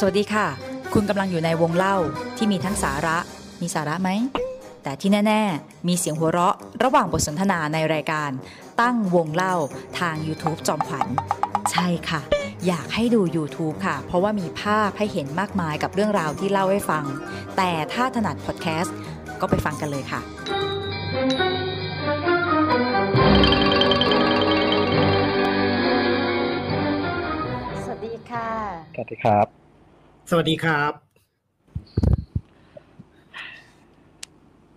สวัสดีค่ะ คุณกำลังอยู่ในวงเล่าที่มีทั้งสาระ มีสาระไหม แต่ที่แน่ ๆ มีเสียงหัวเราะ ระหว่างบทสนทนาในรายการ ตั้งวงเล่าทาง YouTube จอมขวัญ ใช่ค่ะ อยากให้ดู YouTube ค่ะ เพราะว่ามีภาพให้เห็นมากมายกับเรื่องราวที่เล่าให้ฟัง แต่ถ้าถนัดพอดแคสต์ก็ไปฟังกันเลยค่ะ สวัสดีค่ะ สวัสดีครับ สวัสดีครับ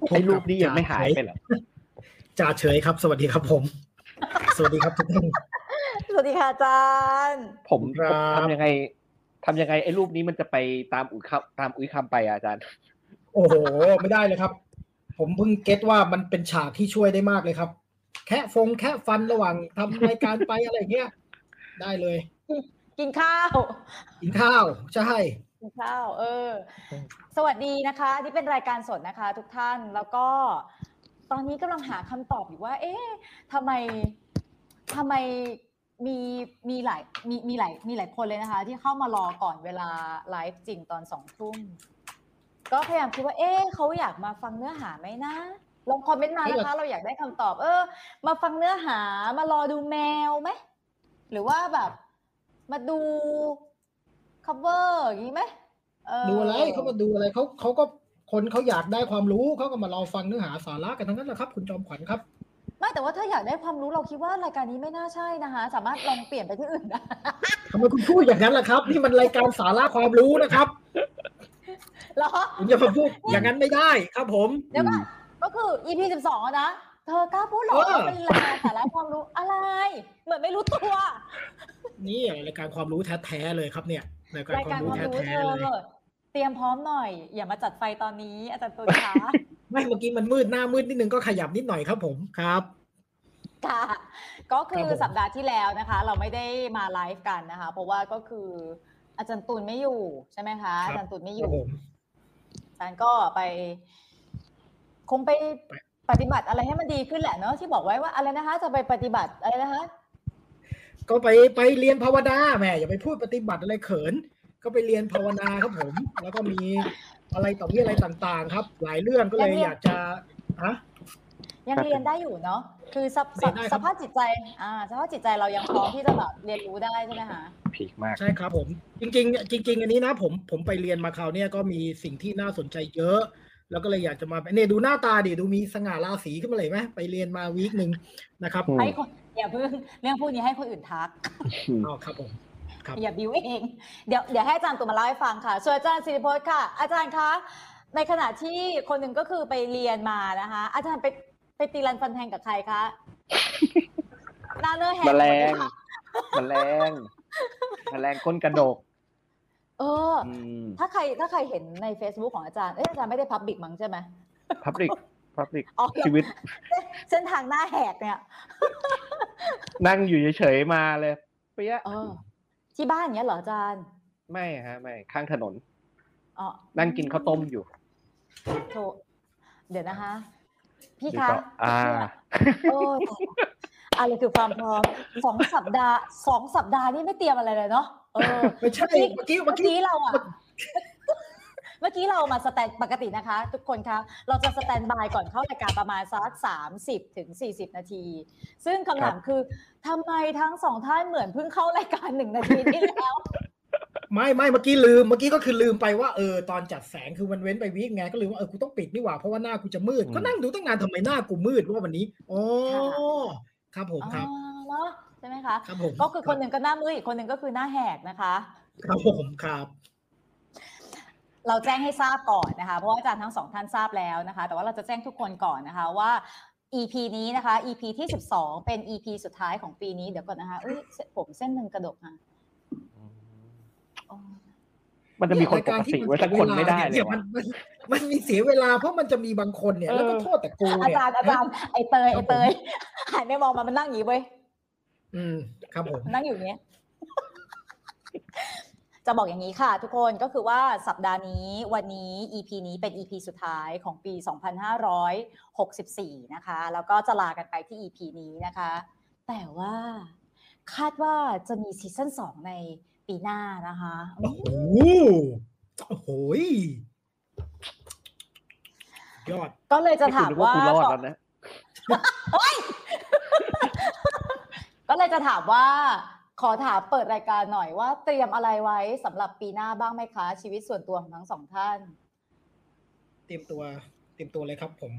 ไอ้รูปนี้ยังไม่หายไปเหรอจ่าเฉยครับ สวัสดีครับผม สวัสดีครับทุกท่านสวัสดีค่ะอาจารย์ ผมครับผมทำยังไงทำยังไงไอ้รูปนี้มันจะไปตามอุ้ยคำตามอุ้ยคำไปอะอาจารย์ โอ้โห ไม่ได้เลยครับ ผมเพิ่งเก็ตว่ามันเป็นฉากที่ช่วยได้มากเลยครับ แค่ฟงแค่ฟันระหว่างทำรายการไปอะไรเงี้ย ได้เลย กินข้าว กินข้าว ใช่ กินข้าว เออ สวัสดีนะคะ นี่เป็นรายการสดนะคะ ทุกท่าน แล้วก็ ตอนนี้กำลังหาคำตอบอยู่ว่า เอ๊ะทำไมทำไมมีมีหลายมีมีหลายมีหลายคนเลยนะคะ ที่เข้ามารอก่อนเวลาไลฟ์จริงตอนสองทุ่มก็พยายามคิดว่า เอ๊ะเขาอยากมาฟังเนื้อหาไหมนะลองคอมเมนต์มานะคะ เราอยากได้คำตอบ เออ มาฟังเนื้อหามารอดูแมวไหมหรือว่าแบบ มาดู cover อย่างนี้ไหมเดูอะไรเขามาดูอะไรเขาเขาก็คนเขาอยากได้ความรู้เขาก็มารอฟังเนื้อหาสาระกันทั้งนั้นแหละครับ คุณจอมขวัญครับไม่แต่ว่าถ้าอยากได้ความรู้เราคิดว่ารายการนี้ไม่น่าใช่นะคะ สามารถลองเปลี่ยนไปที่อื่นได้ทำไมคุณพูดอย่างนั้นล่ะครับนี่มันรายการสาระความรู้นะครับเหรอคุณจะมาพูดอย่างนั้นไม่ได้ครับผมเดี๋ยวก่อนก็คือ EP สิบสองนะ เธอกล้าพูดเหรอเออว่าเป็นรายการสาระความรู้อะไร เหมือนไม่รู้ตัว นี่รายการความรู้แท้ๆเลยครับเนี่ยรายการรายควาการมรู้ความรู้แท้เธๆเลยอเตรียมพร้อมหน่อย อย่ามาจัดไฟตอนนี้ อาจารย์ตุลคะไม่เมื่อกี้มันมืดหน้ามืดนิดนึงก็ขยับนิดหน่อยครับผมครับค่ะก็คือครับผมสัปดาห์ที่แล้วนะคะ เราไม่ได้มาไลฟ์กันนะคะ เพราะว่าก็คืออาจารย์ตุลไม่อยู่ใช่ไหมคะอาจารย์ตุลไม่อครับยู่ผมอาจารย์ก็ไป คงไปปฏิบัติอะไรให้มันดีขึ้นแหละเนาะที่บอกไว้ว่าอะไรนะคะ จะไปปฏิบัติอะไรนะคะ ก็ไปไปเรียนภาวนาแหมอย่าไปพูดปฏิบัติอะไรเขิน ก็ไปเรียนภาวนาครับผม แล้วก็มีอะไรต่อมีอะไรต่างๆ ครับ หลายเรื่องก็เลยอยากจะฮะยังเรียนได้อยู่เนาะคือสภเรียนได้ครับสภาพจิตใจอ่าสภาพจิตใจเรายังพร้อมที่จะแบบเรียนรู้ได้ใช่ไหมคะพีคมากใช่ครับผม จริง ๆ จริง ๆ อันนี้นะผมผมไปเรียนมาคราวเนี้ยก็มีสิ่งที่น่าสนใจเยอะ แล้วก็เลยอยากจะมาเนี่ยดูหน้าตาดิดูมีสง่าราศีขึ้นมาเลยไหมไปเรียนมาวีคหนึ่งนะครับอืมให้คนอย่าเพิ่งเรื่องพวกนี้ให้คนอื่นทักอ๋อครับผมครับอย่าบิวเองเดี๋ยวเดี๋ยวให้อาจารย์ตัวมาเล่าให้ฟังค่ะส่วนอาจารย์สิริพจน์ค่ะ อาจารย์คะในขณะที่คนหนึ่งก็คือไปเรียนมานะคะ อาจารย์ไปไปตีรันฟันแทงกับใครคะหน้าเนื้อแหกแมลงหมดเยค่ะแมลงแมลงก้นกระดก เอออืมถ้าใครถ้าใครเห็นใน Facebook ของอาจารย์ เอ๊ะอาจารย์ไม่ได้พับบิกมั้งใช่ไหมพับลิกพับลิกอ๋อชีวิต เส้นทางหน้าแหกเนี่ย นั่งอยู่เฉยๆมาเลยเปี้ยะเออที่บ้านเนี้ยเหรออาจารย์ ไม่ฮะ ไม่ ข้างถนนอ๋อนั่งกินข้าวต้มอยู่โถเดี๋ยวนะคะ พี่นี่คะก็อ่าโอ้ยอะไรคือความพร้อมสองสัปดาห์สองสัปดาห์นี่ไม่เตรียมอะไรเลยเนาะ เออไม่ใช่เมื่อกี้เมื่เมื่ออกี้กี้เราอะเมื่อกี้เรามาสแตนปกตินะคะ ทุกคนคะเราจะสแตนบายก่อนเข้ารายการประมาณสักสามสิบถึงสี่สิบนาที ซึ่งคำถามคือทำไมทั้งสองท่านเหมือนเพิ่งเข้ารายการหนึ่งนาทีที่แล้ว ไม่ไม่เมื่อกี้ลืมเมื่อกี้ก็คือลืมไปว่าเออตอนจัดแสงคือมันเว้นไปวีคไงก็ลืมว่าเออกูต้องปิดนี่หว่าเพราะว่าหน้ากูจะมืดอืมก็นั่งดูตั้งนานทำไมหน้ากูมืดว่าวันนี้อ๋อครับผมครับอ๋อเนาะ ใช่ไหมคะครับผมก็คือคนหนึ่งก็หน้ามืดอีกคนหนึ่งก็คือหน้าแหกนะคะครับผมครับ เราแจ้งให้ทราบก่อนนะคะ เพราะว่าอาจารย์ทั้งสองท่านทราบแล้วนะคะ แต่ว่าเราจะแจ้งทุกคนก่อนนะคะว่า EP นี้นะคะ EP ที่ 12 เป็น EP สุดท้ายของปีนี้เดี๋ยวก่อนนะคะเอ้ยผมเส้นหนึ่งกระดกค่ะอ๋อมันจะมีคนปกติไว้สักคนไม่ได้เลยนี่มัวะนมันมันมีเสียเวลาเพราะมันจะมีบางคนเนี่ยเออแล้วก็โทษแต่กูอาเนี่ยจารย์อาจารย์ไอเตยไอเตยหันไปมองมามันนั่งอย่างนี้เว้ย อืมครับผมนั่งอยู่อย่างเนี้ยจะบอกอย่างนี้ค่ะ ทุกคนก็คือว่าสัปดาห์นี้วันนี้ EP นี้เป็น EP สุดท้ายของปี 2564 นะคะ แล้วก็จะลากันไปที่ EP นี้นะคะ แต่ว่าคาดว่าจะมีซีซั่น2 ในปีหน้านะคะ โอ้โหโอ้โหยยอด ก็เลยจะถามกูนึกว่าว่ากูรอดแล้วนะ ก็เลยจะถามว่าขอถามเปิดรายการหน่อยว่า เตรียมอะไรไว้สำหรับปีหน้าบ้างไหมคะ ชีวิตส่วนตัวของทั้งสองท่าน เตรียมตัว เตรียมตัวเลยครับ ผม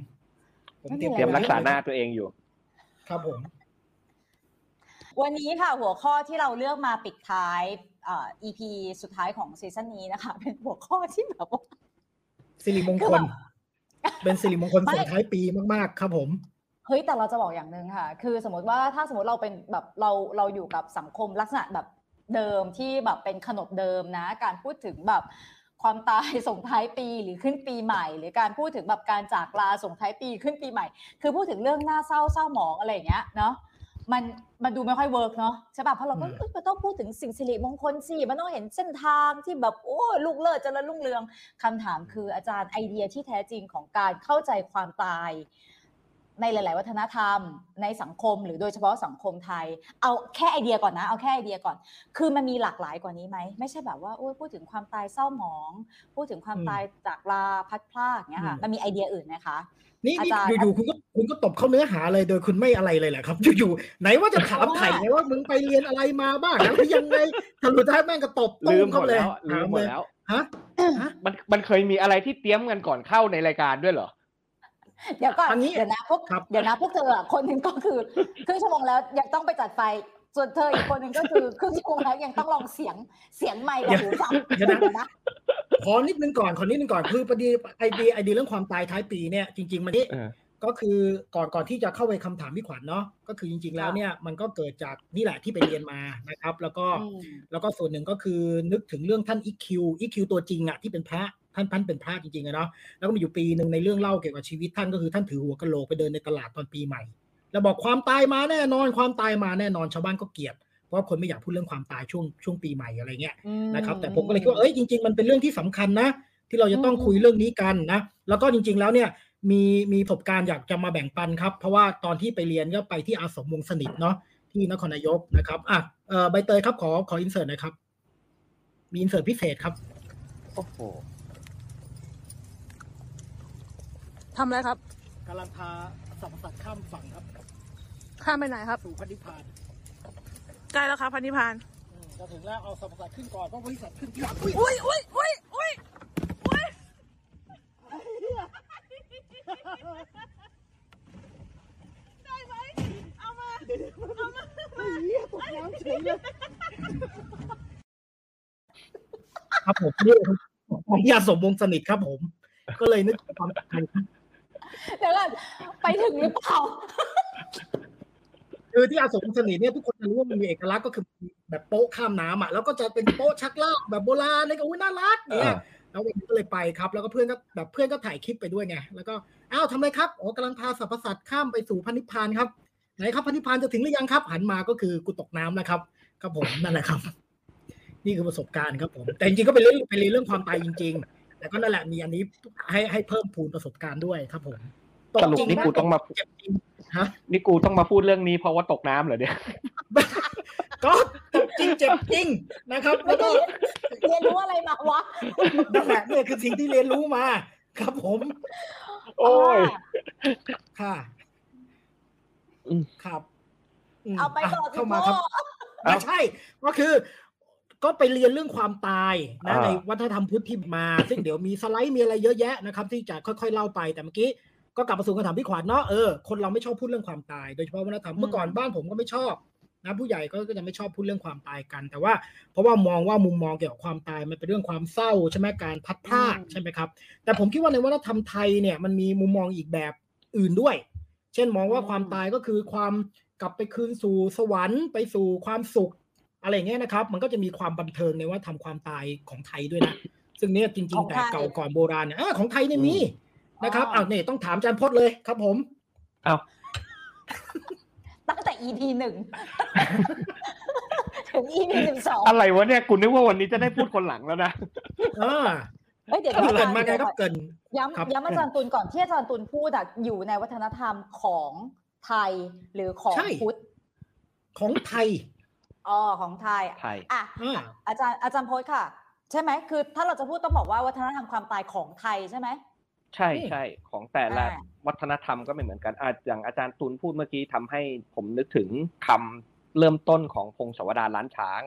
ผมไม่มีอะไรเตรียมรักษาหน้าตัวเองอยู่ ครับผม วันนี้ค่ะหัวข้อที่เราเลือกมาปิดท้ายเอ่อ EP สุดท้ายของซีซั่นนี้นะคะ เป็นหัวข้อที่แบบว่าสิริมงคืคอแบลบเป็นสิริมงคลไม่ส่งท้ายปีมากๆ ครับผม เฮ้ยแต่เราจะบอกอย่างหนึ่งค่ะ คือสมมติว่าถ้าสมมติเราเป็นแบบเราเราอยู่กับสังคมลักษณะแบบเดิมที่แบบเป็นขนบเดิมนะ การพูดถึงแบบความตายส่งท้ายปีหรือขึ้นปีใหม่ หรือการพูดถึงแบบการจากลาส่งท้ายปีขึ้นปีใหม่ คือพูดถึงเรื่องน่าเศร้าเศร้าหมองอะไรอย่างเงี้ยเนาะมันมันดูไม่ค่อย work เนาะใช่ป่ะเพราะเราก็อืมเอ้ยมันต้องพูดถึงสิ่งสิริมงคลสิมันต้องเห็นเส้นทางที่แบบโอ้ลูกเลิศเจริญรุ่งเรืองคำถามคืออาจารย์ไอเดียที่แท้จริงของการเข้าใจความตาย ในหลาย ๆ วัฒนธรรม ในสังคมหรือโดยเฉพาะสังคมไทย เอาแค่ไอเดียก่อนนะ เอาแค่ไอเดียก่อน คือมันมีหลากหลายกว่านี้ไหม ไม่ใช่แบบว่าโอ้ยพูดถึงความตายเศร้าหมอง พูดถึงความอืมตายจากลาพัดพลาดอย่างเงี้ยค่ะอืมมันมีไอเดียอื่นไหมคะนี่อานี่จารย์อยู่ๆคุณก็คุณก็ตบเข้าเนื้อหาเลยโดยคุณไม่อะไรเลยแหละครับ อยู่ๆไหนว่าจะถามไถ่ไงว่ามึงไปเรียนอะไรมาบ้างแล้วยังไงทะลุท้ายแม่งก็ตบลืตุ้มมหมเข้าดเลยแล้วลืมหมดถาแล้วฮะฮะมันมันเคยมีอะไรที่เตรียมกันก่อนเข้าในรายการด้วยเหรอ เดี๋ยวก่อนอันนี้เดี๋ยวนะพวกครับเดี๋ยวนะพวกเธออะคนหนึ่งก็คือครึ่งชั่วโมงแล้วยังต้องไปจัดไฟ ส่วนเธออีกคนหนึ่งก็คือครึ่งชั่วโมงแล้วยังต้องลองเสียงเสียงไมค์กับหูฟังเดี๋ยวนะเดี๋ยวนะขอนิดนึงก่อนขอนิดนึงก่อนคือพอดีไอเดียไอเดียเรื่องความตายท้ายปีเนี่ยจริง ๆมันนี่เออก็คือก่อนก่อนที่จะเข้าไปคำถามพี่ขวัญเนาะก็คือจริง ๆ แล้วเนี่ยมันก็เกิดจากนี่แหละที่ไปเรียนมานะครับ แล้วก็อืมแล้วก็ส่วนหนึ่งก็คือนึกถึงเรื่องท่านอีคิวอีคิวตัวจริงอะที่เป็นพระ ท่านท่านเป็นพระจริงๆอะเนาะแล้วก็มีอยู่ปีหนึ่งในเรื่องเล่าเกี่ยวกับชีวิตท่านก็คือท่านถือหัวกะโหลกไปเดินในตลาดตอนปีใหม่ แล้วบอกความตายมาแน่นอนความตายมาแน่นอนชาวบ้านก็เกลียดเพราะว่าคนไม่อยากพูดเรื่องความตายช่วงช่วงปีใหม่อะไรเงี้ยนะครับแต่ผมก็เลยคิดว่าเอ้ยจริง ๆ มันเป็นเรื่องที่สำคัญนะ ที่เราจะต้องคุยเรื่องนี้กันนะแล้วก็จริง ๆ แล้วเนี่ยมีมีประสบการณ์อยากจะมาแบ่งปันครับ เพราะว่าตอนที่ไปเรียนก็ไปที่อาสมวงศ์สนิทเนาะที่นครนายกนะครับอะเออใบเตยครับขอขออินเสิร์ตหน่อยครับ มีอินเสิร์ตพิเศษครับโอ้โห ทำอะไรครับ กำลังพาสัมสัตว์ข้ามฝั่งครับข้ามไปไหนครับ สู่พันธิพานใกล้แล้วครับ พันธิพานจะถึงแล้วเอาสัมสัตว์ขึ้นก่อนเพราะบริษัทขึ้นที่หลังอุ้ยอุ้ยอุ้ยอุ้ยอุ้ยอุ้ยได้ไหมเอามาครับผมนี่ของยาสมวงศ์สนิทครับผม ก็เลยนึกถึงความสำคัญครับ เดี๋ยวก่อนไปถึงหรือเปล่าคือที่อาสมสนิทเนี่ยทุกคนจะรู้ว่ามันมีเอกลักษณ์ก็คือแบบโป๊ะข้ามน้ำอะแล้วก็จะเป็นโป๊ะชักลากแบบโบราณเลยก็อุ้ยน่ารักเนี่ยแล้ววันนี้ก็เลยไปครับ แล้วก็เพื่อนก็แบบเพื่อนก็ถ่ายคลิปไปด้วยไงแล้วก็อ้าวทำอะไรครับโอ้กำลังพาสรรพสัตว์ข้ามไปสู่พันธิพพานครับไหนครับพันธิพพานจะถึงหรือยังครับ หันมาก็คือกูตกน้ำนะครับครับผมนั่นแหละครับ นี่คือประสบการณ์ครับผม แต่จริงๆก็ไปเรียนไปเรียนเรื่องความตายจริง ๆ แต่ก็นั่นแหละมีอันนี้ให้ให้เพิ่มพูนประสบการณ์ด้วยครับผมสรุปนี่กูต้องมาเจ็บจริงฮะนี่กูต้องมาพูดเรื่องนี้เพราะว่าตกน้ำเหรอเนี่ยก็ตกจริงเจ็บจริงนะครับไม่แล้วได้ก็เรียนรู้อะไรมาวะนั่นแหละเนี่ยคือสิ่งที่เรียนรู้มา ครับผม โอ้ยค่ะอืมครับมเอาไปต่ออะสิเข้ามาพ่คอรับไม่ใช่ ก็คือ ก็ไปเรียนเรื่องความตายนะอ่าในวัฒนธรรมพุทธที่มา ซึ่งเดี๋ยวมีสไลด์มีอะไรเยอะแยะนะครับ ที่จะค่อยๆเล่าไปแต่เมื่อกี้ก็กลับมาสู่คำถามพี่ขวัญเนาะเออคนเราไม่ชอบพูดเรื่องความตาย โดยเฉพาะวัฒนธรรมเมื่อก่อนบ้านผมก็ไม่ชอบนะผู้ใหญ่ก็ก็จะไม่ชอบพูดเรื่องความตายกัน แต่ว่าเพราะว่ามองว่ามุมมองเกี่ยวกับความตายมันเป็นเรื่องความเศร้าใช่ไหมการพัดพรากอืมใช่ไหมครับ แต่ผมคิดว่าในวัฒนธรรมไทยเนี่ยมันมีมุมมองอีกแบบอื่นด้วย เช่นมองว่าความตายก็คือความกลับไปคืนสู่สวรรค์ไปสู่ความสุข อะไรอย่างเงี้ยนะครับ มันก็จะมีความบันเทิงในว่าทำความตายของไทยด้วยนะซึ่งเนี่ยจริของงๆ แต่ไทยเก่าก่อนโบราณเนี่ยเออของไทยเนี่ยมีนะครับอ๋ออ้าวเนี่ยต้องถามอาจารย์พจน์เลยครับ ผมเอาตั้งแต่ EP หนึ่งถึง EP สิบสองอะไรวะเนี่ยกูนึกว่าวันนี้จะได้พูดคนหลังแล้วนะเออเฮ้ยเดี๋ยวถ้าเดี๋ยวเกิดมาไงเดี๋ยวครับเกินครับย้ำย้ำอาจารย์ตุลก่อนที่อาจารย์ตุลพูดอะอยู่ในวัฒนธรรมของไทยหรือของใช่พุทธของไทย อ๋อของไทยไทยอะอ่าอาจารย์อาจารย์โพสค่ะ ใช่ไหมคือถ้าเราจะพูดต้องบอกว่าวัฒนธรรมความตายของไทยใช่ไหมใช่ใช่ของแต่ละอ่าวัฒนธรรมก็ไม่เหมือนกันอาอย่างอาจารย์ตุลพูดเมื่อกี้ทำให้ผมนึกถึงคำเริ่มต้นของพงศาวดารล้านช้าง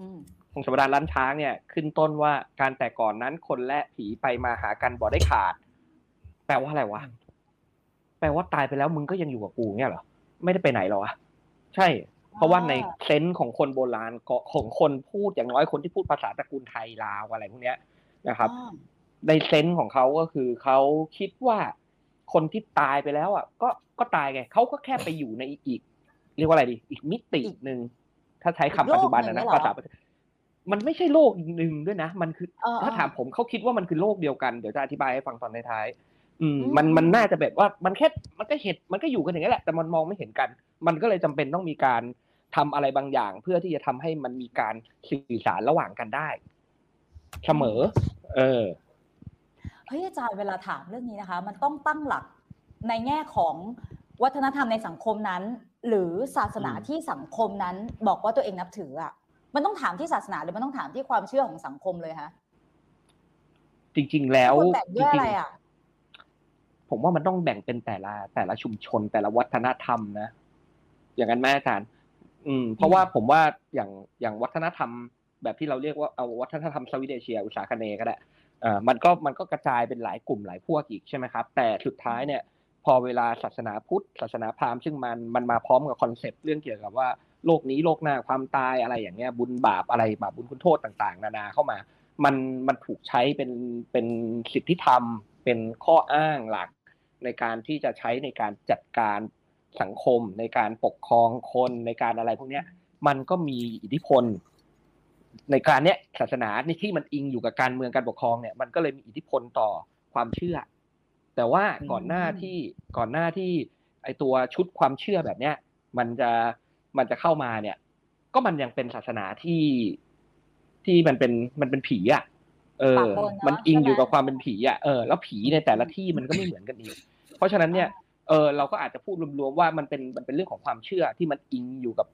อืมพงศาวดารล้านช้างเนี่ย ขึ้นต้นว่าการแต่ก่อนนั้นคนและผีไปมาหากันบ่ได้ขาด แปลว่าอะไรวะแปลว่าตายไปแล้วมึงก็ยังอยู่กับกูเนี่ยเหรอไม่ได้ไปไหนหรอวะใช่ เพราะว่าในเซนส์ของคนโบราณก็ของคนพูดอย่างน้อยคนที่พูดภาษาตระกูลไทยลาวอะไรพวกเนี้ยนะครับอ่าในเซนส์ของเขาก็คือเขาคิดว่าคนที่ตายไปแล้วอะ ก็ก็ตายไงเขาก็แค่ไปอยู่ในอีก เรียกว่าอะไรดี อีกมิติหนึ่งถ้าใช้คำปัจจุบันนะนะภาษามันไม่ใช่โลกอีกหนึ่งด้วยนะ มันคือเออถ้าถามผมเขาคิดว่ามันคือโลกเดียวกัน เดี๋ยวจะอธิบายให้ฟังตอนท้ายๆอืมอืมมันมันน่าจะแบบว่ามันแค่มันก็เห็นมันก็อยู่กันอย่างนี้แหละแต่มันมองไม่เห็นกัน มันก็เลยจำเป็นต้องมีการ ทำอะไรบางอย่าง เพื่อที่จะทำให้มันมีการสื่อสารระหว่างกันได้ เสมอ เออเฮ้ยอาจารย์เวลาถามเรื่องนี้นะคะ มันต้องตั้งหลักในแง่ของวัฒนธรรมในสังคมนั้น หรือศาสนาอืมที่สังคมนั้น บอกว่าตัวเองนับถืออะมันต้องถามที่ศาสนาหรือมันต้องถามที่ความเชื่อของสังคมเลยคะจริง ๆ แล้วควรแบ่งด้วยจอะริงไรอะๆผมว่ามันต้องแบ่งเป็นแต่ละแต่ละชุมชนแต่ละวัฒนธรรมนะอย่างนั้นไหมอาจารย์ อืมเพราะว่าผมว่าอย่างอย่างวัฒนธรรม แบบที่เราเรียกว่าเอาวัฒนธรรมสวีเดเชีย อุตสาคเนย์ก็ได้เอ่อมันก็มันก็กระจายเป็นหลายกลุ่มหลายพวกอีกใช่ไหมครับ แต่สุดท้ายเนี่ย พอเวลาศาสนาพุทธ ศาสนาพราหมณ์ซึ่งมันมันมาพร้อมกับคอนเซปต์เรื่องเกี่ยวกับว่าโลกนี้โลกหน้าความตายอะไรอย่างเงี้ยบุญบาปอะไรบาปบุญคุณโทษต่างๆ นานาเข้ามา มันมันถูกใช้เป็นเป็นสิทธิธรรม เป็นข้ออ้างหลักในการที่จะใช้ในการจัดการ สังคมในการปกครองคนในการอะไรพวกเนี้ย มันก็มีอิทธิพล ในการเนี้ยศาสนาในที่มันอิงอยู่กับการเมืองการปกครองเนี่ยมันก็เลยมีอิทธิพลต่อความเชื่อ แต่ว่าก่อนหน้าที่ก่อนหน้าที่ไอตัวชุดความเชื่อแบบเนี้ย มันจะมันจะเข้ามาเนี่ย ก็มันยังเป็นศาสนาที่ที่มันเป็นมันเป็นผีอะเออปะปนเนอะมันอิงใช่ไหมอยู่กับความเป็นผีอะเออแล้วผีในแต่ละที่มันก็ไม่เหมือนกันอีก เพราะฉะนั้นเนี่ย เออเราก็อาจจะพูดรวมๆว่ามันเป็นมันเป็นเรื่องของความเชื่อที่มันอิงอยู่กับ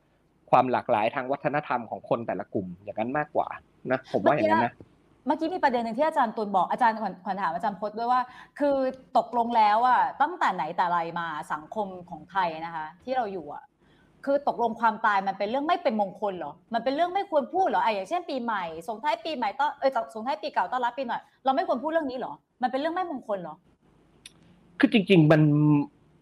ความหลากหลายทางวัฒนธรรมของคนแต่ละกลุ่มอย่างนั้นมากกว่านะผมว่าอย่างนั้นนะเมื่อกี้มีประเด็นหนึ่งที่อาจารย์ตุลบอกอาจารย์ขวัญขวัญถามอาจารย์พจน์ด้วยว่า คือตกลงแล้วอะตั้งแต่ไหนแต่ไรมาสังคมของไทยนะคะ ที่เราอยู่อะคือตกลงความตายมันเป็นเรื่องไม่เป็นมงคลเหรอ มันเป็นเรื่องไม่ควรพูดเหรอไอะอย่างเช่นปีใหม่ส่งท้ายปีใหม่ต้อนเออส่งท้ายปีเก่าต้อนรับปีใหม่เราไม่ควรพูดเรื่องนี้เหรอ มันเป็นเรื่องไม่มงคลเหรอ คือจริง ๆ มัน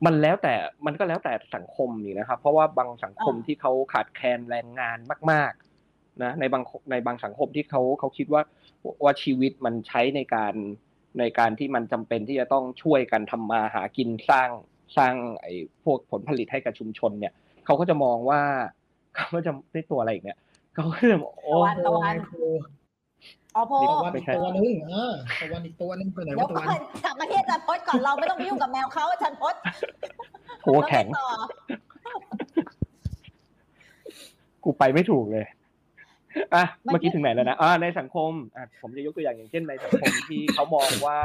มันแล้วแต่มันก็แล้วแต่สังคมนี่นะครับ เพราะว่าบางสังคมอ่าที่เขาขาดแคลนแรงงานมาก ๆ นะในบางในบางสังคมที่เขาเขาคิดว่าว่าชีวิตมันใช้ในการในการที่มันจำเป็นที่จะต้องช่วยกันทำมาหากินสร้างสร้างไอ้พวกผลผลิตให้กับชุมชนเนี่ยเขาก็จะมองว่าเขาก็จะได้ตัวอะไรอีกเนี่ยเขาก็จะบอกโอ้ตะวันตะวัน อ๋อโพนี่ตะวันไม่อีกใช่ตัวนึงเออตะวันอีกตัวนึงไปไหนเดี๋ยววะตะก่วัอนนกลับมาที่อาจารย์พจน์ก่อนเราไม่ต้องไปยุ่งกับแมวเขาอาจารย์พจน์หัวแข็ง ล้วไต่อกูไปไม่ถูกเลย อะ เมื่อกี้ถึงไหนแล้วนะ อ่า ในสังคม อะ ผมจะยกตัวอย่างอย่างเช่นในสังคม ที่เขามองว่า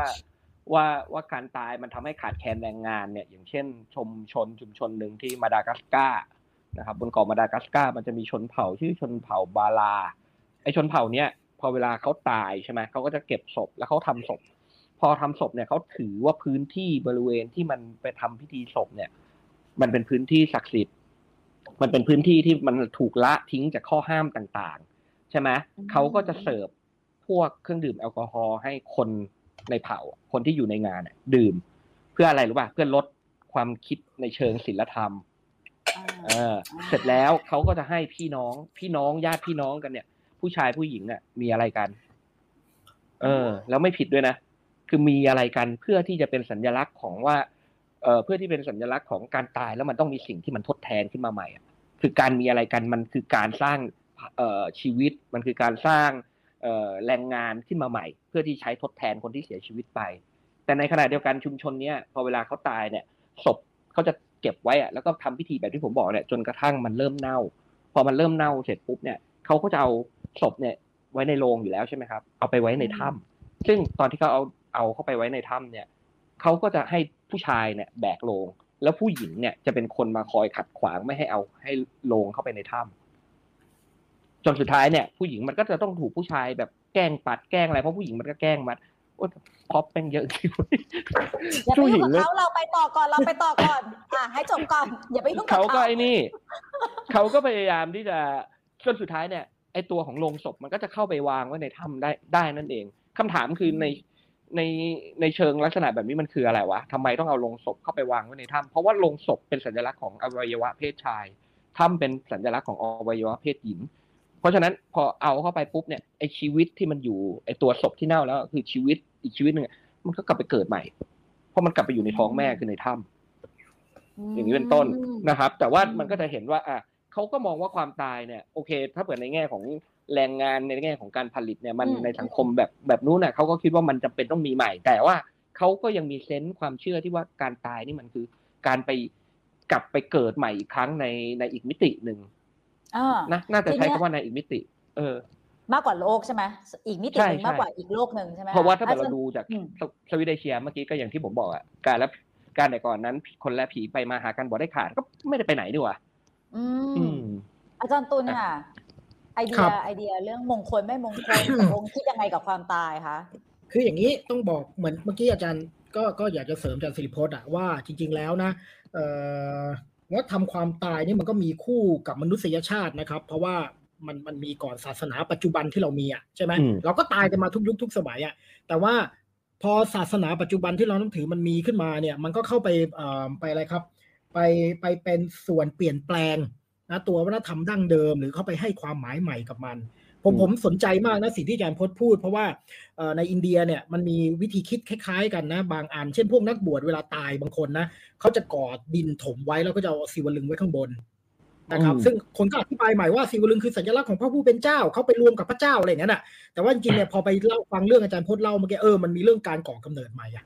ว่าว่าการตายมันทำให้ขาดแคลนแรงงานเนี่ย อย่างเช่น ชมชนชุมชนหนึ่งที่มาดากัสการ์นะครับ บนเกาะมาดากัสการ์มันจะมีชนเผ่าชื่อชนเผ่าบาลา ไอชนเผ่าเนี้ยพ อเวลาเขาตายใช่ไหมเขาก็จะเก็บศพแล้วเขาทำศพ พอทำศพเนี่ยเขาถือว่าพื้นที่บริเวณที่มันไปทำพิธีศพเนี่ย มันเป็นพื้นที่ศักดิ์สิทธิ์ มันเป็นพื้นที่ที่มันถูกละทิ้งจากข้อห้ามต่างๆ ใช่ไหมอืมเขาก็จะเสิร์ฟพวกเครื่องดื่มแอลกอฮอล์ให้คนในเผ่า คนที่อยู่ในงานน่ะดื่ม เพื่ออะไรรู้ป่ะเพื่อลดความคิดในเชิงศีลธรรมอ่าเออเสร็จแล้วเขาก็จะให้พี่น้องพี่น้องญาติพี่น้องกันเนี่ย ผู้ชายผู้หญิงเนี่ยมีอะไรกัน เออ แล้วไม่ผิดด้วยนะ คือมีอะไรกันเพื่อที่จะเป็นสัญลักษณ์ของว่า เออเพื่อที่เป็นสัญลักษณ์ของการตายแล้วมันต้องมีสิ่งที่มันทดแทนขึ้นมาใหม่อะคือการมีอะไรกันมันคือการสร้างเอ่อชีวิตมันคือการสร้างเอ่อแรงงานขึ้นมาใหม่ เพื่อที่ใช้ทดแทนคนที่เสียชีวิตไป แต่ในขณะเดียวกันชุมชนเนี้ยพอเวลาเขาตายเนี่ยศพเขาจะเก็บไว้อะแล้วก็ทำพิธีแบบที่ผมบอกเนี่ยจนกระทั่งมันเริ่มเน่า พอมันเริ่มเน่าเสร็จปุ๊บเนี่ยเขาก็จะเอา ศพเนี่ยไว้ในโรงอยู่แล้วใช่ไหมครับ เอาไปไว้ในถ้ำซึ่งตอนที่เขาเอาเอาเข้าไปไว้ในถ้ำเนี่ยเขาก็จะให้ผู้ชายเนี่ยแบกโลงแล้วผู้หญิงเนี่ยจะเป็นคนมาคอยขัดขวางไม่ให้เอาให้โลงเข้าไปในถ้จนสุดท้ายเนี่ยผู้หญิงมันก็จะต้องถูกผู้ชายแบบแกล้งปัดแกล้งอะไรเพราะผู้หญิงมันก็แกล้งมันโอ้พอปแม่งเยอะจริงเว้ยอย่าไปผู้หยุ่ญิงงกับเลยเขาเราไปต่อก่อนเราไปต่อก่อน อะให้จบก่อนอย่าไปยุ่งกับเขาเขาก็ไอ้นี่เขาก็พยายามที่จะจนสุดท้ายเนี่ย ไอตัวของโลงศพมันก็จะเข้าไปวางไว้ในถ้ำได้ได้นั่นเองคำถามคือในในในเชิงลักษณะแบบนี้มันคืออะไรวะทำไมต้องเอาโลงศพเข้าไปวางไว้ในถ้ำเพราะว่าโลงศพเป็นสัญลักษณ์ของอวัยวะเพศชายถ้ำเป็นสัญลักษณ์ของอวัยวะเพศหญิง เพราะฉะนั้นพอเอาเข้าไปปุ๊บเนี่ยไอชีวิตที่มันอยู่ไอตัวศพที่เน่าแล้วคือชีวิตอีกชีวิตหนึ่งอะมันก็กลับไปเกิดใหม่ เพราะมันกลับไปอยู่ในท้องแม่คือในถ้ำอย่างนี้เป็นต้นนะครับ แต่ว่ามันก็จะเห็นว่าอะ เขาก็มองว่าความตายเนี่ยโอเค ถ้าเปิดในแง่ของแรงงานในแง่ของการผลิตเนี่ยมันอืมในสังคมแบบแบบนู้นน่ะเขาก็คิดว่ามันจำเป็นต้องมีใหม่ แต่ว่าเขาก็ยังมีเซนส์ความเชื่อที่ว่าการตายนี่มันคือ การไปกลับไปเกิดใหม่อีกครั้งในในอีกมิติหนึ่งอ่านะน่าจะทีใช้เนี้ยคำว่าในอีกมิติ เออ มากกว่าโลกใช่ไหมอีกมิติหนึ่งใช่มากกว่าใช่อีกโลกหนึ่งใช่ไหมเพราะว่าถ้าอจเราย์ดูจากอืมสสวิตเดเชียเมื่อกี้ก็อย่างที่ผมบอกอะการและการแต่ก่อนนั้น คนและผีไปมาหากันบ่ได้ขาดก็ไม่ได้ไปไหนดีกว่า อือืมมอาจารย์ตุลค่ะ ไอเดีครัยบไอเดียเรื่องมงคลไม่มงคลตกลงคิดยังไงกับความตายคะคืออย่างนี้ต้องบอกเหมือนเมื่อกี้อาจารย์ก็ก็อยากจะเสริมอาจารย์สิริพจน์อะว่าจริง ๆแล้วนะเอ่อวัฒนธรรมความตายนี่มันก็มีคู่กับมนุษยชาตินะครับ เพราะว่ามันมันมีก่อนศาสนาปัจจุบันที่เรามีอะใช่ไหมอืม เราก็ตายกันมาทุกยุคทุกสมัยอะแต่ว่าพอศาสนาปัจจุบันที่เราต้องถือมันมีขึ้นมาเนี่ย มันก็เข้าไปเอ่อไปอะไรครับ ไปไปเป็นส่วนเปลี่ยนแปลงนะตัววัฒนธรรมดั้งเดิม หรือเข้าไปให้ความหมายใหม่กับมันผมอืมผมสนใจมากนะสิ่งที่อาจารย์พจน์พูด เพราะว่าเอ่อในอินเดียเนี่ยมันมีวิธีคิดคล้ายๆ กันนะ บางอัน เช่นพวกนักบวชเวลาตายบางคนนะเขาจะกอดดินถมไว้แล้วก็จะเอาศิวลึงไว้ข้างบนนะครับอืมซึ่งคนก็อธิบายใหม่ว่าศิวลึงคือสัญลักษณ์ของพระผู้เป็นเจ้าเขาไปรวมกับพระเจ้าอะไรอย่างนั้นอะแต่ว่าจริงๆเนี่ยพอไปเล่าฟังเรื่องอาจารย์พจน์เล่าเมื่อกี้เออมันมีเรื่องการก่อกำเนิดใหม่อะ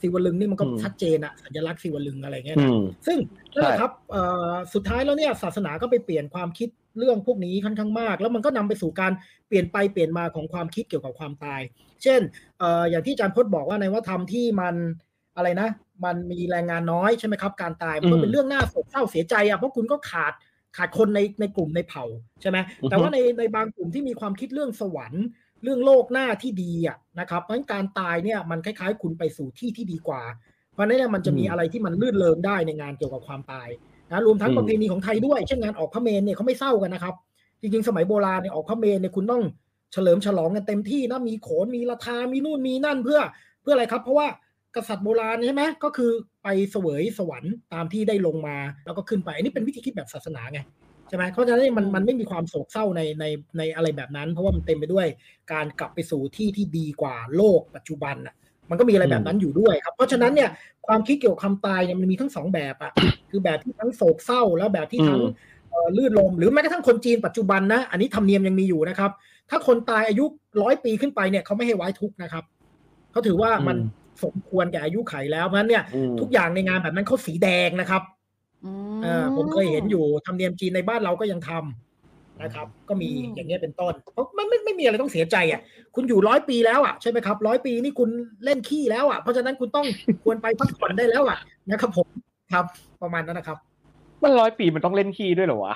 ศิวลึงนี่มันก็อืมชัดเจนอะสัญลักษณ์ศิวลึงอะไรเงี้ยอืนะมซึ่งนั่นแหละใช่ครับเอ่อสุดท้ายแล้วเนี่ยศาสนาก็ไปเปลี่ยนความคิดเรื่องพวกนี้ค่อนข้างมาก แล้วมันก็นำไปสู่การเปลี่ยนไปเปลี่ยนมาของความคิดเกี่ยวกับความตาย เช่นเอ่ออย่างที่อาจารย์พจน์บอกว่าในวัฒนธรรมที่มันอะไรนะ มันมีแรงงานน้อยใช่ไหมครับ การตายมันก็อืมเป็นเรื่องน่าโศกเศร้าเสียใจอะเพราะคุณก็ขาดขาดคนในในกลุ่มในเผ่าใช่ไหมอือฮึแต่ว่าในในบางกลุ่มที่มีความคิดเรื่องสวรรค์ เรื่องโลกหน้าที่ดีอะนะครับ เพราะฉะนั้นการตายเนี่ยมันคล้ายๆ คุณไปสู่ที่ที่ดีกว่า เพราะฉะนั้นเนี่ยมันจะมีอะไรที่มันลื่นเลงได้ในงานเกี่ยวกับความตายนะรวมทั้งอืมประเพณีของไทยด้วยเช่นงานออกพระเมรุเนี่ยเขาไม่เศร้ากันนะครับ จริงๆ สมัยโบราณเนี่ยออกพระเมรุเนี่ยคุณต้องเฉลิมฉลองกันเต็มที่นะมีโขนมีละทามีนู่นมีนั่นเพื่อเพื่ออะไรครับ เพราะว่ากษัตริย์โบราณใช่ไหมก็คือไปเสวยสวรรค์ตามที่ได้ลงมาแล้วก็ขึ้นไปอันนี้เป็นวิธีคิดแบบศาสนาไง ใช่ไหมเพราะฉะนั้นมันมันไม่มีความโศกเศร้าในในในอะไรแบบนั้น เพราะว่ามันเต็มไปด้วยการกลับไปสู่ที่ที่ดีกว่าโลกปัจจุบันอะมันก็มีอะไรแบบนั้นอยู่ด้วยครับ เพราะฉะนั้นเนี่ยความคิดเกี่ยวกับความตายเนี่ยมันมีทั้งสองแบบอะคือแบบที่ทั้งโศกเศร้าแล้วแบบที่ทั้งอืมเอ่อลื่นลมหรือแม้กระทั่งคนจีนปัจจุบันนะอันนี้ธรรมเนียมยังมีอยู่นะครับ ถ้าคนตายอายุร้อยปีขึ้นไปเนี่ยเขาไม่ให้ไว้ทุกข์นะครับเขาถือว่ามันอืมสมควรแก่อายุไขแล้วเพราะฉะนั้นเนี่ยอืมทุกอย่างในงานแบบนั้นเขาสีแดงนะครับ อืเออผมเคยเห็นอยู่ธรรมเนียมจีนในบ้านเราก็ยังทำนะครับ ก็มีอย่างเงี้ยเป็นต้น เพราะมันไม่ไม่มีอะไรต้องเสียใจอะ คุณอยู่ร้อยปีแล้วอะใช่ไหมครับร้อยปีนี่คุณเล่นขี้แล้วอะเพราะฉะนั้นคุณต้องควรไปพักผ่อนได้แล้วอะนะครับผมครับประมาณนั้นนะครับ มันร้อยปีมันต้องเล่นขี้ด้วยเหรอวะ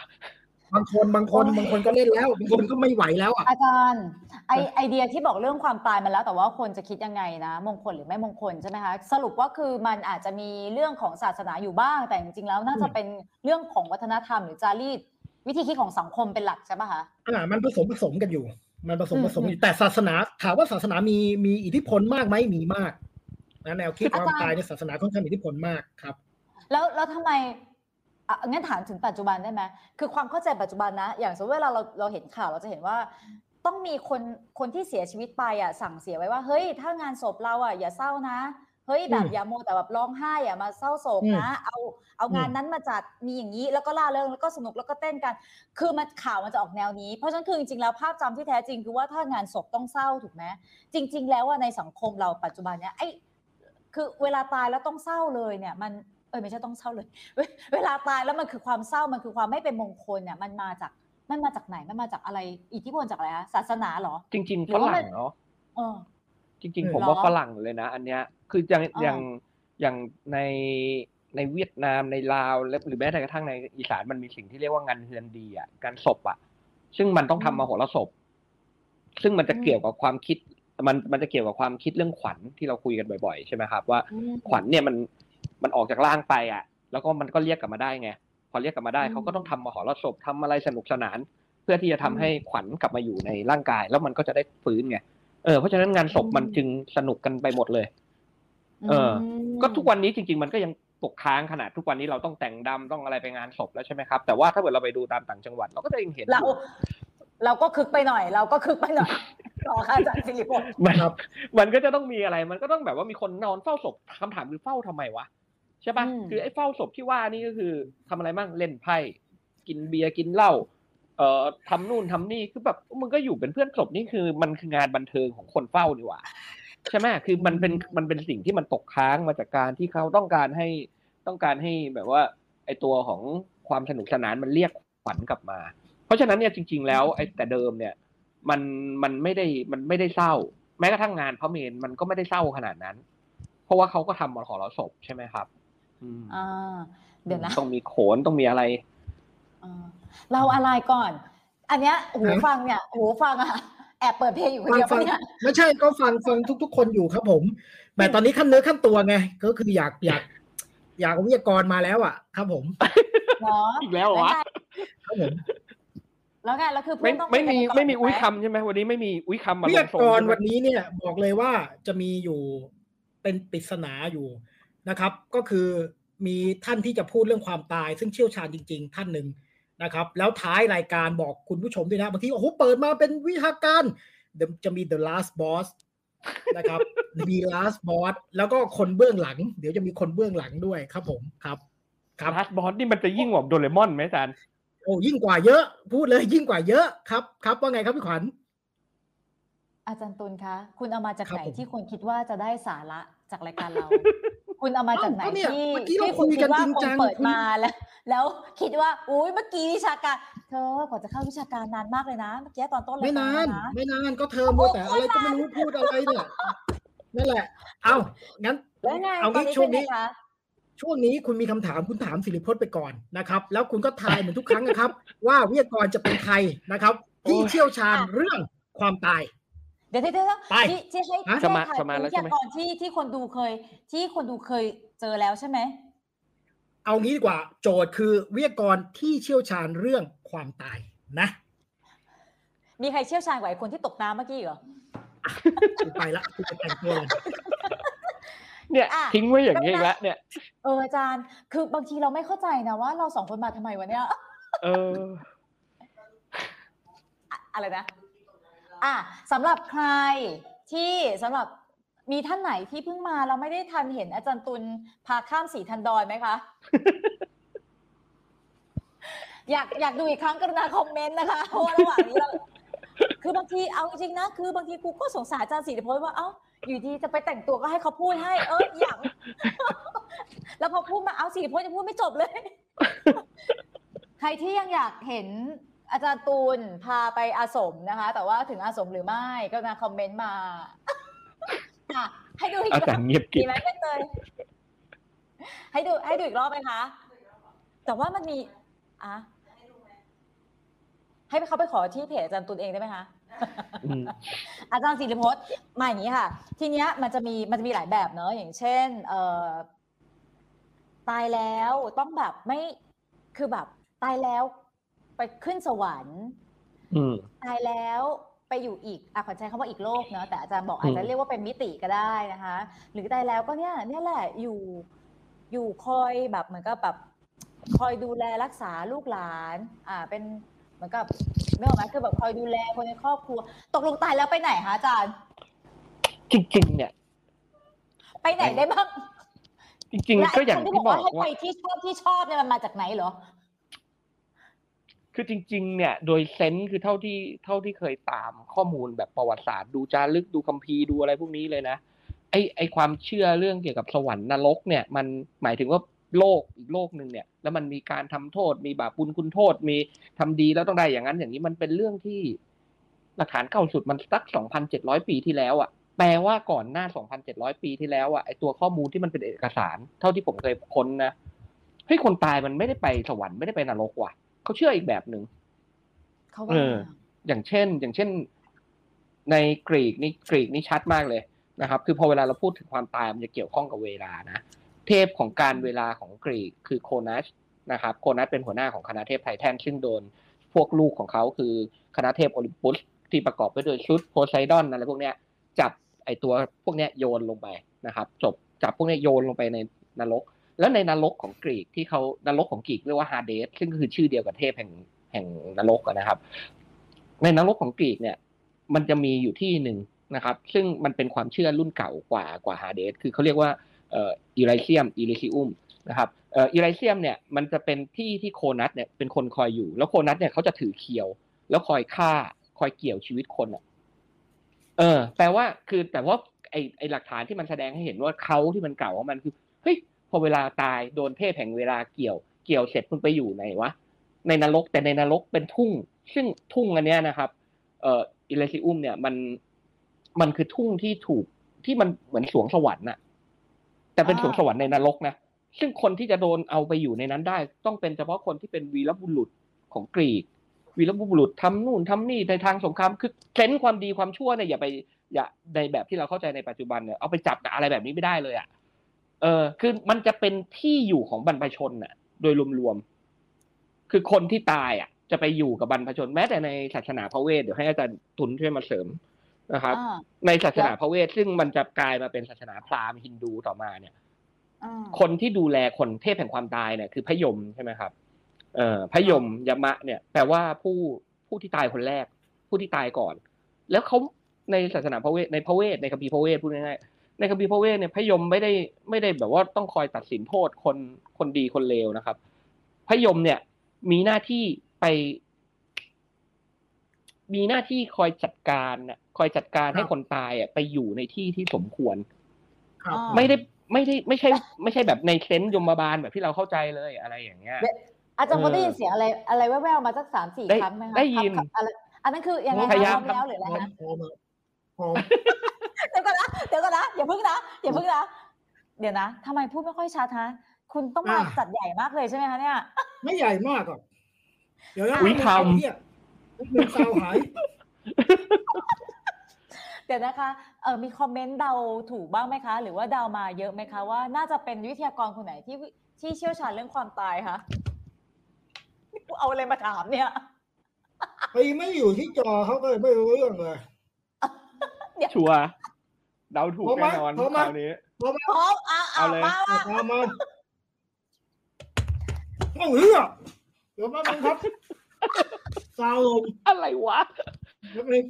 บางคนบางคนบางคนก็เล่นแล้วบางคนก็ไม่ไหวแล้วอะอาจารย์ไอไอเดียที่บอกเรื่องความตายมันแล้ว แต่ว่าคนจะคิดยังไงนะ มงคลหรือไม่มงคลใช่ไหมคะสรุปว่าคือมันอาจจะมีเรื่องของศาสนาอยู่บ้าง แต่จริงๆแล้วน่าจะอืมเป็นเรื่องของวัฒนธรรมหรือจารีตวิธีคิดของสังคมเป็นหลักใช่ปะคะอ่ามันผสมผสมกันอยู่ มันผสมอืมผสมอยู่แต่ศาสนาถามว่าศาสนามีมีอิทธิพลมากไหมมีมากนะแนวคิดความตายในศาสนาค่อนข้างมีอิทธิพลมากครับ แล้วแล้วทำไม อะงั้นถามถึงปัจจุบันได้ไหมคือความเข้าใจปัจจุบันนะ อย่างสมมติเวลาเราเราเห็นข่าวเราจะเห็นว่า ต้องมีคนคนที่เสียชีวิตไปอะสั่งเสียไว้ว่า เฮ้ย ถ้างานศพเราอะอย่าเศร้านะ เฮ้ยแบบอืมอย่าโมวแต่แบบร้องไห้อย่ามาเศร้าโศกนะ เอาเอางานนั้นมาจัดมีอย่างนี้แล้วก็ล่าเริงแล้วก็สนุกแล้วก็เต้นกัน คือมันข่าวมันจะออกแนวนี้ เพราะฉะนั้นคือจริงๆแล้วภาพจำที่แท้จริงคือว่าถ้างานศพต้องเศร้าถูกไหมจริง ๆ แล้วว่าในสังคมเราปัจจุบันเนี้ยไอ้คือเวลาตายแล้วต้องเศร้าเลยเนี่ยมัน เออไม่ใช่ต้องเศร้าเลยเวเวลาตายแล้วมันคือความเศร้ามันคือความไม่เป็นมงคลเนี่ยมันมาจากมันมาจากไหนมันมาจากอะไร อิทธิพลจากอะไรคะศาสนาเหรอ จริงหรืๆฝอว่ามัรั่นงเนาะเออจริงอืมๆผมว่าเหรอฝรั่งเลยนะ อันเนี้ยคืออย่างอ่าอย่างอย่างในในเวียดนามในลาวและหรือแม้แต่กระทั่งในอีสานมันมีสิ่งที่เรียกว่างานเฮือนดีอะการศพอะ ซึ่งมันต้องทำมโหรสพซึ่งมันจะเกี่ยวกับความคิด มันมันจะเกี่ยวกับความคิดเรื่องขวัญที่เราคุยกันบ่อยๆ ใช่ไหมครับ ว่าอืมขวัญเนี่ยมัน มันออกจากร่างไปอะ แล้วก็มันก็เรียกกลับมาได้ไงพอเรียกกลับมาได้อืมเขาก็ต้องทำมหรสพทำอะไรสนุกสนาน เพื่อที่จะทำอืมให้ขวัญกลับมาอยู่ในร่างกาย แล้วมันก็จะได้ฟื้นไงเออเพราะฉะนั้นงานศพอืมมันจึงสนุกกันไปหมดเลย เออมก็ทุกวันนี้จริง ๆ มันก็ยังตกค้างขนาดทุกวันนี้เราต้องแต่งดำต้องอะไรไปงานศพแล้วใช่ไหมครับ แต่ว่าถ้าเกิดเราไปดูตามต่างจังหวัดเราก็จะยังเห็นอเรายู่เราก็คึกไปหน่อย เราก็คึกไปหน่อยต่อค่ะอาจารย์สิริพงศ์มันครับมันก็จะต้องมีอะไร มันก็ต้องแบบว่ามีคนนอนเฝ้าศพคำถามคือเฝ้าทำไมวะ ใช่ปะคือไอ้เฝ้าศพที่ว่านี่ก็คือทำอะไรบ้างเล่นไพ่กินเบียร์กินเหล้าเอ่อทำนู่นทำนี่คือแบบมึงก็อยู่เป็นเพื่อนศพนี่คือมันคืองานบันเทิงของคนเฝ้านี่หว่าใช่ไหมคือมันเป็นมันเป็นสิ่งที่มันตกค้างมาจากการที่เขาต้องการให้ต้องการให้แบบว่า ไอ้ตัวของความสนุกสนานมันเรียกขวัญกลับมา เพราะฉะนั้นเนี่ยจริง ๆ แล้วไอ้แต่เดิมเนี่ย มันมันไม่ได้มันไม่ได้เศร้า แม้กระทั่งงานพระเมนมันก็ไม่ได้เศร้าขนาดนั้น เพราะว่าเขาก็ทำมรหรสพใช่ไหมครับ อืมอ่าเดี๋ยวนะต้องมีโขนต้องมีอะไรอ่าเราอะไรก่อน อันเนี้ยหูฮะฟังเนี่ยหูฟังอะแอบเปิดเพลงอยู่คนฟังเดียวฟัปะงเนี่ยไม่ใช่ก็ฟังฟังทุก ๆ คนอยู่ครับผมแต่ตอนนี้ขั้นเนื้อขั้นตัวไง ก็คืออยากอยากอยากเอาวิทยากรมาแล้วอะ ครับผมเนาะอีกแล้วเหรอวะครับผมแล้วไงแล้วคือเพื่ไม่อนต้องไม่มีคุยกันก่นไม่มีถูกหอุ้ยคำใช่ไหมวันนี้ไม่มีอุ้ยคำมาวิทลยางทรงกรใช่ไหมวันนี้เนี่ย บอกเลยว่าจะมีอยู่เป็นปริศนาอยู่ นะครับ ก็คือมีท่านที่จะพูดเรื่องความตาย ซึ่งเชี่ยวชาญจริง ๆ ท่านหนึ่งนะครับ แล้วท้ายรายการบอกคุณผู้ชมด้วยนะบางทีโอ้โหเปิดมาเป็นวิชาการเดี๋ยวจะมี the last boss นะครับมี last boss แล้วก็คนเบื้องหลัง เดี๋ยวจะมีคนเบื้องหลังด้วยครับผมครับครับลัสบอสนี่มันจะยิ่งกว่าโดเรมอนไหมอาจารย์โอ้ยิ่งกว่าเยอะ พูดเลยยิ่งกว่าเยอะครับครับว่าไงครับพี่ขวัญอาจารย์ตุลคะ คุณเอามาจากครับไหนผมที่คุณคิดว่าจะได้สาระ จากรายการเรา คุณเอามาจากไหนเอ้าก็เนี่ยที่เมื่อกี้เราที่คุณคุยกัคินดว่าจริงคนจังเปิดคุยมาแล้ว แล้วคิดว่าอุ้ยเมื่อกี้วิชาการ เธอกว่าจะเข้าวิชาการนานมากเลยนะ เมื่อกี้ตอนต้นรายไม่การนานนะไม่นานก็เธอมัวแต่อะไรก็ไม่รู้พูดอะไรเนี่ยนั่นแหละ เอางั้นแล้วไงเอาตอนงี้นี้ช่วเป็งนไงนี้คะช่วงนี้คุณมีคำถามคุณถามสิริพจน์ไปก่อนนะครับ แล้วคุณก็ทายเหมือนทุกครั้งนะครับ ว่าวิทยากรจะเป็นใครนะครับ ที่เชี่ยวชาญเรื่องความตาย เดี๋ยวเดี๋ยวเดี๋ยวไปที่ที่ให้ฮะที่จะมาให้ถ่ายจะมาเป็นแล้ววิทใช่ไหมยากรที่ที่คนดูเคย ที่คนดูเคยเจอแล้วใช่ไหมเอางี้ดีกว่า โจทย์คือวิทยากรที่เชี่ยวชาญเรื่องความตายนะ มีใครเชี่ยวชาญกว่าไอ้คนที่ตกน้ำเมื่อกี้เหรอกูไปละกูจะแต่งตัวเลยเนี่ยอะทิ้งไว้อย่างนี้อีกแล้วเนี่ยเอออาจารย์ คือบางทีเราไม่เข้าใจนะว่าเราสองคนมาทำไมวะเนี่ยเออ อะไรนะ อะสำหรับใครที่สำหรับมีท่านไหนที่เพิ่งมาเราไม่ได้ทันเห็นอาจารย์ตุลพาข้ามสีทันดอนไหมคะ อยากอยากดูอีกครั้งกรุณาคอมเมนต์นะคะเพราะว่าระหว่างนี้เราคือบางทีเอาจริงๆนะ คือบางทีกูก็สงสารอาจารย์ศรีพจน์ว่าเอ้าอยู่ดีจะไปแต่งตัวก็ให้เขาพูดให้ เอออย่าง แล้วพอพูดมาเอาศรีพจน์จะพูดไม่จบเลย ใครที่ยังอยากเห็น อาจารย์ตูนพาไปอาสมนะคะ แต่ว่าถึงอาสมหรือไม่ก็นะคอมเมนต์มาอะให้ดูอีกอาจารย์เงียบกริดีบไหมเป็นเลยให้ดูให้ดูอีกรอบไหมคะ แต่ว่ามันมีอะให้เขาไปขอที่เพจอาจารย์ตูนเองได้ไหมคะอืมอาจารย์ศิริพจน์มาอย่างนี้ค่ะ ทีเนี้ยมันจะมีมันจะมีหลายแบบเนอะอย่างเช่น เอ่อตายแล้วต้องแบบไม่คือแบบตายแล้ว ไปขึ้นสวรรค์อืมตายแล้วไปอยู่อีกอะขอใช้คำว่าอีกโลกเนอะแต่อาจารย์บอกอืมอาจจะเรียกว่าเป็นมิติก็ได้นะคะ หรือตายแล้วก็เนี่ยเนี่ยแหละอยู่อยู่คอยแบบเหมือนกับแบบคอยดูแลรักษาลูกหลาน อ่า เป็นเหมือนกับไม่ออกไหมคือแบบคอยดูแลคนในครอบครัว ตกลงตายแล้วไปไหนคะอาจารย์ จริงๆ เนี่ย ไปไหนได้บ้างจริงและๆก็อย่างไคนที่บอกให้ไปว่าที่ชอบที่ชอบเนี่ยมันมาจากไหนเหรอ คือจริง ๆ เนี่ย โดยเซนส์คือเท่าที่เท่าที่เคยตามข้อมูลแบบประวัติศาสตร์ดูจารึกดูคัมภีร์ดูอะไรพวกนี้เลยนะไอไอความเชื่อเรื่องเกี่ยวกับสวรรค์นรกเนี่ย มันหมายถึงว่าโลกอีกโลกหนึ่งเนี่ย แล้วมันมีการทำโทษ มีบาปบุญคุณโทษ มีทำดีแล้วต้องได้อย่างนั้นอย่างนี้มันเป็นเรื่องที่หลักฐานเก่าสุดมันสักสองพันเจ็ดร้อยปีที่แล้วอะแปลว่าก่อนหน้าสองพันเจ็ดร้อยปีที่แล้วอะไอตัวข้อมูลที่มันเป็นเอกสาร เท่าที่ผมเคยค้นนะเฮ้ยคนตายมันไม่ได้ไปสวรรค์ไม่ได้ไปนรกว่ะ เขาเชื่ออีกแบบหนึ่งเขาว่าเอออย่างเช่น อย่างเช่น ในกรีกนี่กรีกนี่ชัดมากเลยนะครับ คือพอเวลาเราพูดถึงความตายมันจะเกี่ยวข้องกับเวลานะ เทพของการเวลาของกรีกคือโคนัสนะครับ โคนัสเป็นหัวหน้าของคณะเทพไททันซึ่งโดนพวกลูกของเขาคือคณะเทพโอลิมปุสที่ประกอบไปด้วยชุดโพไซดอนอะไรพวกเนี้ยจับไอตัวพวกเนี้ยโยนลงไปนะครับจบจับพวกเนี้ยโยนลงไปในนรก แล้วในนรกของกรีกที่เขานรกของกรีกเรียกว่าฮาเดสซึ่งก็คือชื่อเดียวกับเทพแห่งแห่งนรกนะครับ ในนรกของกรีกเนี่ย มันจะมีอยู่ที่หนึ่งนะครับ ซึ่งมันเป็นความเชื่อรุ่นเก่ากว่ากว่าฮาเดสคือเขาเรียกว่าเอ่ออิไรเซียมอิริซิอุมนะครับเอ่ออิไรเซียมเนี่ยมันจะเป็นที่ที่โคนัสเนี่ยเป็นคนคอยอยู่ แล้วโคนัสเนี่ยเขาจะถือเคียว แล้วคอยฆ่าคอยเกี่ยวชีวิตคนอะเออแปลว่าคือแต่ว่าไอไอหลักฐานที่มันแสดงให้เห็นว่าเขาที่มันเก่าว่ามันคือเฮ้ย พอเวลาตายโดนเทพแห่งเวลาเกี่ยว เกี่ยวเสร็จมันไปอยู่ไหนวะในนรกแต่ในนรกเป็นทุ่ง ซึ่งทุ่งอันเนี้ยนะครับเอ่ออิเลซิอุมเนี่ยมันมันคือทุ่งที่ถูกที่มันเหมือนสวงสวรรค์น่ะ แต่เป็นสวงสวรรค์ในนรกนะซึ่งคนที่จะโดนเอาไปอยู่ในนั้นได้ ต้องเป็นเฉพาะคนที่เป็นวีรบุรุษของกรีก วีรบุรุษทำนู่นทำนี่ในทางสงครามคือเซนความดีความชั่วเนี่ยอย่าไป อย่าในแบบที่เราเข้าใจในปัจจุบันเนี่ยเอาไปจับกับอะไรแบบนี้ไม่ได้เลยอะ เออคือมันจะเป็นที่อยู่ของบรรพชนน่ะ โดยรวมๆคือคนที่ตายอะ จะไปอยู่กับบรรพชนแม้แต่ในศาสนาพระเวทเดี๋ยวให้อาจารย์ตุนช่วยมาเสริมนะครับอ่าในศาสนาพระเวทซึ่งมันจะกลายมาเป็นศาสนาพราหมณ์ฮินดูต่อมาเนี่ยอ่าคนที่ดูแลคนเทพแห่งความตายเนี่ยคือพระยมใช่ไหมครับ เอ่อพระยมยมะ เนี่ยแปลว่าผู้ผู้ที่ตายคนแรก ผู้ที่ตายก่อน แล้วเขาในศาสนาพระเวทในพระเวทในคัมภีร์พระเวทพูดง่ายๆ ในคัมภีร์พระเวทเนี่ยพระยมไม่ได้ไม่ได้แบบว่าต้องคอยตัดสินโทษคนคนดีคนเลวนะครับพระยมเนี่ยมีหน้าที่ไป มีหน้าที่คอยจัดการน่ะคอยจัดการให้คนตายอะไปอยู่ในที่ที่สมควรครับอ่าไม่ได้ไม่ได้ไม่ใช่ ไม่ใช่แบบในเซนส์ยมบาลแบบที่เราเข้าใจเลยอะไรอย่างเงี้ยเดี๋ยวอาจารย์พอได้ยินเออเสียงอะไร อะไรแว่วๆมาสักสามสี่ได้ครั้งไหมคะได้ยินครับครับอะไรอันนั้นคือยังไงพยายามพร้อมแล้วหรืออะไรพร้อมนะพร้อมอะพร้อมเดี๋ยวก่อนนะ เดี๋ยวก่อนนะ อย่าพึ่งนะ อย่าพึ่งนะ เดี๋ยวนะทำไมพูดไม่ค่อยชัดฮะ คุณต้องมาอ่าจัดใหญ่มากเลยใช่ไหมคะเนี่ย ไม่ใหญ่มากหรอกเดี๋ยวนะอุ๊ยทำเทียบหนึ่งซาวหาย เดี๋ยวนะคะ เออมีคอมเมนต์เดาถูกบ้างไหมคะ หรือว่าเดามาเยอะไหมคะว่าน่าจะเป็นวิทยากรคนไหนที่ที่เชี่ยวชาญเรื่องความตายคะเอาอะไรมาถามเนี่ยไปไม่อยู่ที่จอเขาก็เลยไม่รู้เรื่องเลยชัวร์ เดาถูกพร้อมไหมแน่นอนพร้อมไหมคราวนี้พร้อมไหมพร้อมอะเอาเลยมามาเอามาเอาเรื่องเดี๋ยวมาครับซาวลมอะไรวะแป๊บนึง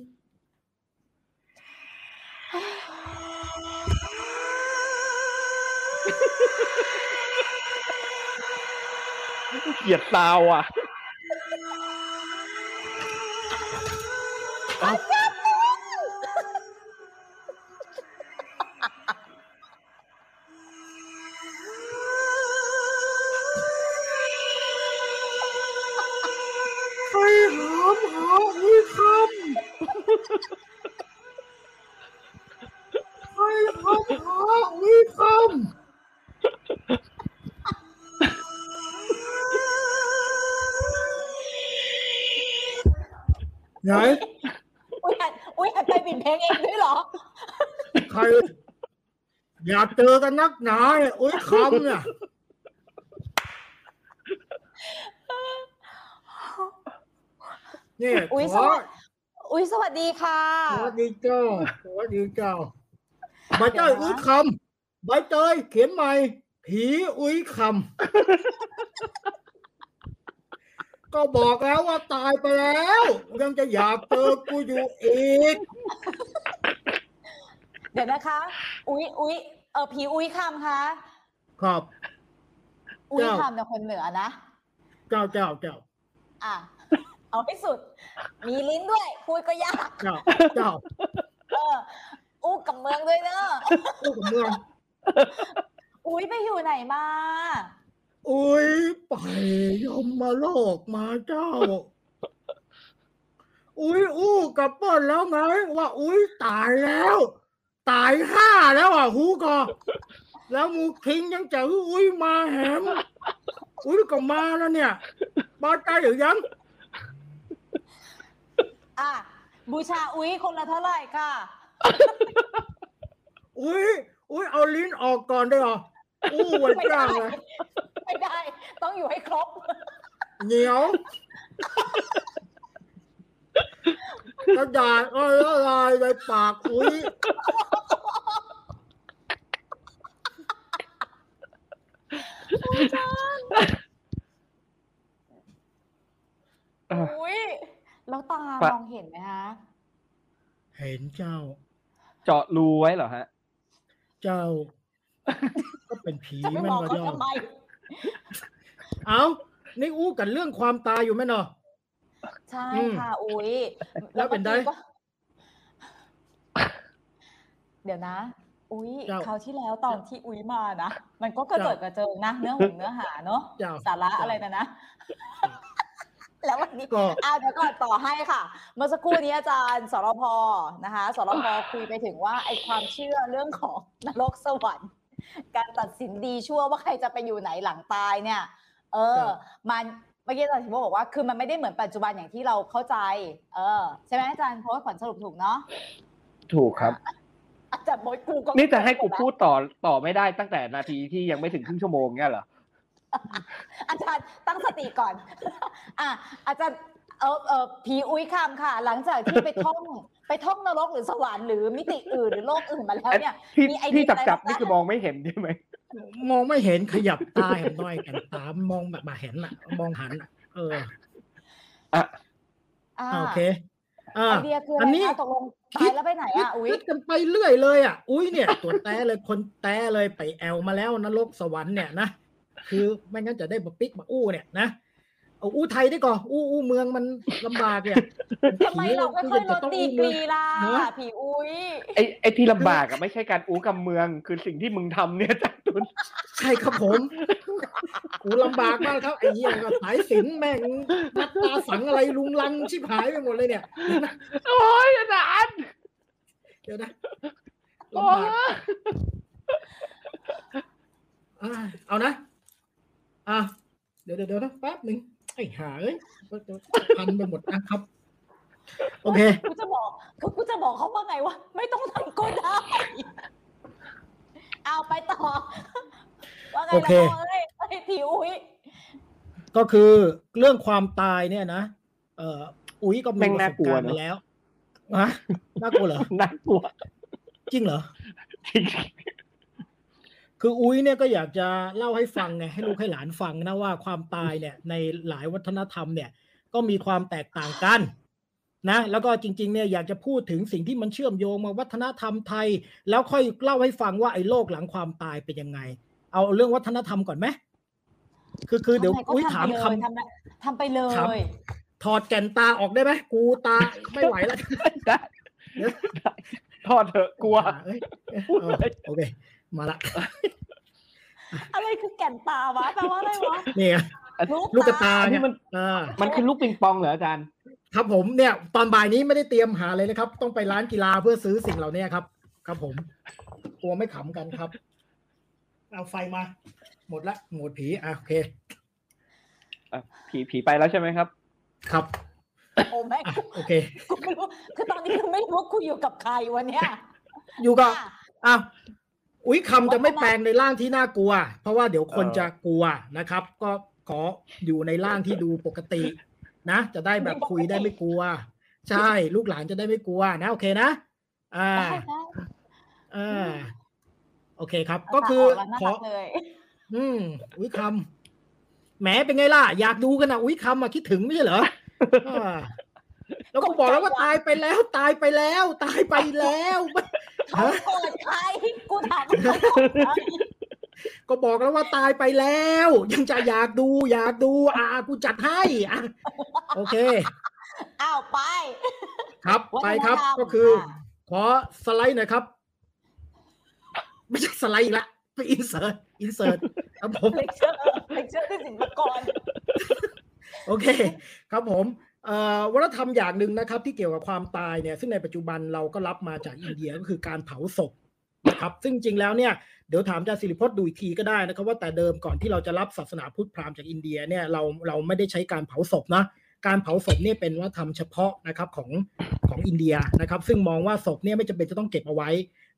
เกลียดซาวอะ เจอกันนักหนาเนี่ยอุ้ยคำเนี่ยนี่อุ๊ยขอสวัสอุ้ยสวัสดีค่ะ สวัสดีเจ้า สวัสดีเจ้าใบเตยเดี๋ยวนะอุ้ยคำใบเตยเขียนใหม่ ผีอุ้ยคำก็บอกแล้วว่าตายไปแล้ว ยังจะอยากเจอกูอยู่อีก เดี๋ยวนะคะ อุ้ยอุ้ย เออผีอุ้ยคำคะครับ อุ้ยเจ้าคำเนี่ยคนเหนือนะเจ้าเจ้าเจ้าอะเอาให้สุด มีลิ้นด้วย พูดก็ยากเจ้าเจ้าเอออู้กับเมืองด้วยเนอะผู้กับเมือง อุ้ยไปอยู่ไหนมา อุ้ยไปยมมาโลกมาเจ้า อุ้ยอู้กับเปิ้ลแล้วไงว่าอุ้ยตายแล้ว ตายห้าแล้วอะฮูก็แล้วมูคิงยังจะอุ้ยมาแหมอุ้ยก็มาแล้วเนี่ยมาใจหรือยัง อะ บูชาอุ้ยคนละเท่าไหร่ค่ะ อุ้ยอุ้ยเอาลิ้นออกก่อนได้เหรออู้วันไม่จ้าได้งเลยไม่ได้ ต้องอยู่ให้ครบ เหนียวกระดาษก็ละลายในปากอุ้ย อออุ้ยแล้วตาครับมองเห็นไหมฮะ เห็นเจ้า เจาะรูไว้เหรอฮะ เจ้า ก็เป็นผีจะไปมันมองก็เขาย่อมทำไมเอานี่อู้กันเรื่องความตายอยู่ไหมเนาะใช่อืมค่ะ อุ้ยแล้วเป็นไงมื่อกี้ก็เดี๋ยวนะ อุ้ยเจ้าคราวที่แล้วตอนที่อุ้ยมานะมันก็กระเจิดกระเจิงนะเนื้อหงเนื้อหาเนอะเจ้าสาระอะไรนะนะแล้ววันนี้ก็ อ่าเดี๋ยวก่อนต่อให้ค่ะ เมื่อสักครู่นี้อาจารย์สรพนะคะสรพคุยไปถึงว่าไอ้ความเชื่อเรื่องของนรกสวรรค์ การตัดสินดีชั่วว่าใครจะไปอยู่ไหนหลังตายเนี่ย เออครับมันเมื่อกี้อาจารย์ถิบอกว่าคือมันไม่ได้เหมือนปัจจุบันอย่างที่เราเข้าใจ เออ ใช่ไหมอาจารย์เพราะว่าขวัญสรุปถูกเนาะ ถูกครับ อาจารย์มดกูก็นี่จะให้กูพูดต่อต่อไม่ได้ตั้งแต่นาทีที่ยังไม่ถึงครึ่งชั่วโมงเนี่ยเหรออาจารย์ตั้งสติก่อน อะอาจารย์เออเออผีอุ้ยคำค่ะ หลังจากที่ไปท่องไปท่องนรกหรือสวรรค์หรือมิติอื่นหรือโลกอื่นมาแล้วเนี่ยที่มีไอเดียที่จับอะไรจับบ้างนี่คือมองไม่เห็นใช่ไหมมองไม่เห็นขยับตาเห็นน้อยกันตามมองแบบมาเห็นอะมองหันอะเอออะอ่าอ่าโอเคอ่าไอเดียคืออะอัไรนนี้คะตกลง ตายแล้วไปไหนอะ อุ้ยคิดกันไปเรื่อยเลยอะ อุ้ยเนี่ย ตัวแต้เลยคนแต้เลยไปแอลมาแล้วนรกสวรรค์เนี่ยนะ คือไม่งั้นจะได้มาปิ๊กมาอู้เนี่ยนะ เอาอู้ไทยได้ก่อนอู้อู้เมืองมันลำบากเนี่ยทำไมเราค่อยๆลดดีกรีล่ะฮะผีอุ้ยไอ้ไอ้ที่ลำบากอะไม่ใช่การอู้กำเมืองคือสิ่งที่มึงทำเนี่ยจากตุนใช่ครับผมกูลำบากมากครับไอ้เหี้ยก็สายสินแม่งนัดตาสังอะไรลุงลังชิบหายไปหมดเลยเนี่ยโอ้ยอาจารย์เดี๋ยวนะโอ้ลำบากยอ่าเอานะอะเดี๋ยวเดี๋ยวเดี๋ยวนะแป๊บหนึ่ง ไอ้ห่าเอ้ยพันไปหมดนะครับ โอเคกูจะบอกคือกูจะบอกเขาว่าไงวะไม่ต้องทำก็ได้เอาไปต่อ ว่าไงโอเคล่ะพ่อเอ้ยไอ้ผีอุ้ยก็คือเรื่องความตายเนี่ยนะเอ่ออุ้ยก็มีแม่งประสน่าบกลัวการณ์เนอะมาแล้วฮะน่ากลัวเหรอน่ากลัว จริงเหรอจริง คืออุ้ยเนี่ยก็อยากจะเล่าให้ฟังไงให้ลูกให้หลานฟังนะว่าความตายเนี่ยในหลายวัฒนธรรมเนี่ยก็มีความแตกต่างกันนะแล้วก็จริงๆเนี่ยอยากจะพูดถึงสิ่งที่มันเชื่อมโยงมาวัฒนธรรมไทย แล้วค่อยเล่าให้ฟังว่าไอ้โลกหลังความตายเป็นยังไง เอาเรื่องวัฒนธรรมก่อนไหมคือคือเดี๋ยวทำไก็อุ้ยถามทำคำไปเลยทำไปทำไปเลถามยถอดแก่นตาออกได้ไหมกูตาไม่ไหวแล้วได้ได้ทอดเถอะกลัวเอ้ยเอ้ยเออโอเคมาละอะไรคือแก่นตาวะแปลว่าอะไรวะนี่ไงลูกกระตาอันนี้เนี่ยมันอ่ามันคือลูกปิงปองเหรออาจารย์ ครับผมเนี่ย ตอนบ่ายนี้ไม่ได้เตรียมหาเลยนะครับ ต้องไปร้านกีฬาเพื่อซื้อสิ่งเหล่านี้ครับ ครับผมกลัวไม่ขำกันครับ เอาไฟมา หมดละโหมดผีอะโอเคอะผีผีไปแล้วใช่ไหมครับ ครับโอ้แม่งอะกูโอเคกูไม่รู้คือตอนนี้คือไม่รู้ว่ากูอยู่กับใครวันเนี้ยอยู่กับอะอ้าว อุ้ยคำจะไม่แปลงในร่างที่น่ากลัว เพราะว่าเดี๋ยวคนเออจะกลัวนะครับ ก็ขออยู่ในร่างที่ดูปกติ นะ จะได้แบบคุยได้ไม่กลัว ใช่ ลูกหลานจะได้ไม่กลัวนะโอเคนะอ่าได้ได้อ่าโอเคครับเอาก็คือตากแล้วน่าขอรักเลยอืมอุ้ยคำแหมเป็นไงล่ะ อยากดูกันนะอุ้ยคำอะคิดถึงไม่ใช่เหรออ่าแล้วก็บอกแล้วว่าตายไปแล้ว ตายไปแล้ว ตายไปแล้ว เขาโกรธใคร กูถามว่าเขาโกรธใครก็บอกแล้วว่าตายไปแล้ว ยังจะอยากดูอยากดู อ่ากูจัดให้อะโอเคอ้าวไป ครับวัฒนธรรมไปครับก็คืออ่าขอสไลด์หน่อยครับ ไม่ใช่สไลด์อีกละไป insert insert ครับผม lecture lecture ที่สินกรโอเค ครับผมเอ่อ วัฒนธรรมอย่างหนึ่งนะครับ ที่เกี่ยวกับความตายเนี่ยซึ่งในปัจจุบันเราก็รับมาจากอินเดียก็คือการเผาศพนะครับซึ่งจริงแล้วเนี่ยเดี๋ยวถามอาจารย์สิริพจน์ดูอีกทีก็ได้นะครับว่าแต่เดิมก่อนที่เราจะรับศาสนาพุทธพราหมณ์จากอินเดียเนี่ยเราเราไม่ได้ใช้การเผาศพนะการเผาศพเนี่ยเป็นวัฒนธรรมเฉพาะนะครับของของอินเดียนะครับ ซึ่งมองว่าศพเนี่ยไม่จำเป็นจะต้องเก็บเอาไว้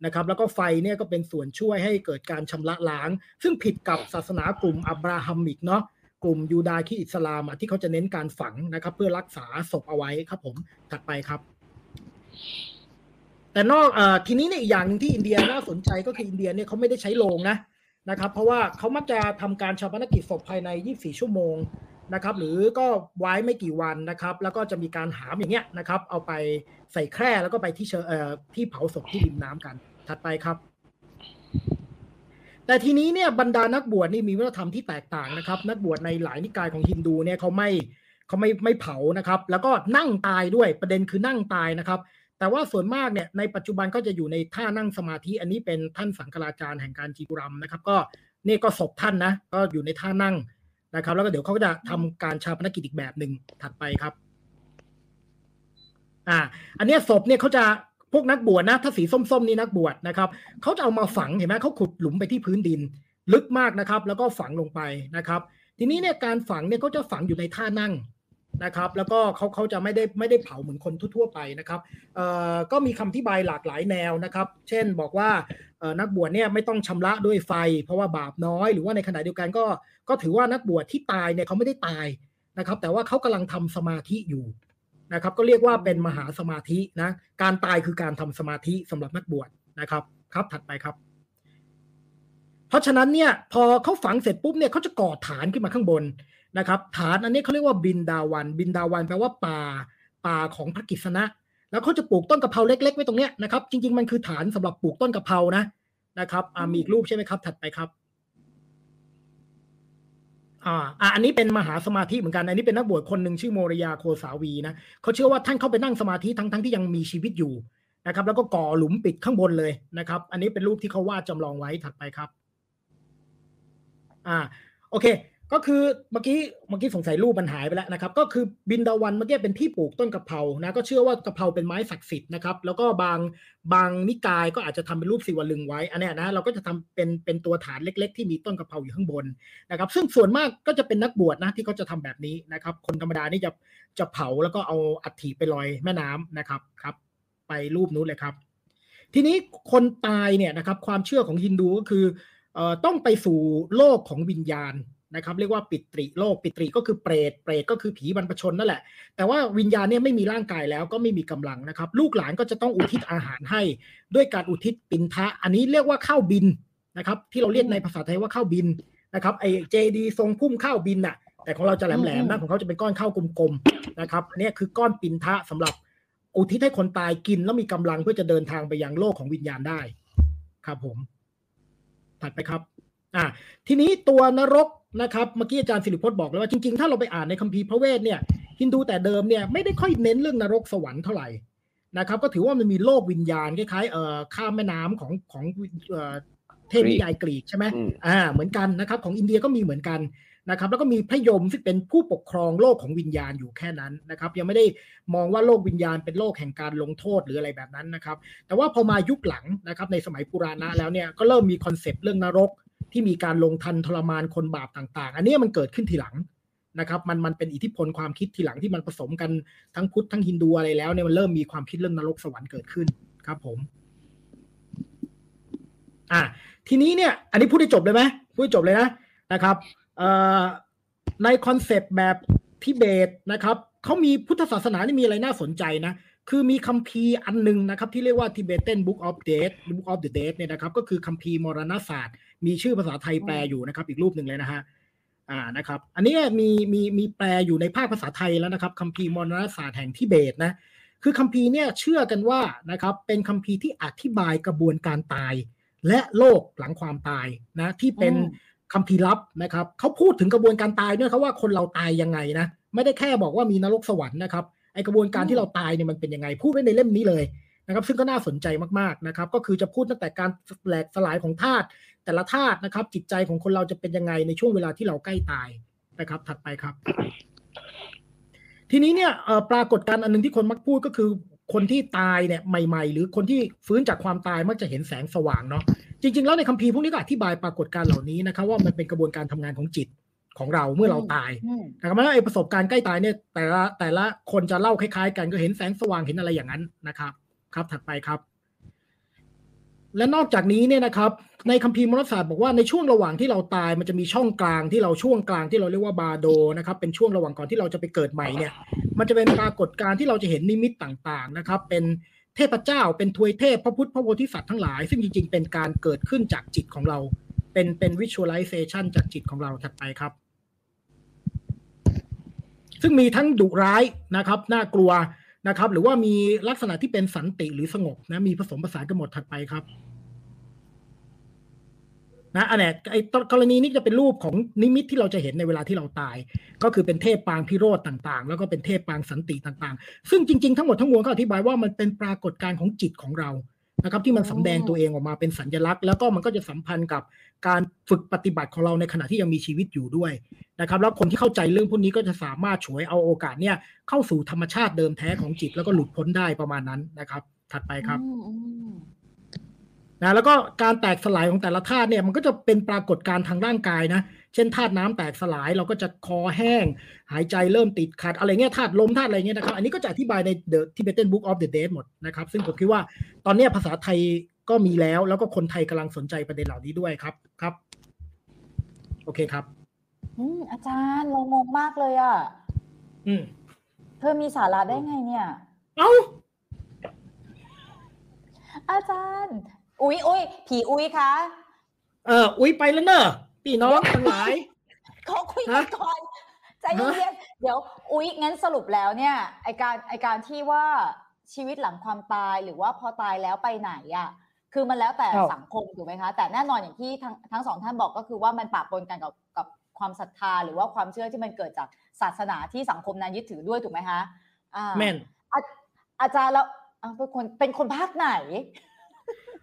นะครับ แล้วก็ไฟเนี่ยก็เป็นส่วนช่วยให้เกิดการชำระล้าง ซึ่งผิดกับศาสนากลุ่ม Abrahamic เนาะ กลุ่มยูดาห์คริสต์อิสลามที่เขาจะเน้นการฝังนะครับ เพื่อรักษาศพเอาไว้ครับผมถัดไปครับ แต่นอกอทีนี้เนี่ยอีกอย่างหนึ่งที่อินเดียน่าสนใจก็คืออินเดียเนี่ยเขาไม่ได้ใช้โลงนะนะครับ เพราะว่าเขามักจะทำการชาปนกิจศพภายใน 24 ชั่วโมงนะครับ หรือก็ไว้ไม่กี่วันนะครับ แล้วก็จะมีการหามอย่างเงี้ยนะครับ เอาไปใส่แคร่แล้วก็ไปที่เชอเอ่อที่เผาศพที่ริมน้ำกัน ถัดไปครับ แต่ทีนี้เนี่ยบรรดานักบวชนี่มีวัฒนธรรมที่แตกต่างนะครับ นักบวชในหลายนิกายของฮินดูเนี่ยเขาไม่เขาไม่ไม่เผานะครับ แล้วก็นั่งตายด้วยประเด็นคือนั่งตายนะครับ แต่ว่าส่วนมากเนี่ยในปัจจุบันก็จะอยู่ในท่านั่งสมาธิอันนี้เป็นท่านสังฆราจารย์แห่งการจีบุรัมนะครับ ก็นี่ก็ศพท่านนะ ก็อยู่ในท่านั่งนะครับ แล้วก็เดี๋ยวเขาก็จะทำการชาปนกิจอีกแบบหนึ่งถัดไปครับ อ่า อันนี้ศพเนี่ยเขาจะ พวกนักบวชนะ ถ้าสีส้มๆนี่นักบวชนะครับเขาจะเอามาฝังเห็นไหมเขาขุดหลุมไปที่พื้นดิน ลึกมากนะครับ แล้วก็ฝังลงไปนะครับ ทีนี้เนี่ยการฝังเนี่ยเขาจะฝังอยู่ในท่านั่งนะครับ แล้วก็เขาเขาจะไม่ได้ไม่ได้เผาเหมือนคนทั่วๆไปนะครับเอ่อก็มีคำอธิบายหลากหลายแนวนะครับ เช่นบอกว่านักบวชเนี่ยไม่ต้องชำระด้วยไฟ เพราะว่าบาปน้อย หรือว่าในขณะเดียวกันก็ก็ถือว่านักบวชที่ตายเนี่ยเขาไม่ได้ตายนะครับ แต่ว่าเขากำลังทำสมาธิอยู่ นะครับ ก็เรียกว่าเป็นมหาสมาธินะ การตายคือการทำสมาธิสำหรับนักบวชนะครับ ครับถัดไปครับ เพราะฉะนั้นเนี่ยพอเขาฝังเสร็จปุ๊บเนี่ยเขาจะก่อฐานขึ้นมาข้างบนนะครับฐานอันนี้เขาเรียกว่าบินดาวัน บินดาวันแปลว่าป่าป่าของพระกิษณะ แล้วเขาจะปลูกต้นกะเพราเล็กๆไว้ตรงเนี้ยนะครับ จริง ๆ มันคือฐานสำหรับปลูกต้นกะเพรานะนะครับมีอีกรูปใช่ไหมครับ ถัดไปครับ อ่าอันนี้เป็นมหาสมาธิเหมือนกัน อันนี้เป็นนักบวชคนหนึ่งชื่อโมริยาโคสาวีนะเขาเชื่อว่าท่านเข้าไปนั่งสมาธิทั้งทั้งที่ยังมีชีวิตอยู่นะครับ แล้วก็ก่อหลุมปิดข้างบนเลยนะครับ อันนี้เป็นรูปที่เขาวาดจำลองไว้ถัดไปครับ อ่า โอเค ก็คือเมื่อกี้เมื่อกี้สงสัยรูปมันหายไปแล้วนะครับ ก็คือบินดาวันเมื่อกี้เป็นที่ปลูกต้นกะเพรานะก็เชื่อว่ากะเพราเป็นไม้ศักดิ์สิทธิ์นะครับแล้วก็บางบางนิกายก็อาจจะทำเป็นรูปศิวลึงไว้อันนี้นะเราก็จะทำเป็นเป็นตัวฐานเล็ก ๆ ที่มีต้นกะเพราอยู่ข้างบนนะครับ ซึ่งส่วนมากก็จะเป็นนักบวชนะที่เขาจะทำแบบนี้นะครับ คนธรรมดานี่จะจะเผาแล้วก็เอาอัฐิไปลอยแม่น้ำนะครับครับ ไปรูปนู้นเลยครับ ทีนี้คนตายเนี่ยนะครับความเชื่อของฮินดูก็คือเอ่อต้องไปสู่โลกของวิญญาณ นะครับเรียกว่าปิตริโลกปิตริก็คือเปรตเปรตก็คือผีบรรพชนนั่นแหละ แต่ว่าวิญญาณเนี่ยไม่มีร่างกายแล้วก็ไม่มีกำลังนะครับ ลูกหลานก็จะต้องอุทิศอาหารให้ ด้วยการอุทิศปินทะ อันนี้เรียกว่าข้าวบินนะครับ ที่เราเรียกในภาษาไทยว่าข้าวบินนะครับไอเจดีทรงพุ่มข้าวบินน่ะ แต่ของเราจะแหลมๆนะของเขาจะเป็นก้อนข้าวกลมๆนะครับอันนี้คือก้อนปินทะสำหรับอุทิศให้คนตายกินแล้วมีกำลังเพื่อจะเดินทางไปยังโลกของวิญญาณได้ ครับผม ถัดไปครับ อ่าทีนี้ตัวนรก นะครับเมื่อกี้อาจารย์สิริพจน์บอกแล้วว่าจริงๆ ถ้าเราไปอ่านในคัมภีร์พระเวทเนี่ยฮินดูแต่เดิมเนี่ยไม่ได้ค่อยเน้นเรื่องนรกสวรรค์เท่าไหร่นะครับ ก็ถือว่ามันมีโลกวิญญาณคล้ายๆเอ่อข้ามแม่น้ำของของเอ่อเทพนิยายกรีกใช่ไหมอืมอ่าเหมือนกันนะครับของอินเดียก็มีเหมือนกันนะครับแล้วก็มีพระยมซึ่งเป็นผู้ปกครองโลกของวิญญาณอยู่แค่นั้นนะครับยังไม่ได้มองว่าโลกวิญญาณเป็นโลกแห่งการลงโทษหรืออะไรแบบนั้นนะครับแต่ว่าพอมายุคหลังนะครับในสมัยปุราณะแล้วเนี่ยก็เริ่มมี concept เรื่องนรก ที่มีการลงทัณฑ์ทรมานคนบาปต่างๆ อันนี้มันเกิดขึ้นทีหลังนะครับมันมันเป็นอิทธิพลความคิดทีหลังที่มันผสมกันทั้งพุทธทั้งฮินดูอะไรแล้วเนี่ยมันเริ่มมีความคิดเรื่องนรกสวรรค์เกิดขึ้นครับผม อะทีนี้เนี่ย อันนี้พูดได้จบเลยไหมพูดได้จบเลยนะนะครับใน concept แบบทิเบตนะครับเขามีพุทธศาสนานี่มีอะไรน่าสนใจนะ คือมีคัมภีร์อันหนึงนะครับ ที่เรียกว่า Tibetan Book of Death Book of the Dead เนี่ยนะครับ ก็คือคัมภีร์มรณศาสตร์ มีชื่อภาษาไทยแปลอยู่นะครับ อีกรูปหนึ่งเลยนะฮะอ่านะครับ อันนี้มีมีมีแปลอยู่ในภาคภาษาไทยแล้วนะครับคัมภีร์มรณศาสตร์แห่งทิเบตนะคือคัมภีร์เนี่ยเชื่อกันว่านะครับเป็นคัมภีร์ที่อธิบายกระบวนการตาย และโลกหลังความตายนะที่เป็นอืมคัมภีร์ลับนะครับเขาพูดถึงกระบวนการตายด้วยครับว่าคนเราตายยังไงนะไม่ได้แค่บอกว่ามีนรกสวรรค์นะครับ ไอกระบวนการที่เราตายเนี่ยมันเป็นยังไงพูดไว้ในเล่มนี้เลยนะครับ ซึ่งก็น่าสนใจมากๆนะครับ ก็คือจะพูดตั้งแต่การแหลกสลายของธาตุแต่ละธาตุนะครับ จิตใจของคนเราจะเป็นยังไงในช่วงเวลาที่เราใกล้ตายนะครับ ถัดไปครับ ทีนี้เนี่ยเอ่อปรากฏการณ์อันหนึงที่คนมักพูดก็คือคนที่ตายเนี่ยใหม่ ๆ หรือคนที่ฟื้นจากความตายมักจะเห็นแสงสว่างเนาะจริง ๆ แล้วในคัมภีร์พวกนี้ก็อธิบายปรากฏการณ์เหล่านี้นะครับว่ามันเป็นกระบวนการทำงานของจิต ของเราเมื่อเราตายอืมนะครับเพราะฉะนั้นไอ้ประสบการณ์ใกล้ตายเนี่ย แต่ละแต่ละคนจะเล่าคล้ายๆ กันก็เห็นแสงสว่างเห็นอะไรอย่างนั้นนะครับ ครับ ถัดไปครับ และนอกจากนี้เนี่ยนะครับ ในคัมภีร์มรสศาสตร์บอกว่าในช่วงระหว่างที่เราตายมันจะมีช่องกลางที่เราช่วงกลางที่เราเรียกว่าบาโดนะครับ เป็นช่วงระหว่างก่อนที่เราจะไปเกิดใหม่เนี่ย มันจะเป็นปรากฏการณ์ที่เราจะเห็นนิมิตต่างๆนะครับ เป็นเทพเจ้า เป็นทวยเทพพระพุทธพระโพธิสัตว์ทั้งหลาย ซึ่งจริงๆเป็นการเกิดขึ้นจากจิตของเรา เป็นเป็น visualization จากจิตของเราถัดไปครับ ซึ่งมีทั้งดุร้ายนะครับ น่ากลัวนะครับ หรือว่ามีลักษณะที่เป็นสันติหรือสงบนะมีผสมผสานกันหมดถัดไปครับนะอันเนี้ยไอ้กรณีนี้จะเป็นรูปของนิมิตที่เราจะเห็นในเวลาที่เราตาย ก็คือเป็นเทพปางพิโรธต่างๆ แล้วก็เป็นเทพปางสันติต่างๆ ซึ่งจริงๆ ทั้งหมดทั้งมวลก็อธิบายว่ามันเป็นปรากฏการณ์ของจิตของเรา นะครับที่มันสำแดงตัวเองออกมาเป็นสัญลักษณ์ แล้วก็มันก็จะสัมพันธ์กับการฝึกปฏิบัติของเราในขณะที่ยังมีชีวิตอยู่ด้วยนะครับแล้วคนที่เข้าใจเรื่องพวกนี้ก็จะสามารถฉวยเอาโอกาสเนี่ยเข้าสู่ธรรมชาติเดิมแท้ของจิต แล้วก็หลุดพ้นได้ประมาณนั้นนะครับ ถัดไปครับอืมอืมนะแล้วก็การแตกสลายของแต่ละธาตุเนี่ยมันก็จะเป็นปรากฏการณ์ทางร่างกายนะ เช่นธาตุน้ำแตกสลายเราก็จะคอแห้ง หายใจเริ่มติดขัด อะไรเงี้ยธาตุลมธาตุอะไรเงี้ยนะครับ อันนี้ก็จะอธิบายใน The Tibetan Book of the Dead หมดนะครับ ซึ่งผมคิดว่าตอนเนี้ยภาษาไทยก็มีแล้ว แล้วก็คนไทยกำลังสนใจประเด็นเหล่านี้ด้วยครับครับ โอเคครับ อืมอาจารย์เรางงมากเลยอะอืมเธอมีสาระได้ไงเนี่ย เอ้าอาจารย์ อุ๊ยอุ๊ยผีอุ๊ยคะ เออ อุ้ยไปแล้วเนอะ พี่น้องทั้งหลายเขาคุยกันก่อนใจเย็นๆเดี๋ยว อุ๊ยงั้นสรุปแล้วเนี่ยไอการไอการที่ว่าชีวิตหลังความตายหรือว่าพอตายแล้วไปไหนอะคือมันแล้วแต่ครับสังคมถูกไหมคะ แต่แน่นอนอย่างที่ทั้งทั้งสองท่านบอกก็คือว่ามันปะปนกันกับกับความศรัทธา หรือว่าความเชื่อที่มันเกิดจากศาสนาที่สังคมนั้นยึดถือด้วยถูกไหมคะอ่าแม่นอาอาจารย์แล้วอะเป็นคนเป็นคนภาคไหน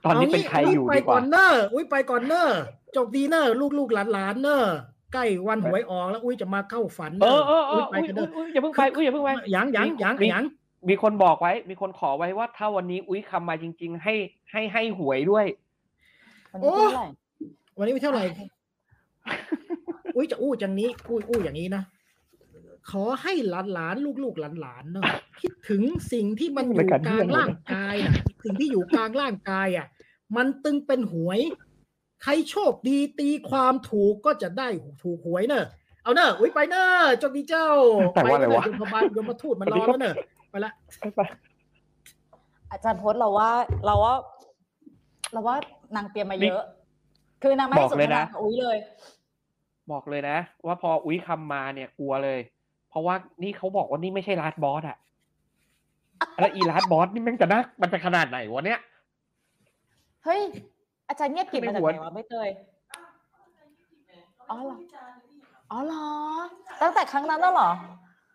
ตอนนี้เป็นใครอยู่ไปดีกก่ว่าอนเนอะอุ้ยไปก่อนเนอะจบดีเนอะลูกๆหลานๆเนอะใกล้วันหวยออกแล้วอุ้ยจะมาเข้าฝันเอเนออะเออเออไปอุ้ยกันเนอุ้ยอะอุ้ยอย่าเพิ่งไปอุ้ยอย่าเพิ่งไปยังยังยังมียังมีคนบอกไว้ มีคนขอไว้ว่าถ้าวันนี้อุ้ยคำมาจริง ๆ ให้ให้ให้หวยด้วยวันนี้เท่าไหร่วันนี้ไม่เท่าไหร่อุ้ยจะอู้จังนี้อุ้ยอู้อย่างนี้นะ ขอให้หลานหลานลูกลูกหลานหลานๆเนอะคิดถึงสิ่งที่มันอยู่รายการกเหี้ลายงเลยร่างกายนะสิ่งที่อยู่กลางร่างกายอะ มันตึงเป็นหวย ใครโชคดีตีความถูกก็จะได้ถูกหวยเนอะเอาเนอะอุ้ยไปเนอะจงดีเจ้าแต่ว่าอะไรปเนวะยมบาลยมทูตมันรอแล้วเนอะไปละอาจารย์พจน์เราว่า เราว่า เราว่านางเตรียมมาเยอะ คือนางไม่ให้บอกสนเลทยนานะกับอุ้ยเลย บอกเลยนะ ว่าพออุ้ยคำมาเนี่ยกลัวเลย เพราะว่านี่เขาบอกว่านี่ไม่ใช่ลาสบอสอะแล้วอีลาสบอสนี่แม่งจะน่ามันจะขนาดไหนวะเนี่ยเฮ้ย อาจารย์เงียบกริบมาจากในหัวไหนวะไม่เตยอ๋อเหรออ๋อเหรอ ตั้งแต่ครั้งนั้นแล้วเหรอ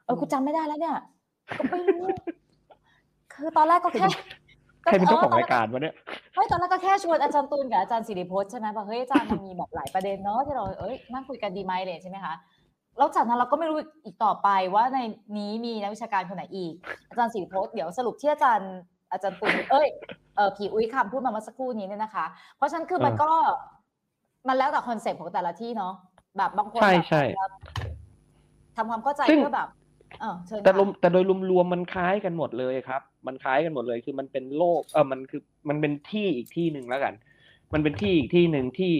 เออกูจำไม่ได้แล้วเนี่ยก็ไม่รู้คือตอนแรกก็แค่ใครเป็นเจ้าของตนรายการวะเนี่ยเฮ้ยตอนแรกก็แค่ชวนอาจารย์ตูนกับอาจารย์สิริพจน์ใช่ไหมบอกเฮ้ยอาจารย์มันมีแบบหลายประเด็นเนาะที่เราเอ้ยนั่งคุยกันดีไหมเลยใช่ไหมคะ แล้วจากนั้นเราก็ไม่รู้อีกต่อไปว่าในนี้มีนักวิชาการคนไหนอีก อาจารย์สิริพจน์เดี๋ยวสรุปที่อาจารย์อาจารย์ตูนเอ้ยเออผีอุ้ยคำพูดมาเมื่อสักครู่นี้เนี่ยนะคะ เพราะฉะนั้นคือมันเออก็มันแล้วแต่ concept ของแต่ละที่เนาะแบบบางคนใช่แบบใช่ทำความเข้าใจซึ่งเพื่อแบบเออเชิญแต่รวมค่ะแต่โดยรวมๆมันคล้ายกันหมดเลยครับ มันคล้ายกันหมดเลยคือมันเป็นโลกเออมันคือมันเป็นที่อีกที่หนึ่งแล้วกัน มันเป็นที่อีกที่หนึ่งที่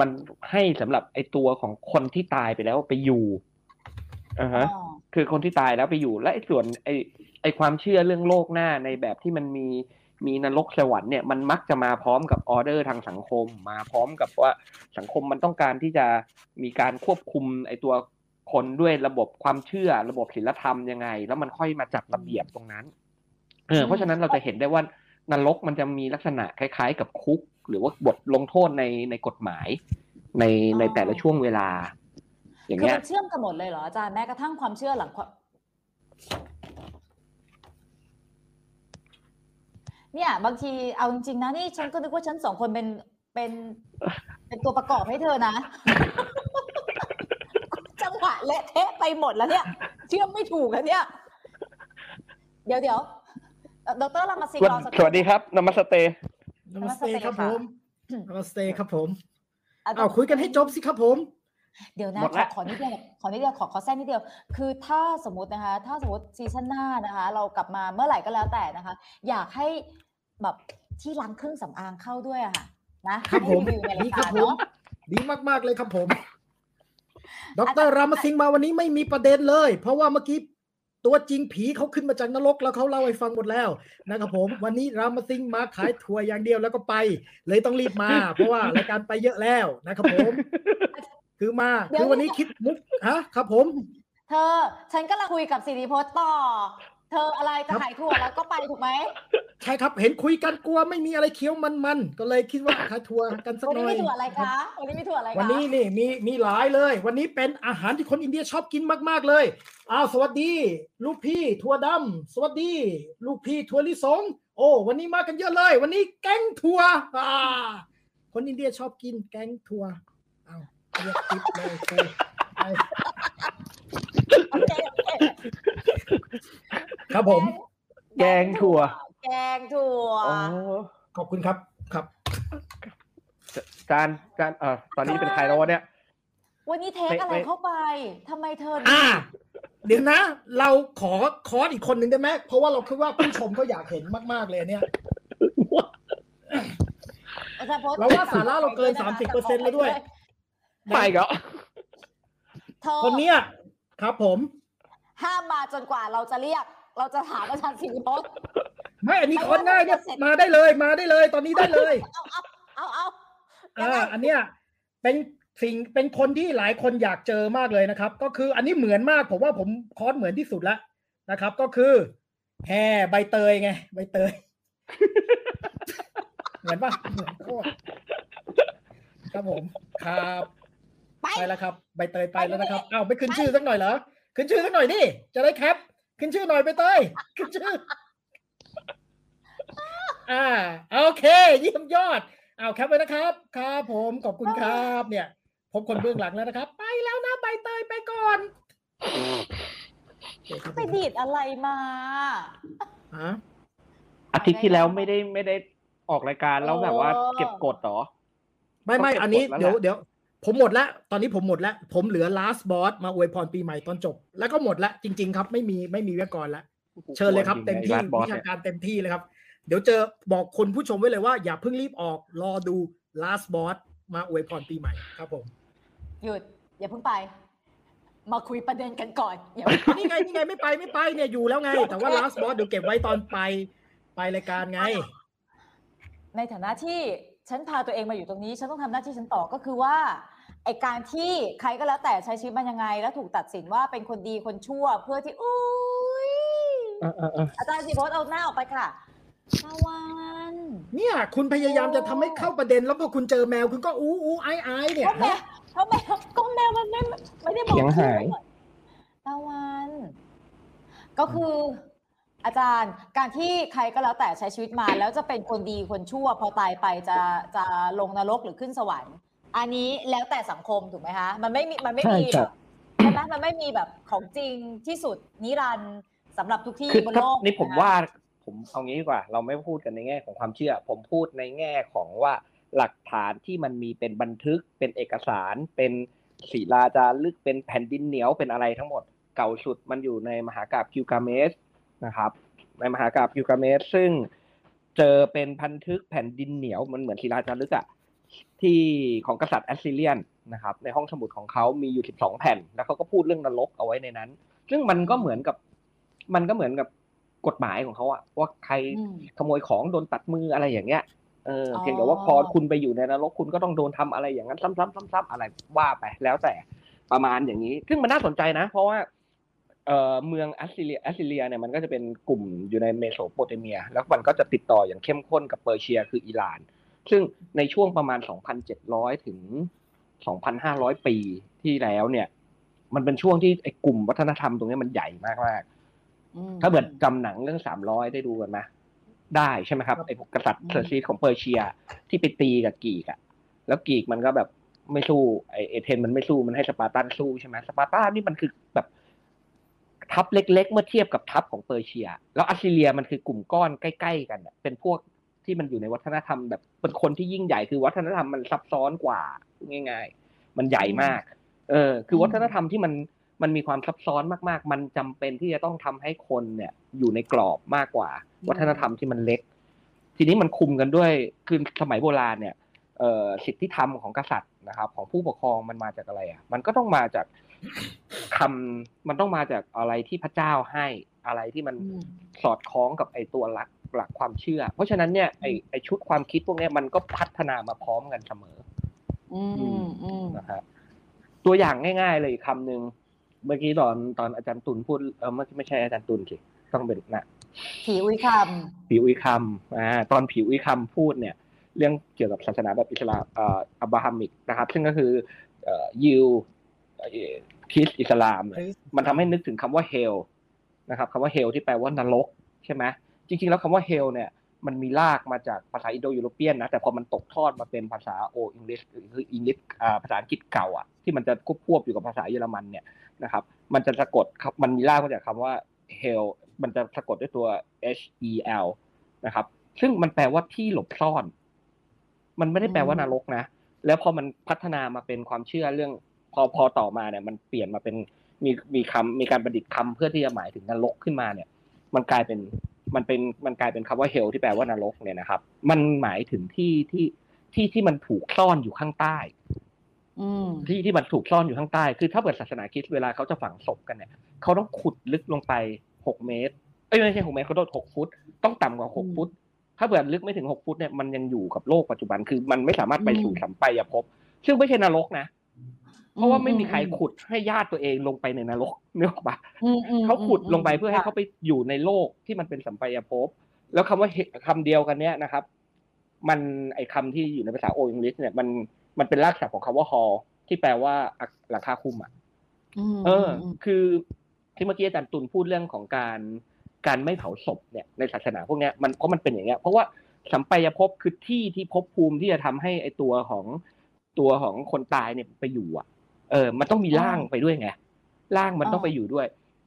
มันให้สำหรับไอตัวของคนที่ตายไปแล้วไปอยู่อ่าฮะอ๋อคือคนที่ตายแล้วไปอยู่และไอ้ส่วนไอ้ไอ้ความเชื่อเรื่องโลกหน้าในแบบที่มันมีมีนรกสวรรค์เนี่ยมันมักจะมาพร้อมกับออเดอร์ทางสังคม มาพร้อมกับว่าสังคมมันต้องการที่จะมีการควบคุมไอ้ตัวคนด้วยระบบความเชื่อระบบศีลธรรมยังไง แล้วมันค่อยมาจัดระเบียบตรงนั้นเออเพราะฉะนั้นเราจะเห็นได้ว่านรกมันจะมีลักษณะคล้าย ๆ กับคุก หรือว่าบทลงโทษในในกฎหมายในในแต่ละช่วงเวลา อย่างคือเงี้ยมันเชื่อมกันหมดเลยเหรออาจารย์แม้กระทั่งความเชื่อหลังความเนี่ย บางทีเอาจริงๆนะนี่ฉันก็นึกว่าฉันสองคนเป็นเป็น เป็นตัวประกอบให้เธอนะ จังหวะเละเทะไปหมดแล้วเนี่ย เชื่อมไม่ถูกแล้วเนี่ย เดี๋ยวเดี๋ยวเอ่อดรรามาซิงสวัสรอสักสวัสดีครับนมัสเต นมัสเตครับผมนมัสเตครับผมอาจารเอาย์คุยกันให้จบสิครับผม เดี๋ยวนะหมดขอละขอนิดเดียวขอนิดเดียวขอขอแทรกนิดเดียว คือถ้าสมมตินะคะ ถ้าสมมติซีซั่นหน้านะคะ เรากลับมาเมื่อไหร่ก็แล้วแต่นะคะ อยากให้แบบที่ล้างเครื่องสำอางเข้าด้วยอะค่ะ นะครับให้ผมรีวิวในดีรายครักาบรผมเนาะดีมากๆเลยครับผม ดรรามสิงห์มาวันนี้ไม่มีประเด็นเลย เพราะว่าเมื่อกี้ ตัวจริงผีเขาขึ้นมาจากนรกแล้วเขาเล่าให้ฟังหมดแล้วนะครับผม วันนี้รามสิงห์มาขายทัวร์อย่างเดียวแล้วก็ไป เลยต้องรีบมา เพราะว่ารายการไปเยอะแล้วนะครับผม คือมาคือวันนี้คิดมุกฮะครับผม เธอ ฉันกำลังคุยกับสิริพจน์ต่อ เธออะไรจะครับขายถั่วแล้วก็ไปถูกไหมใช่ครับเห็นคุยกันกลัวไม่มีอะไรเคี้ยวมันๆก็เลยคิดว่าขายทัวร์กันสักวันหนี้น่อยมีถั่วอะไรคะวันนี้มีถั่วอะไรคะวันนี้นี่มีมีหลายเลย วันนี้เป็นอาหารที่คนอินเดียชอบกินมากๆเลยอ้าวสวัสดี ลูกพี่ถั่วดำสวัสดี ลูกพี่ถั่วลิสง โอ้วันนี้มากันเยอะเลย วันนี้แกงถั่วอ่าคนอินเดียชอบกินแกงถั่วอ้าวเรียกติดเลยครูไป โอเคโอเคครับผม แกงถั่ว แกงถั่วอ๋อขอบคุณครับ ครับ จานจานเอ่อตอนนี้เป็นใครแล้ววะเนี่ย วันนี้เทคไม่อะไรไม่เข้าไปทำไมเธออ่า เดี๋ยวนะ เราขอคอร์สอีกคนหนึ่งได้ไหมเพราะว่าเราคิดว่าผู้ชมก็อยากเห็นมาก ๆ เลยอันเนี่ยอาจารย์พจน์เราว่าสาระเราเกิน30%แล้วด้วยไปก็ เธอคนเนี้ยครับผม ห้ามมาจนกว่าเราจะเรียก เราจะถามอาจารย์สิริพจน์ไม่อันนี้คนง่ายเนี่ยมาได้เลยมาได้เลย ตอนนี้ได้เลยเอาเอาเอาอ่าอันเนี้ยเป็นสิ่งเป็นคนที่หลายคนอยากเจอมากเลยนะครับ ก็คืออันนี้เหมือนมากผมว่าผมคอสเหมือนที่สุดแล้วนะครับ ก็คือแฮใบเตยไง ใบเตย เหมือนปะเหมือนโคตรครับผมครับ ไปไปแล้วครับใบเตยไปแล้วนะครับอ้าวไม่ขึ้นชื่อสักหน่อยเหรอขึ้นชื่อสักหน่อยดิจะได้แคปขึ้นชื่อหน่อยใบเตยขึ้นชื่ออ่าโอเคเยี่ยมยอดเอาแคปไว้นะครับครับผมขอบคุณครับเนี่ย พบคนเบื้องหลังแล้วนะครับ ไปแล้วนะใบเตยไปก่อนโอเคครับไปดีดอะไรมาฮะอาทิตย์ที่แล้วไม่ได้ไม่ได้ออกรายการแล้วแบบว่าเก็บกดเหรอ ไม่ไม่ต้องเก็บอันนี้กดแล้วเดี๋ยวล่ะเดี๋ยว ผมหมดแล้วตอนนี้ผมหมดแล้วผมเหลือ last boss มาอวยพรปีใหม่ตอนจบ แล้วก็หมดแล้วจริง ๆ ครับ ไม่มีไม่มีวิทยากรแล้วเชิญเลยครับ เต็มที่ไอ้ Last Boss วิชาเนี่ยการเต็มที่เลยครับ เดี๋ยวเจอบอกคนผู้ชมไว้เลยว่าอย่าเพิ่งรีบออกรอดู last boss มาอวยพรปีใหม่ครับผม หยุด อย่าเพิ่งไป มาคุยประเด็นกันก่อนอย่านี่ไงนี่ไงไม่ไปไม่ไปเนี่ยอยู่แล้วไง แต่ว่า last boss เดี๋ยวเก็บไว้ตอนไปไปรายการไง ในฐานะที่ฉันพาตัวเองมาอยู่ตรงนี้ ฉันต้องทำหน้าที่ฉันต่อก็คือว่า ไอการที่ใครก็แล้วแต่ใช้ชีวิตมันยังไง แล้วถูกตัดสินว่าเป็นคนดีคนชั่วเพื่อที่อุ้ยเออเออเอออาจารย์สิโพสเอาหน้าออกไปค่ะตะวันเนี่ย คุณพยายามจะทำให้เข้าประเด็น แล้วพอคุณเจอแมวคุณก็อู้อู้ไอไอเนี่ยก็แมวก็แมวก็แมวมันไม่ไม่ได้บอกเสียงหายตะวัน ก็คืออาจารย์การที่ใครก็แล้วแต่ใช้ชีวิตมา แล้วจะเป็นคนดีคนชั่ว พอตายไปจะจะลงนรกหรือขึ้นสวรรค์ อันนี้แล้วแต่สังคมถูกไหมคะ มันไม่มีมันไม่มีใช่ครับใช่ไหมมันไม่มีแบบของจริงที่สุดนิรันดร์สำหรับทุกที่คือบนถ้าโลกนี่ผมะคะว่าผมเอางี้ดีกว่า เราไม่พูดกันในแง่ของความเชื่อ ผมพูดในแง่ของว่าหลักฐานที่มันมีเป็นบันทึกเป็นเอกสารเป็นศิลาจารึกเป็นแผ่นดินเหนียวเป็นอะไรทั้งหมดเก่าสุดมันอยู่ในมหากาบกิลกาเมสนะครับ ในมหากาบกิลกาเมสซึ่งเจอเป็นพันทึกแผ่นดินเหนียวมันเหมือนศิลาจารึกอะ ที่ของกษัตริย์ Assyrian นะครับในห้องสมุดของเขามีอยู่สิบสองแผ่น แล้วเขาก็พูดเรื่องนรกเอาไว้ในนั้น ซึ่งมันก็เหมือนกับ มันก็เหมือนกับกฎหมายของเขาอะว่าใครอืมขโมยของโดนตัดมืออะไรอย่างเงี้ยเอออ๋อเพียงแต่ว่าพอคุณไปอยู่ในนรกคุณก็ต้องโดนทำอะไรอย่างนั้นซ้ำๆๆๆอะไรว่าไปแล้วแต่ประมาณอย่างนี้ ซึ่งมันน่าสนใจนะ เพราะว่าเอ่อเมืองแอสซิเลียแอสซิเลียเนี่ยมันก็จะเป็นกลุ่มอยู่ในเมโสโปเตเมีย แล้วมันก็จะติดต่ออย่างเข้มข้นกับเปอร์เซียคืออิหร่าน ซึ่งในช่วงประมาณ 2,700 ถึง 2,500 ปีที่แล้วเนี่ย มันเป็นช่วงที่ไอ้กลุ่มวัฒนธรรมตรงนี้มันใหญ่มากๆถ้าเกิดจำหนังเรื่องสามร้อยได้ดูกันไหมได้ใช่ไหมครับไอ้พวกกษัตริย์อืมเซอร์ซีสของเปอร์เซีย ที่ไปตีกับกรีกอะแล้วกรีกมันก็แบบไม่สู้ไอเอเธนมันไม่สู้มันให้สปาร์ตันสู้ใช่ไหมสปาร์ตันนี่มันคือแบบทัพเล็ก ๆ เมื่อเทียบกับทัพของเปอร์เซีย แล้วอัสซิเลียมันคือกลุ่มก้อนใกล้ ๆ กันอะเป็นพวก ที่มันอยู่ในวัฒนธรรมแบบเป็นคนที่ยิ่งใหญ่คือวัฒนธรรมมันซับซ้อนกว่าง่าย ๆ มันใหญ่มาก เออ คืออืมวัฒนธรรมที่มันมันมีความซับซ้อนมากๆ มันจำเป็นที่จะต้องทำให้คนเนี่ยอยู่ในกรอบมากกว่า วัฒนธรรมที่มันเล็ก ทีนี้มันคุมกันด้วยคือสมัยโบราณเนี่ยเอ่อสิทธิธรรมของกษัตริย์นะครับ ของผู้ปกครองมันมาจากอะไรอะ มันก็ต้องมาจากคำมันต้องมาจากอะไรที่พระเจ้าให้อะไรที่มันอืมสอดคล้องกับไอ้ตัวหลัก หลักความเชื่อ เพราะฉะนั้นเนี่ยไอ้ไอ้ชุดความคิดพวกเนี้ยมันก็พัฒนามาพร้อมกันเสมอ อืมอืมนะฮะตัวอย่างง่าย ๆ เลยอีกคำหนึ่งเมื่อกี้ตอนตอนอาจารย์ตุลพูดเออไม่ไม่ใช่อาจารย์ตุลสิต้องเป็นนะผีอุ้ยคผิวอุยคำอ่าตอนผิวอุยคำพูดเนี่ย เรื่องเกี่ยวกับศาสนาแบบอิสลามเอ่ออับราฮัมิกนะครับ ซึ่งก็คือเอ่อยิวเอ่อคริสต์อิสลามเนี่ยมันทำให้นึกถึงคำว่า hell นะครับคำว่า hell ที่แปลว่านรกใช่ไหม จริงๆ แล้วคำว่า hell เนี่ยมันมีรากมาจากภาษา Indo-European นะแต่พอมันตกทอดมาเป็นภาษาโออังกฤษคืออังกฤษภาษาอังกฤษเก่าอะที่มันจะควบควบอยู่กับภาษาเยอรมันเนี่ยนะครับมันจะสะกดครับมันมีรากมาจากคำว่า hell มันจะสะกดด้วยตัว h e l นะครับซึ่งมันแปลว่าที่หลบซ่อน มันไม่ได้แปลว่านรกนะ แล้วพอมันพัฒนามาเป็นความเชื่อเรื่อง พอพอต่อมาเนี่ยมันเปลี่ยนมาเป็นมีมีคำมีการประดิษฐ์คำเพื่อที่จะหมายถึงนรกขึ้นมาเนี่ย มันกลายเป็น มันเป็นมันกลายเป็นคำว่าเฮลที่แปลว่านรกเนี่ยนะครับ มันหมายถึงที่ที่ที่ที่มันถูกซ่อนอยู่ข้างใต้ำอืมที่ที่มันถูกซ่อนอยู่ข้างใต้ คือถ้าเปิดศาสนาคริสต์เวลาเขาจะฝังศพกันเนี่ยเขาต้องขุดลึกลงไปหกเมตรเอ้ยไม่ใช่หกเมตรเขาโดนหกฟุต ต้องต่ำกว่าหกอืมฟุต ถ้าเปิดลึกไม่ถึงหกฟุตเนี่ยมันยังอยู่กับโลกปัจจุบันคือมันไม่สามารถไปสู่อืมสัมปายภพซึ่งไม่ใช่นรกนะ เพราะว่าไม่มีใครอืมขุดให้ญาติตัวเองลงไปในนรกนึกออกปะอืมอืมเขาขุดลงไปมเพื่อให้เขาไปอยู่ในโลกที่มันเป็นสัมปายภพแล้วคำว่าเฮคำเดียวกันเนี้ยนะครับ มันไอคำที่อยู่ในภาษาโออังกฤษเนี่ยมันมันเป็นรากศัพท์ของคำว่า hall ที่แปลว่าหลังคาคลุมอะมเออมคือที่เมื่อกี้อาจารย์ตุลพูดเรื่องของการการไม่เผาศพเนี่ยในศาสนาพวกเนี้ยมันเพราะมันเป็นอย่างเงี้ยเพราะว่าสัมปายภพคือที่ที่ภพภูมิที่จะทำให้ไอตัวของตัวของคนตายเนี่ยไปอยู่อะ เออมันต้องมีร่างไปด้วยไงร่างมันต้องไปอยู่ด้วย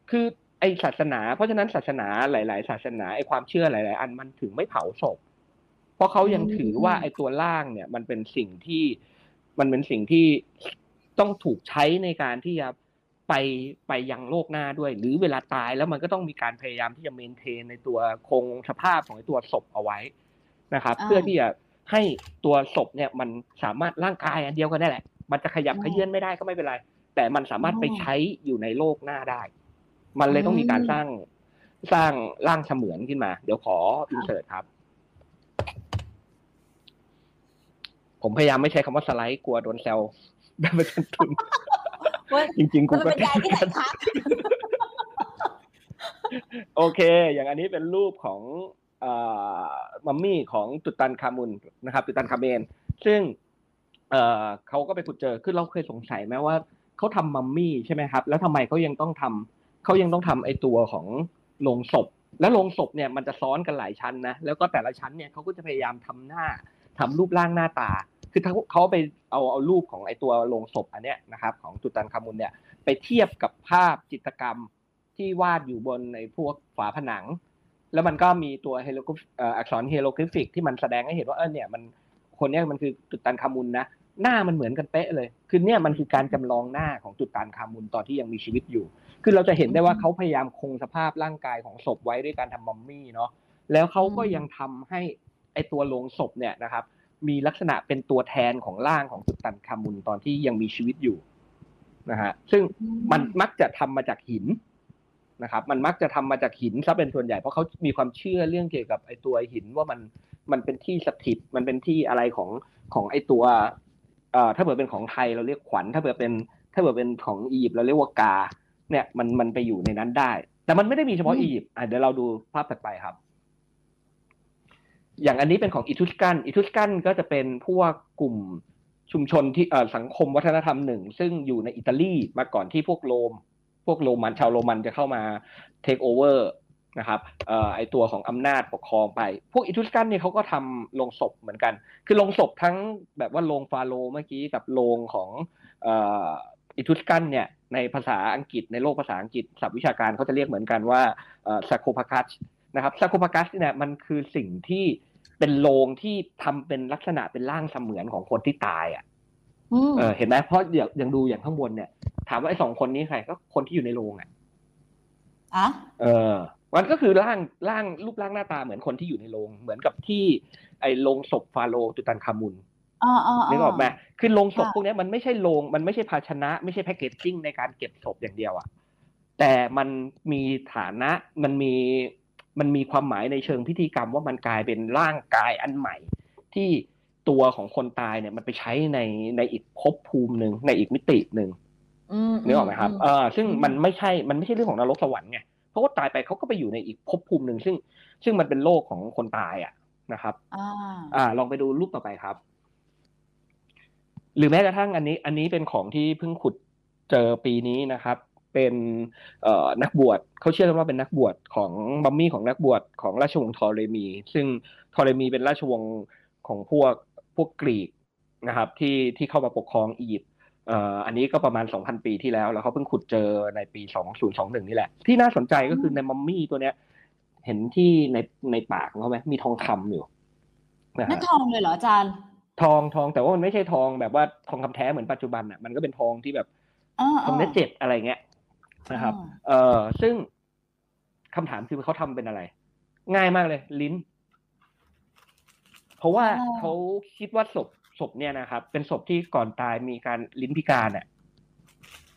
คือไอศาสนา เพราะฉะนั้นศาสนาหลาย ๆ ศาสนาไอความเชื่อหลาย ๆ อันมันถึงไม่เผาศพ เพราะเขายังถือว่าไอตัวร่างเนี่ย มันเป็นสิ่งที่มันเป็นสิ่งที่ต้องถูกใช้ในการที่จะไปไปยังโลกหน้าด้วย หรือเวลาตายแล้วมันก็ต้องมีการพยายามที่จะเมนเทนในตัวคงสภาพของไอ้ตัวศพเอาไว้นะครับอ่าเพื่อที่จะให้ตัวศพเนี่ยมันสามารถร่างกายอันเดียวกันได้แหละ มันจะขยับอืมขยื่นไม่ได้ก็ไม่เป็นไร แต่มันสามารถอ๋อไปใช้อยู่ในโลกหน้าได้ มันเลยต้องมีการอืมสร้างสร้างร่างเสมือนขึ้นมา เดี๋ยวขออินเสิร์ตครับ ผมพยายามไม่ใช้คำว่าสไลด์กลัวโดนแซวแบบอาจารย์ตุลเว้ยจริงๆกูมันก็เป็นยายที่ไหนคะโอเค อย่างอันนี้เป็นรูปของเอ่อมัมมี่ของตุตันคามุนนะครับ ตุตันคาเมน ซึ่ง เออเขาก็ไปขุดเจอคือเราเคยสงสัยไหมว่าเขาทำมัมมี่ใช่ไหมครับ แล้วทำไมเขายังต้องทำเขายังต้องทำไอตัวของโลงศพ แล้วโลงศพเนี่ยมันจะซ้อนกันหลายชั้นนะแล้วก็แต่ละชั้นเนี่ยเขาก็จะพยายามทำหน้าทำรูปร่างหน้าตา คือเขาเขาไปเอาเอารูปของไอตัวโลงศพอันเนี้ยนะครับ ของตุตันคามุนเนี่ยไปเทียบกับภาพจิตรกรรมที่วาดอยู่บนในพวกฝาผนัง แล้วมันก็มีตัวเฮโลกอักษรเฮโลกริฟิกที่มันแสดงให้เห็นว่าเออเนี่ยมัน คนเนี้ยมันคือตุตันคามุนนะหน้ามันเหมือนกันเป๊ะเลย คือเนี่ยมันคือการจำลองหน้าของตุตันคามุนตอนที่ยังมีชีวิตอยู่ คือเราจะเห็นได้ว่าเขาพยายามคงสภาพร่างกายของศพไว้ด้วยการทำมัมมี่เนาะ แล้วเขาก็ยังทำให้ไอตัวโลงศพเนี่ยนะครับ มีลักษณะเป็นตัวแทนของร่างของตุตันคามุนตอนที่ยังมีชีวิตอยู่นะฮะ ซึ่งมันมักจะทำมาจากหิน นะครับมันมักจะทำมาจากหินซะเป็นส่วนใหญ่เพราะเขามีความเชื่อเรื่องเกี่ยวกับไอ้ตัวหินว่ามันมันเป็นที่สถิตมันเป็นที่อะไรของของไอ้ตัวเอ่อถ้าเกิดเป็นของไทยเราเรียกขวัญถ้าเกิดเป็นถ้าเกิดเป็นของอียิปต์เราเรียกว่ากา เนี่ยมันมันไปอยู่ในนั้นได้ แต่มันไม่ได้มีเฉพาะอืมอียิปต์อะเดี๋ยวเราดูภาพถัดไปครับ อย่างอันนี้เป็นของอิทุสกันอิทุสกันก็จะเป็นพวกกลุ่มชุมชนที่เอ่อสังคมวัฒนธรรมหนึ่ง ซึ่งอยู่ในอิตาลีมาก่อนที่พวกโรม พวกโรมันชาวโรมันจะเข้ามาเทคโอเวอร์นะครับออไอตัวของอำนาจปกครองไป พวกอิทุสกันเนี่ยเขาก็ทำโรงศพเหมือนกัน คือโรงศพทั้งแบบว่าโรงฟาโรเมื่อกี้กับโรงของอิทุสกันเนี่ยในภาษาอังกฤษในโลกภาษาอังกฤษศัพท์วิชาการเขาจะเรียกเหมือนกันว่าซาโคพากัสนะครับซาโคพากัสเนี่ยมันคือสิ่งที่เป็นโรงที่ทำเป็นลักษณะเป็นร่างเสมือนของคนที่ตายอะ เออเห็นไหมเพราะเดี๋ยวยังดูอย่างข้างบนเนี่ย ถามว่าไอ้สองคนนี้ใครก็คนที่อยู่ในโรงอะอะเออ มันก็คือร่างร่างรูปร่างหน้าตาเหมือนคนที่อยู่ในโรงเหมือนกับที่ ไอ้โรงศพฟาโรห์ตุตันคามุนอ่าอ่านึกออกไหมคือโรงศพค่ะพวกเนี้ยมันไม่ใช่โรงมันไม่ใช่ภาชนะ ไม่ใช่แพคเกจจิ้งในการเก็บศพอย่างเดียวอะแต่มันมีฐานะมันมีมันมีความหมายในเชิงพิธีกรรมว่ามันกลายเป็นร่างกายอันใหม่ ที่ ตัวของคนตายเนี่ยมันไปใช้ในในอีกภพภูมิหนึ่งในอีกมิติหนึ่งอืมนึกออกไหมครับอืเออซึ่งอืมมันไม่ใช่มันไม่ใช่เรื่องของนรกสวรรค์ไงเพราะว่าตายไปเขาก็ไปอยู่ในอีกภพภูมิหนึ่งซึ่ง ซึ่งมันเป็นโลกของคนตายอะนะครับอ่าอ่า ลองไปดูรูปต่อไปครับ หรือแม้กระทั่งอันนี้ อันนี้เป็นของที่เพิ่งขุดเจอปีนี้นะครับ เป็นเอ่อนักบวชเขาเชื่อกันว่าเป็นนักบวชของบัมมี่ของนักบวชของราชวงศ์ทอเรมี ซึ่งทอเรมีเป็นราชวงศ์ของพวก พวกกรีกนะครับที่ที่เข้ามาปกครองอียิปต์เอ่ออันนี้ก็ประมาณ 2,000 ปีที่แล้ว แล้วเขาเพิ่งขุดเจอในปี 2021 นี่แหละ ที่น่าสนใจก็คือในมัมมี่ตัวเนี้ย เห็นที่ในในปากของเขาไหมมีทองคำอยู่นะนั่ฮะนทองเลยเหรออาจารย์ ทองทองแต่ว่ามันไม่ใช่ทองแบบว่าทองคำแท้เหมือนปัจจุบันอะมันก็เป็นทองที่แบบอ่าทองเน็ตเจ็ดอะไรเงี้ยนะครับอ่าเออซึ่งคำถามคือเขาทำเป็นอะไร ง่ายมากเลย ลิ้น เพราะว่าเขาคิดว่าศพศพเนี่ยนะครับ เป็นศพที่ก่อนตายมีการลิ้นพิการอะ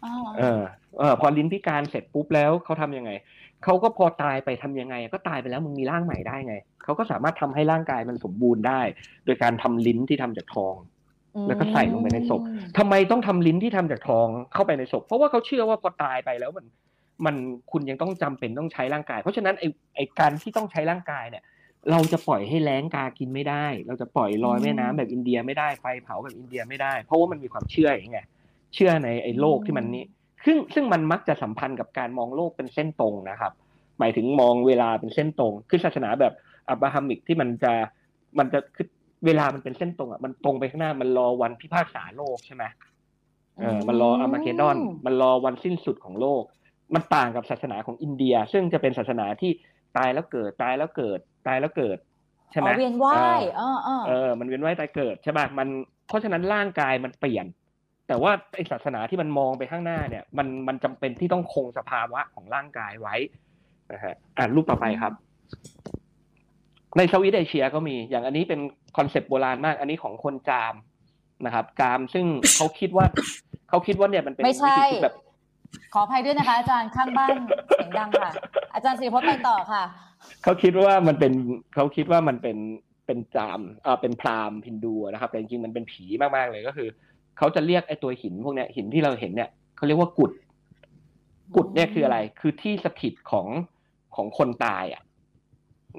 อ่าเออเออพอลิ้นพิการเสร็จปุ๊บแล้วเขาทำยังไงเขาก็พอตายไปทำยังไง ก็ตายไปแล้วมึงมีร่างใหม่ได้ไงเขาก็สามารถทำให้ร่างกายมันสมบูรณ์ได้ โดยการทำลิ้นที่ทำจากทอง แล้วก็ใส่ลงไปในศพทำไมต้องทำลิ้นที่ทำจากทองเข้าไปในศพ เพราะว่าเขาเชื่อว่าพอตายไปแล้วมัน มันคุณยังต้องจำเป็นต้องใช้ร่างกาย เพราะฉะนั้นไอ้ไอ้การที่ต้องใช้ร่างกายเนี่ย เราจะปล่อยให้แล้งกากินไม่ได้ เราจะปล่อยลอยแม่น้ำแบบอินเดียไม่ได้ไฟเผาแบบอินเดียไม่ได้ เพราะว่ามันมีความเชื่ออย่างไงเชื่อในไอ้โลกที่มันนี้ซึ่งซึ่งมันมักจะสัมพันธ์กับการมองโลกเป็นเส้นตรงนะครับ หมายถึงมองเวลาเป็นเส้นตรง คือศาสนาแบบอับราฮัมิกที่มันจะมันจะคือเวลามันเป็นเส้นตรงอะมันตรงไปข้างหน้ามันรอวันพิพากษาโลกใช่ไหมเออมันรออามาเกดอน มันรอวันสิ้นสุดของโลก มันต่างกับศาสนาของอินเดีย ซึ่งจะเป็นศาสนาที่ตายแล้วเกิดตายแล้วเกิด ตายแล้วเกิดใช่ไหมอ๋อเวียนว่ายเออเออเออ มันเวียนว่ายตายเกิดใช่ป่ะมันเพราะฉะนั้นร่างกายมันเปลี่ยน แต่ว่าไอศาสนาที่มันมองไปข้างหน้าเนี่ย มันมันจำเป็นที่ต้องคงสภาวะของร่างกายไว้นะฮะอ่านรูปต่อไปครับ ในสวิตเอเชียก็มีอย่างอันนี้เป็นคอนเซปต์โบราณมาก อันนี้ของคนจามนะครับ จามซึ่งเขาคิดว่าเขาคิดว่าเนี่ยมันเป็นไม่ใช่วิธีคิดแบบ ขออภัยด้วยนะคะ อาจารย์ข้างบ้านเสียงดังค่ะ อาจารย์สิริพจน์ไปต่อค่ะ เขาคิดว่ามันเป็นเขาคิดว่ามันเป็นเป็นจามอ่าเป็นพรามณ์ฮินดูนะครับ แต่จริงๆมันเป็นผีมากๆเลยก็คือเขาจะเรียกไอ้ตัวหินพวกเนี้ยหินที่เราเห็นเนี่ยเขาเรียกว่ากุด กุดเนี่ยคืออะไร คือที่สถิตของของคนตายอะ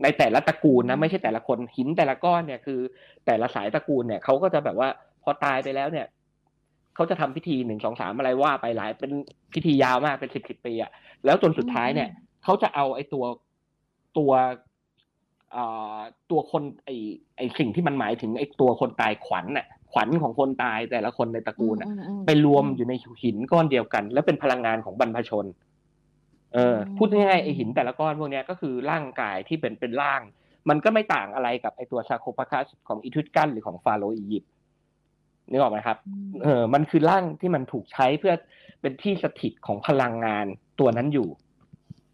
ในแต่ละตระกูลนะไม่ใช่แต่ละคนหินแต่ละก้อนเนี่ยคือ แต่ละสายตระกูลเนี่ยเขาก็จะแบบว่าพอตายไปแล้วเนี่ย เขาจะทำพิธีหนึ่งสองสามอะไรว่าไปหลายเป็นพิธียาวมากเป็นสิบสิบปีอะแล้วจนสุดท้ายเนี่ยเขาจะเอาไอ้ตัวตัวเอ่อตัวคนไอ้ไอ้สิ่งที่มันหมายถึงไอ้ตัวคนตายขวัญน่ะขวัญของคนตายแต่ละคนในตระกูลน่ะอืมอืมไปรวมอยู่ในหินก้อนเดียวกัน แล้วเป็นพลังงานของบรรพชน เอออืมพูดง่ายๆไอหินแต่ละก้อนพวกเนี้ยก็คือร่างกายที่เป็นเป็นร่าง มันก็ไม่ต่างอะไรกับไอตัวซาโคปาคัสของอีทุตกันหรือของฟาโรห์อียิปต์ นึกออกไหมครับเออมันคือร่างที่มันถูกใช้เพื่อเป็นที่สถิตของพลังงานตัวนั้นอยู่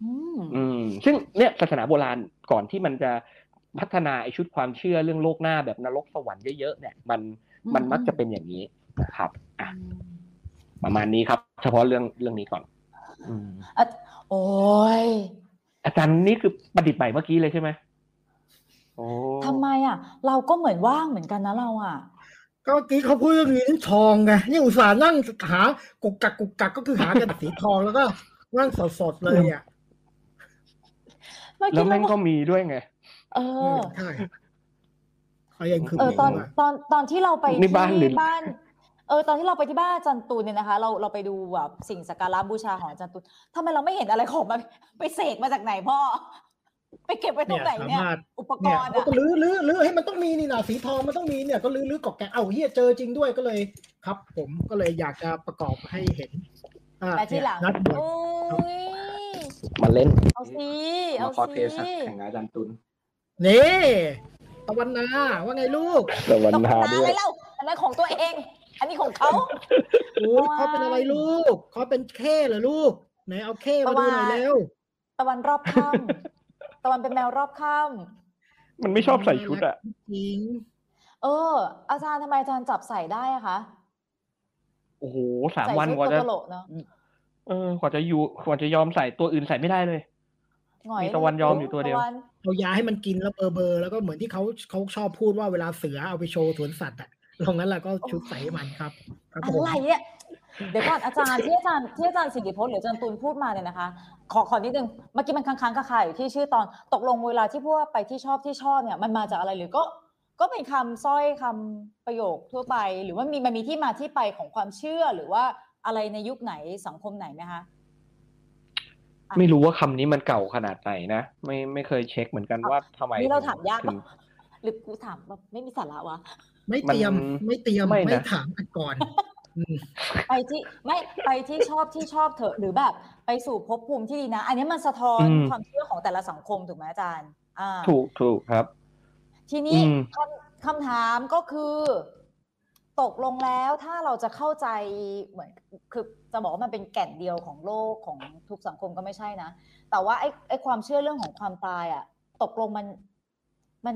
อืมอืม ซึ่งเนี่ยศาสนาโบราณก่อนที่มันจะพัฒนาไอชุดความเชื่อเรื่องโลกหน้าแบบนรกสวรรค์เยอะๆเนี่ยมันมันมักจะเป็นอย่างนี้นะครับอะประมาณนี้ครับ เฉพาะเรื่องเรื่องนี้ก่อน อืมอะโอ้ยอาจารย์นี่คือประดิษฐ์ใหม่เมื่อกี้เลยใช่ไหมโอ้ทำไมอะ เราก็เหมือนว่างเหมือนกันนะเราอะ ก็เมื่อกี้เขาพูดเรื่องลิ้นทองไงนี่อุตส่าห์นั่งหากุกกักกุกกักก็คือหากระดาษสีทองแล้วก็นั่งสดๆเลยอะเมื่อแล้กี้วแม่งเราก็มีด้วยไง เออใช่เขายังคือเออตอนว่าตอนตอนที่เราไปนี่บ้านหรือที่บ้านเออตอนที่เราไปที่บ้านอาจารย์ตูนเนี่ยนะคะ เราเราไปดูแบบสิ่งสักการะบูชาของอาจารย์ตูนทำไมเราไม่เห็นอะไรของมันไปเสกมาจากไหนพ่อ ไปเก็บไว้ตรงไหนสาเนี่ยมารถอุปกเนี่ยรณ์เขาอะก็ลื้อลื้อลื้อให้มันต้องมีนี่นะสีทองมันต้องมีเนี่ยก็ลื้อลื้อกอกแกะเอ้าเฮียเจอจริงด้วยก็เลย ครับ ผมก็เลยอยากจะประกอบให้เห็นอ่าแต่ทีหลังเนี่ยนัดบวชโอ้ยมาเล่น เอาสิเอามาคอสเพลย์สิแข่งกับอาจารย์ตุลนี่ตะวันนาว่าไงลูกแต่วันต้องนามาด้วเลยยเล่าอันนั้นของตัวเองอันอันนี้ของเขาโอ้ยเขาเป็นอะไรลูกเขาเป็นแค่เหรอลูกไหนเอาแค่มาดูหน่อยเร็วตะวันรอบค่ำ ตะวันเป็นแมวรอบค่มันไม่ชอบใส่ชุดอะจริงำเออ อาจารย์ทำไมอาจารย์จับใส่ได้อะคะโอ้โหสามใส่วันชุดกว่าโตจะโกโลเนาะเออกว่าจะอยู่กว่าจะยอมใส่ตัวอื่นใส่ไม่ได้เลยหงอยมีตะวันยอมอยู่ตัวเดียวตะนเอายาให้มันกินแล้วเบอร์เบอร์แล้วก็เหมือนที่เขาเขาชอบพูดว่าเวลาเสือเอาไปโชว์สวนสัตว์อะตรงนั้นแหละก็ชุดใส่ให้มันครับครับผมอะไรเนี่ย เดี๋ยวก่อนอาจารย์ที่อาจารย์ที่อาจารย์สิริพจน์หรืออาจารย์ตูนพูดมาเนี่ยนะคะ ขอขอนิดนึงเมื่อกี้มันค้างๆคาๆอยู่ที่ชื่อตอนตกลงเวลาที่พูดว่าไปที่ชอบที่ชอบเนี่ยมันมาจากอะไรหรือก็ ก็เป็นคำสร้อยคำประโยคทั่วไป หรือว่ามีมันมีที่มาที่ไปของความเชื่อหรือว่าอะไรในยุคไหนสังคมไหนไหมคะอะไม่รู้ว่าคำนี้มันเก่าขนาดไหนนะไม่ไม่เคยเช็คเหมือนกันว่าทำไมนี่เราถามยากถึปะงหรือกูถามแบบไม่มีสาระวะไม่เตรียมมันไม่เตรียมไม่นะไม่ถามกันก่อนอืม ไปที่ไม่ไปที่ชอบที่ชอบเถอะหรือแบบไปสู่ภพภูมิที่ดีนะ อันนี้มันสะท้อนอืมความเชื่อของแต่ละสังคมถูกไหมอาจารย์อ่าถูกถูกครับ ทีนี้อืมคำคำถามก็คือ ตกลงแล้วถ้าเราจะเข้าใจเหมือนคือจะบอกว่ามันเป็นแก่นเดียวของโลกของทุกสังคมก็ไม่ใช่นะ แต่ว่าไอ้ไอ้ความเชื่อเรื่องของความตายอะ ตกลงมันมัน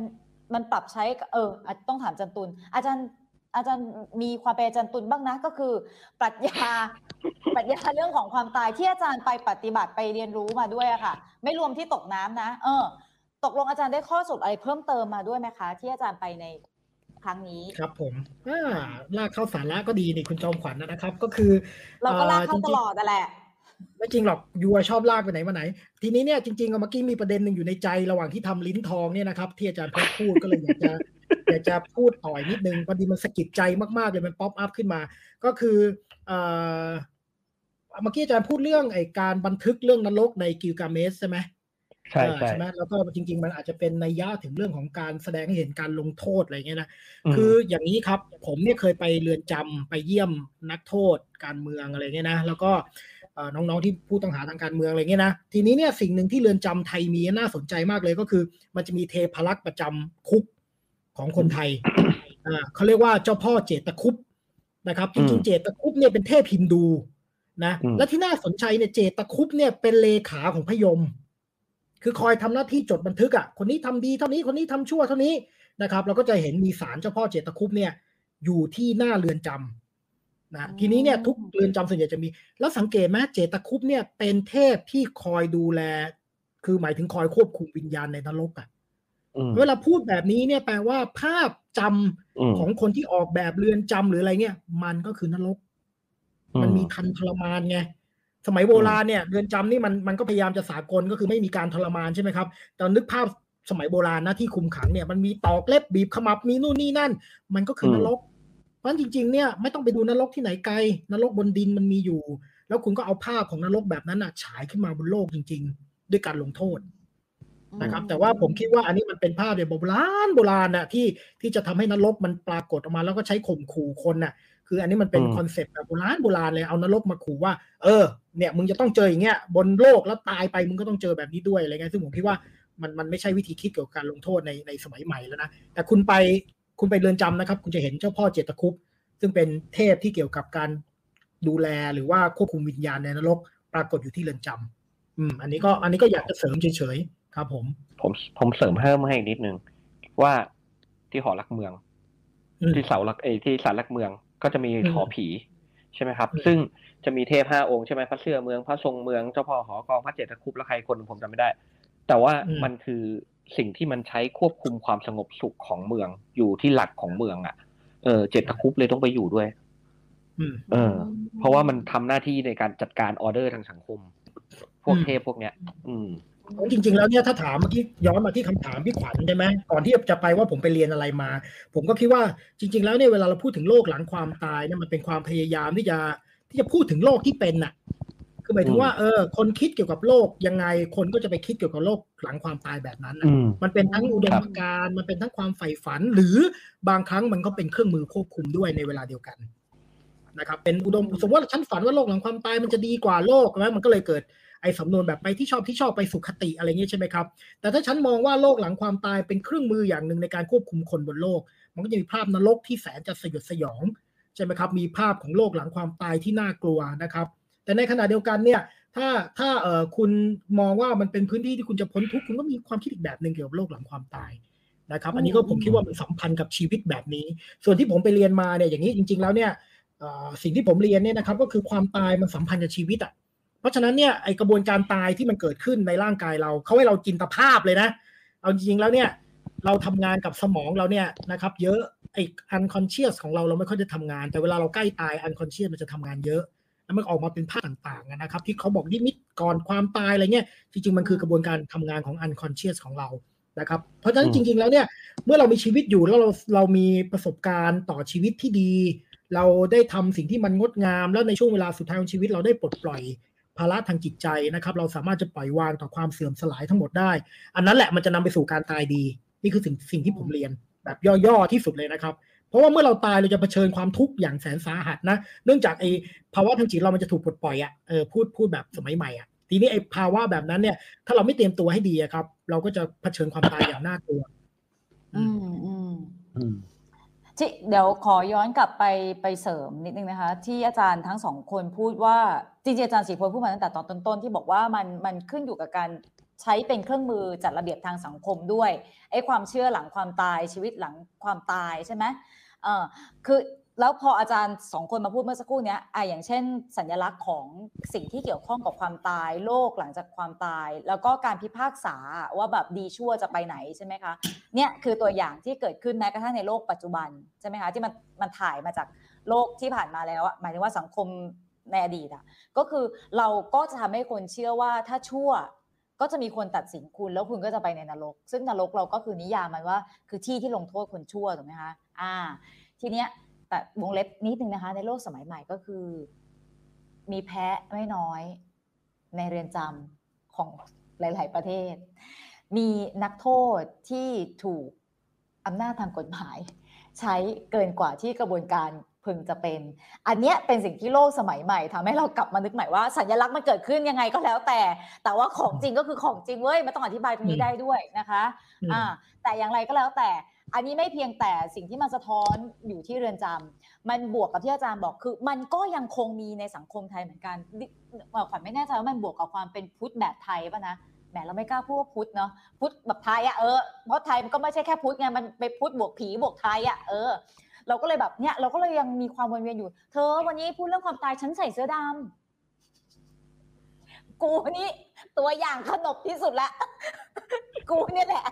มันปรับใช้กับเอออะต้องถามอาจันตุลอาจารย์ อาจารย์มีความเป็นอาจารย์ตุลบ้างนะก็คือ ปรัชญาปรัชญาเรื่องของความตายที่อาจารย์ไปปฏิบัติไปเรียนรู้มาด้วยอะค่ะ ไม่รวมที่ตกน้ำนะ เออ ตกลงอาจารย์ได้ข้อสรุปอะไรเพิ่มเติมมาด้วยไหมคะ ที่อาจารย์ไปในครั้งนี้ครับผมอ่าลากเข้าสาระก็ดีนี่คุณจอมขวัญนะครับ ก็คือ เราก็ลากเข้าอ่ตจริงๆลอดนั่นแหละไม่จริงหรอก you อะชอบลากไปไหนมาไหน ทีนี้เนี่ยจริงๆอะเมื่อกี้มีประเด็นหนึ่งอยู่ในใจระหว่างที่ทำลิ้นทองเนี่ยนะครับที่อาจารย์เพชรพูดก็เลยอยากจะ อยากจะพูดต่อนิดนึงพอดีมันสะกิดใจมากๆเลยมัน pop up ขึ้นมา ก็คือเอ่อเมื่อกี้อาจารย์พูดเรื่องไอ้การบันทึกเรื่องนรกในกิลกาเมสใช่ไหมใช่เออใช่ไหมแล้วก็จริง ๆ มันอาจจะเป็นนัยยะถึงเรื่องของการแสดงให้เห็นการลงโทษอะไรเงี้ยนะมคืออย่างนี้ครับ ผมเนี่ยเคยไปเรือนจำไปเยี่ยมนักโทษการเมืองอะไรเงี้ยนะแล้วก็เอ่อน้องๆที่ผู้ต้องหาทางการเมืองอะไรเงี้ยนะทีนี้เนี่ยสิ่งหนึ่งที่เรือนจำไทยมีน่าสนใจมากเลยก็คือ มันจะมีเทพรักษ์ประจำคุก ของคนไทยอ่าเขาเรียกว่าเจ้าพ่อเจตคุปนะครับจริงๆเจตคุปเนี่ยเป็นเทพฮินดูนะอืมและที่น่าสนใจเนี่ยเจตคุปเนี่ยเป็นเลขาของพยม คือคอยทำหน้าที่จดบันทึกอะคนนี้ทำดีเท่านี้คนนี้ทำชั่วเท่านี้นะครับ เราก็จะเห็นมีสารเจ้าพ่อเจตคุปเนี่ยอยู่ที่หน้าเรือนจำนะอืมทีนี้เนี่ยทุกเรือนจำส่วนใหญ่จะมี แล้วสังเกตไหมเจตคุปเนี่ยเป็นเทพที่คอยดูแล คือหมายถึงคอยควบคุมวิญญาณในนรกอะอืม เวลาพูดแบบนี้เนี่ยแปลว่าภาพจำอืมของคนที่ออกแบบเรือนจำหรืออะไรเนี่ย มันก็คือนรก มันมีทันทรมานไงสมัยโบราณเนี่ยเรือนจำนี่มันมันก็พยายามจะสากลก็คือไม่มีการทรมานใช่ไหมครับแต่นึกภาพสมัยโบราณนะที่คุมขังเนี่ยมันมีตอกเล็บบีบขมับมีนู่นนี่นั่น มันก็คืออนมรก เพราะฉะนั้นจริง ๆ เนี่ยไม่ต้องไปดูนรกที่ไหนไกล นรกบนดินมันมีอยู่ แล้วคุณก็เอาภาพของนรกแบบนั้นอะฉายขึ้นมาบนโลกจริง ๆ ด้วยการลงโทษ นะครับ แต่ว่าผมคิดว่าอันนี้มันเป็นภาพแบบโบราณโบราณน่ะที่ที่จะทำให้นรกมันปรากฏออกมาแล้วก็ใช้ข่มขู่คนน่ะ คืออันนี้มันเป็นอืม concept แบบโบราณโบราณเลยเอานรกมาขู่ว่า เออ เนี่ยมึงจะต้องเจออย่างเงี้ยบนโลกแล้วตายไปมึงก็ต้องเจอแบบนี้ด้วยอะไรเงี้ยซึ่งผมคิดว่ามันมันไม่ใช่วิธีคิดเกี่ยวกับการลงโทษในในสมัยใหม่แล้วนะแต่คุณไปคุณไปเรือนจำนะครับ คุณจะเห็นเจ้าพ่อเจตคุปซึ่งเป็นเทพที่เกี่ยวกับการดูแลหรือว่าควบคุมวิญญาณในนรก ปรากฏอยู่ที่เรือนจำอืม อันนี้ก็อันนี้ก็อยากจะเสริมเฉยๆ ครับผม ผมผมเสริมเพิ่มให้อีกนิดนึงว่าที่หอรักเมืองอืมที่เสารักเอยที่ศาลรักเมืองก็จะมีอืมหอผีใช่ไหมครับอืมซึ่งจะมีเทพห้าองค์ใช่ไหมพระเสื้อเมืองพระทรงเมืองเจ้าพ่อหอกองพระเจตคุปและใครคนหนึ่งผมจำไม่ได้ แต่ว่ามันคือสิ่งที่มันใช้ควบคุมความสงบสุขของเมืองอยู่ที่หลักของเมืองอะ เออเจตคุปเลยต้องไปอยู่ด้วยอืมเออ เพราะว่ามันทำหน้าที่ในการจัดการออเดอร์ทางสังคม พวกอืมเทพพวกเนี้ย อืม จริง ๆ แล้วเนี่ยถ้าถามเมื่อกี้ย้อนมาที่คำถามพี่ขวัญใช่ไหมก่อนที่จะไปว่าผมไปเรียนอะไรมา ผมก็คิดว่าจริง ๆ แล้วเนี่ยเวลาเราพูดถึงโลกหลังความตายเนี่ยมันเป็นความพยายามที่จะที่จะพูดถึงโลกที่เป็นน่ะ คือหมายถึงว่าเออ คนคิดเกี่ยวกับโลกยังไงคนก็จะไปคิดเกี่ยวกับโลกหลังความตายแบบนั้นน่ะอืมมันเป็นทั้งอุดมการณ์มันเป็นทั้งความใฝ่ฝัน หรือบางครั้งมันก็เป็นเครื่องมือควบคุมด้วยในเวลาเดียวกันนะครับ เป็นอุดมสมมติว่าฉันฝันว่าโลกหลังความตายมันจะดีกว่าโลกแล้วมันก็เลยเกิด ไอ้สำนวนแบบไปที่ชอบที่ชอบไปสุขติอะไรเงี้ยใช่ไหมครับ แต่ถ้าฉันมองว่าโลกหลังความตายเป็นเครื่องมืออย่างหนึ่งในการควบคุมคนบนโลก มันก็จะมีภาพนรกที่แสนจะสยดสยองใช่ไหมครับ มีภาพของโลกหลังความตายที่น่ากลัวนะครับ แต่ในขณะเดียวกันเนี่ยถ้าถ้าเออคุณมองว่ามันเป็นพื้นที่ที่คุณจะพ้นทุกข์คุณก็มีความคิดอีกแบบหนึ่งเกี่ยวกับโลกหลังความตายนะครับ อันนี้ก็ผมคิดว่ามันสัมพันธ์กับชีวิตแบบนี้ ส่วนที่ผมไปเรียนมาเนี่ยอย่างนี้จริง ๆ แล้วเนี่ยสิ่งที่ผมเรียนเนี่ยนะครับก็คือความตายมันสัมพันธ์กับชีวิตอะ เพราะฉะนั้นเนี่ยไอกระบวนการตายที่มันเกิดขึ้นในร่างกายเราเขาให้เราจินตภาพเลยนะ เอาจริงๆแล้วเนี่ยเราทำงานกับสมองเราเนี่ยนะครับ เยอะไอ้ unconscious ของเราเราไม่ค่อยจะทำงาน แต่เวลาเราใกล้ตาย unconscious มันจะทำงานเยอะแล้วมันออกมาเป็นภาพต่างๆนะครับ ที่เขาบอกลิมิตก่อนความตายอะไรเงี้ยจริงๆมันคือกระบวนการทำงานของ unconscious ของเรานะครับเพราะฉะนั้นอืมจริง ๆแล้วเนี่ยเมื่อเรามีชีวิตอยู่แล้วเราเรามีประสบการณ์ต่อชีวิตที่ดี เราได้ทำสิ่งที่มันงดงาม แล้วในช่วงเวลาสุดท้ายของชีวิตเราได้ปลดปล่อย ภาระทางจิตใจนะครับ เราสามารถจะปล่อยวางต่อความเสื่อมสลายทั้งหมดได้ อันนั้นแหละมันจะนำไปสู่การตายดี นี่คือสิ่งสิ่งที่ผมเรียนแบบย่อๆที่สุดเลยนะครับ เพราะว่าเมื่อเราตายเราจะเผชิญความทุกข์อย่างแสนสาหัสนะ เนื่องจากไอ้ภาวะทางจิตเรามันจะถูกปลดปล่อยอะเออพูดพูดแบบสมัยใหม่อะทีนี้ไอ้ภาวะแบบนั้นเนี่ย ถ้าเราไม่เตรียมตัวให้ดีอะครับ เราก็จะเผชิญความตายอย่างน่ากลัว อืมอืมอืม ที่เดี๋ยวขอย้อนกลับไปไปเสริมนิดนึงนะคะ ที่อาจารย์ทั้งสองคนพูดว่าจริงๆอาจารย์ศรีพลพูดมาตั้งแต่ตอนต้นๆที่บอกว่ามันมันขึ้นอยู่กับการใช้เป็นเครื่องมือจัดระเบียบทางสังคมด้วยไอ้ความเชื่อหลังความตายชีวิตหลังความตายใช่ไหมเออคือ แล้วพออาจารย์สองคนมาพูดเมื่อสักครู่เนี้ยอะอย่างเช่น สัญลักษณ์ของสิ่งที่เกี่ยวข้องกับความตายโลกหลังจากความตาย แล้วก็การพิพากษาว่าแบบดีชั่วจะไปไหนใช่ไหมคะเนี่ยคือตัวอย่างที่เกิดขึ้นแม้กระทั่งในโลกปัจจุบันใช่ไหมคะที่มันมันถ่ายมาจากโลกที่ผ่านมาแล้วหมายถึงว่าสังคมในอดีตอะก็คือเราก็จะทำให้คนเชื่อว่าถ้าชั่วก็จะมีคนตัดสินคุณแล้วคุณก็จะไปในนรก ซึ่งนรกเราก็คือนิยามมันว่า คือที่ที่ลงโทษคนชั่วถูกไหมคะอ่า ทีเนี้ย แต่วงเล็บนิดนึงนะคะ ในโลกสมัยใหม่ก็คือ มีแพ้ไม่น้อย ในเรือนจำของหลาย ๆ ประเทศ มีนักโทษที่ถูกอำนาจทางกฎหมาย ใช้เกินกว่าที่กระบวนการ พึงจะเป็น อันเนี้ยเป็นสิ่งที่โลกสมัยใหม่ทำให้เรากลับมานึกใหม่ว่าสัญลักษณ์มันเกิดขึ้นยังไงก็แล้วแต่ แต่ว่าของจริงก็คือของจริงเว้ยมันต้องอธิบายตรงนี้อืมได้ด้วยนะคะอืมอ่าแต่อย่างไรก็แล้วแต่ อันนี้ไม่เพียงแต่สิ่งที่มันสะท้อนอยู่ที่เรือนจำมันบวกกับที่อาจารย์บอกคือ มันก็ยังคงมีในสังคมไทยเหมือนกันดิเอ่อขวัญไม่แน่ใจว่ามันบวกกับความเป็นพุทธแบบไทยป่ะนะแหมเราไม่กล้าพูดว่าพุทธเนาะพุทธแบบไทยอะเออเพราะไทยมันก็ไม่ใช่แค่พุทธไงมันไปพุทธบวกผีบวกไทยอะเออ เราก็เลยแบบเนี้ยเราก็เลยยังมีความวนเวียนอยู่ เธอวันนี้พูดเรื่องความตายฉันใส่เสื้อดำกูนี่ตัวอย่างขนบที่สุดละกูเนี่ยแหละ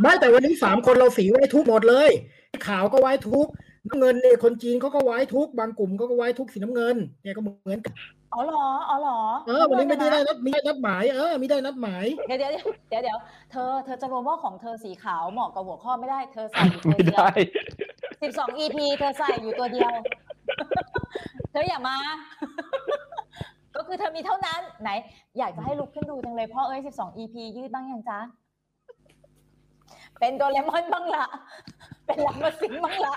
ไม่แต่วันนี้สามคนเราสีไว้ทุกข์หมดเลยขาวก็ไว้ทุกข์น้ำเงินเนี่ยคนจีนเขาก็ไว้ทุกข์บางกลุ่มเขาก็ไว้ทุกข์สีน้ำเงินเนี่ยก็เหมือนกันอ๋อเหรอ อ๋อเหรอ เออ วันนี้ไม่ได้ได้นัดมีได้นัดหมาย เออมีได้นัดหมาย เดี๋ยวเดี๋ยวเดี๋ยวเดี๋ยวเธอ เธอจะรวมว่าของเธอสีขาวเหมาะกับหัวข้อไม่ได้ เธอใส่อยู่ตัวไม่เดียวได้ สิบสอง EP เธอใส่อยู่ตัวเดียว เธออย่ามา ก็คือเธอมีเท่านั้น ไหน อยากจะให้ลุกขึ้นดูจังเลยพ่อเอ้ยสิบสอง EP ยืดบ้างยังจ๊ะ เป็นโดเรมอนบ้างละ เป็นลัมมาสิงบ้างละ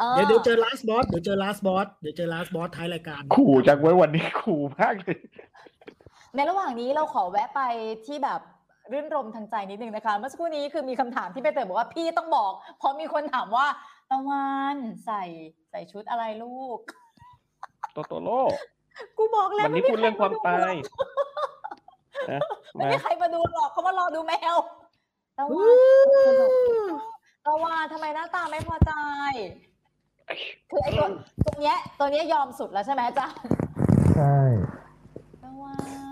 ออเดี๋ยวเดี๋ยวเจอ last boss เดี๋ยวเจอ last boss เดี๋ยวเจอ last boss ท้ายรายการ ขู่จังไว้วันนี้ขู่มากเลย ในระหว่างนี้เราขอแวะไปที่แบบ รื่นรมทางใจนิดนึงนะคะ เมื่อสักครู่นี้คือมีคำถามที่ไปเตยบอกว่าพี่ต้องบอก เพราะมีคนถามว่าตะวันใส่ใส่ชุดอะไรลูกโตโตโร่กูบอกแล้ววันนี้พูดเรื่องความตายนะไม่มามีใครมาดูหรอกเขามารอดูแมวตะวันตะวันทำไมหน้าตาไม่พอใจ คือไอ้ตัวตัวเนี้ยตัวเนี้ยยอมสุดแล้วใช่ไหมจ๊ะใช่ตะวัน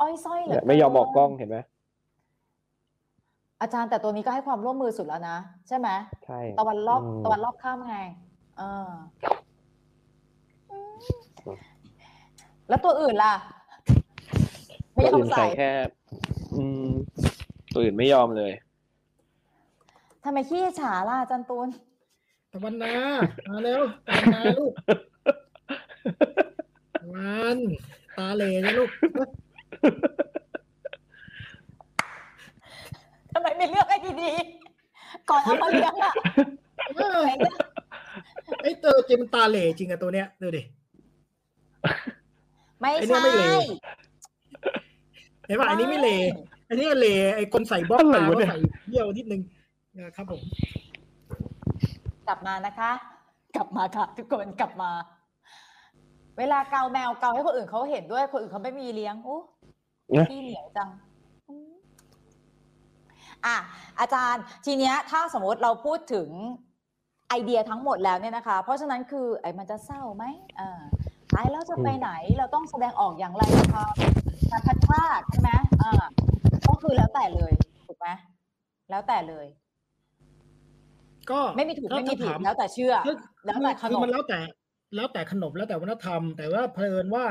อ้อยสร้อยเหรเนี่อยไม่ยอมออกกล้องเห็นไหมอาจารย์แต่ตัวนี้ก็ให้ความร่วมมือสุดแล้วนะ ใช่ไหมใช่ตะวันรอบมตะวันรอบข้ามไงเอออแล้วตัวอื่นล่ะ ไม่ตัวยอมอื่นใส่ใส่แค่อืมตัวอื่นไม่ยอมเลยทำไมขี้ฉาล่ะอาจันตูนตะวันนามาเร็วตะวันนาลูกตะวันตาเหล่นะลูก ทำไมไม่เลือกให้ดีๆก่อนเอามาเลี้ยงอะไอ้เตอจริงมันตาเหล่จริงอะตัวเนี้ยดูดิไม่ใช่เห็นป่ะอันนี้ไม่เหล่อันนี้เหล่ไอ้คนใส่บล็อกตาเนี่ยใส่เยี่ยวนิดนึงนะครับผมกลับมานะคะ กลับมาค่ะ ทุกคนกลับมา เวลาเกาแมวเกาให้คนอื่นเขาเห็นด้วยคนอื่นเขาไม่มีเลี้ยงโอ้ นี่ยพี่เหนียวจังอืมอะอาจารย์ทีเนี้ยถ้าสมมติเราพูดถึงไอเดียทั้งหมดแล้วเนี่ยนะคะ เพราะฉะนั้นคือไอ้มันจะเศร้าไหมอ่าท้ายแล้วจะไปไหนเราต้องแสดงออกอย่างไรนะคะการพัดพลาดใช่ไหมอ่าก็คือแล้วแต่เลยถูกไหมแล้วแต่เลย ก็ไม่มีถูกถ้าไม่มีผิดถ้าถาแล้วแต่เชื่อคือแล้วแต่ขคืนอมมันแล้วแต่ แล้วแต่ขนบแล้วแต่วัฒนธรรม แต่ว่าเพลินว่า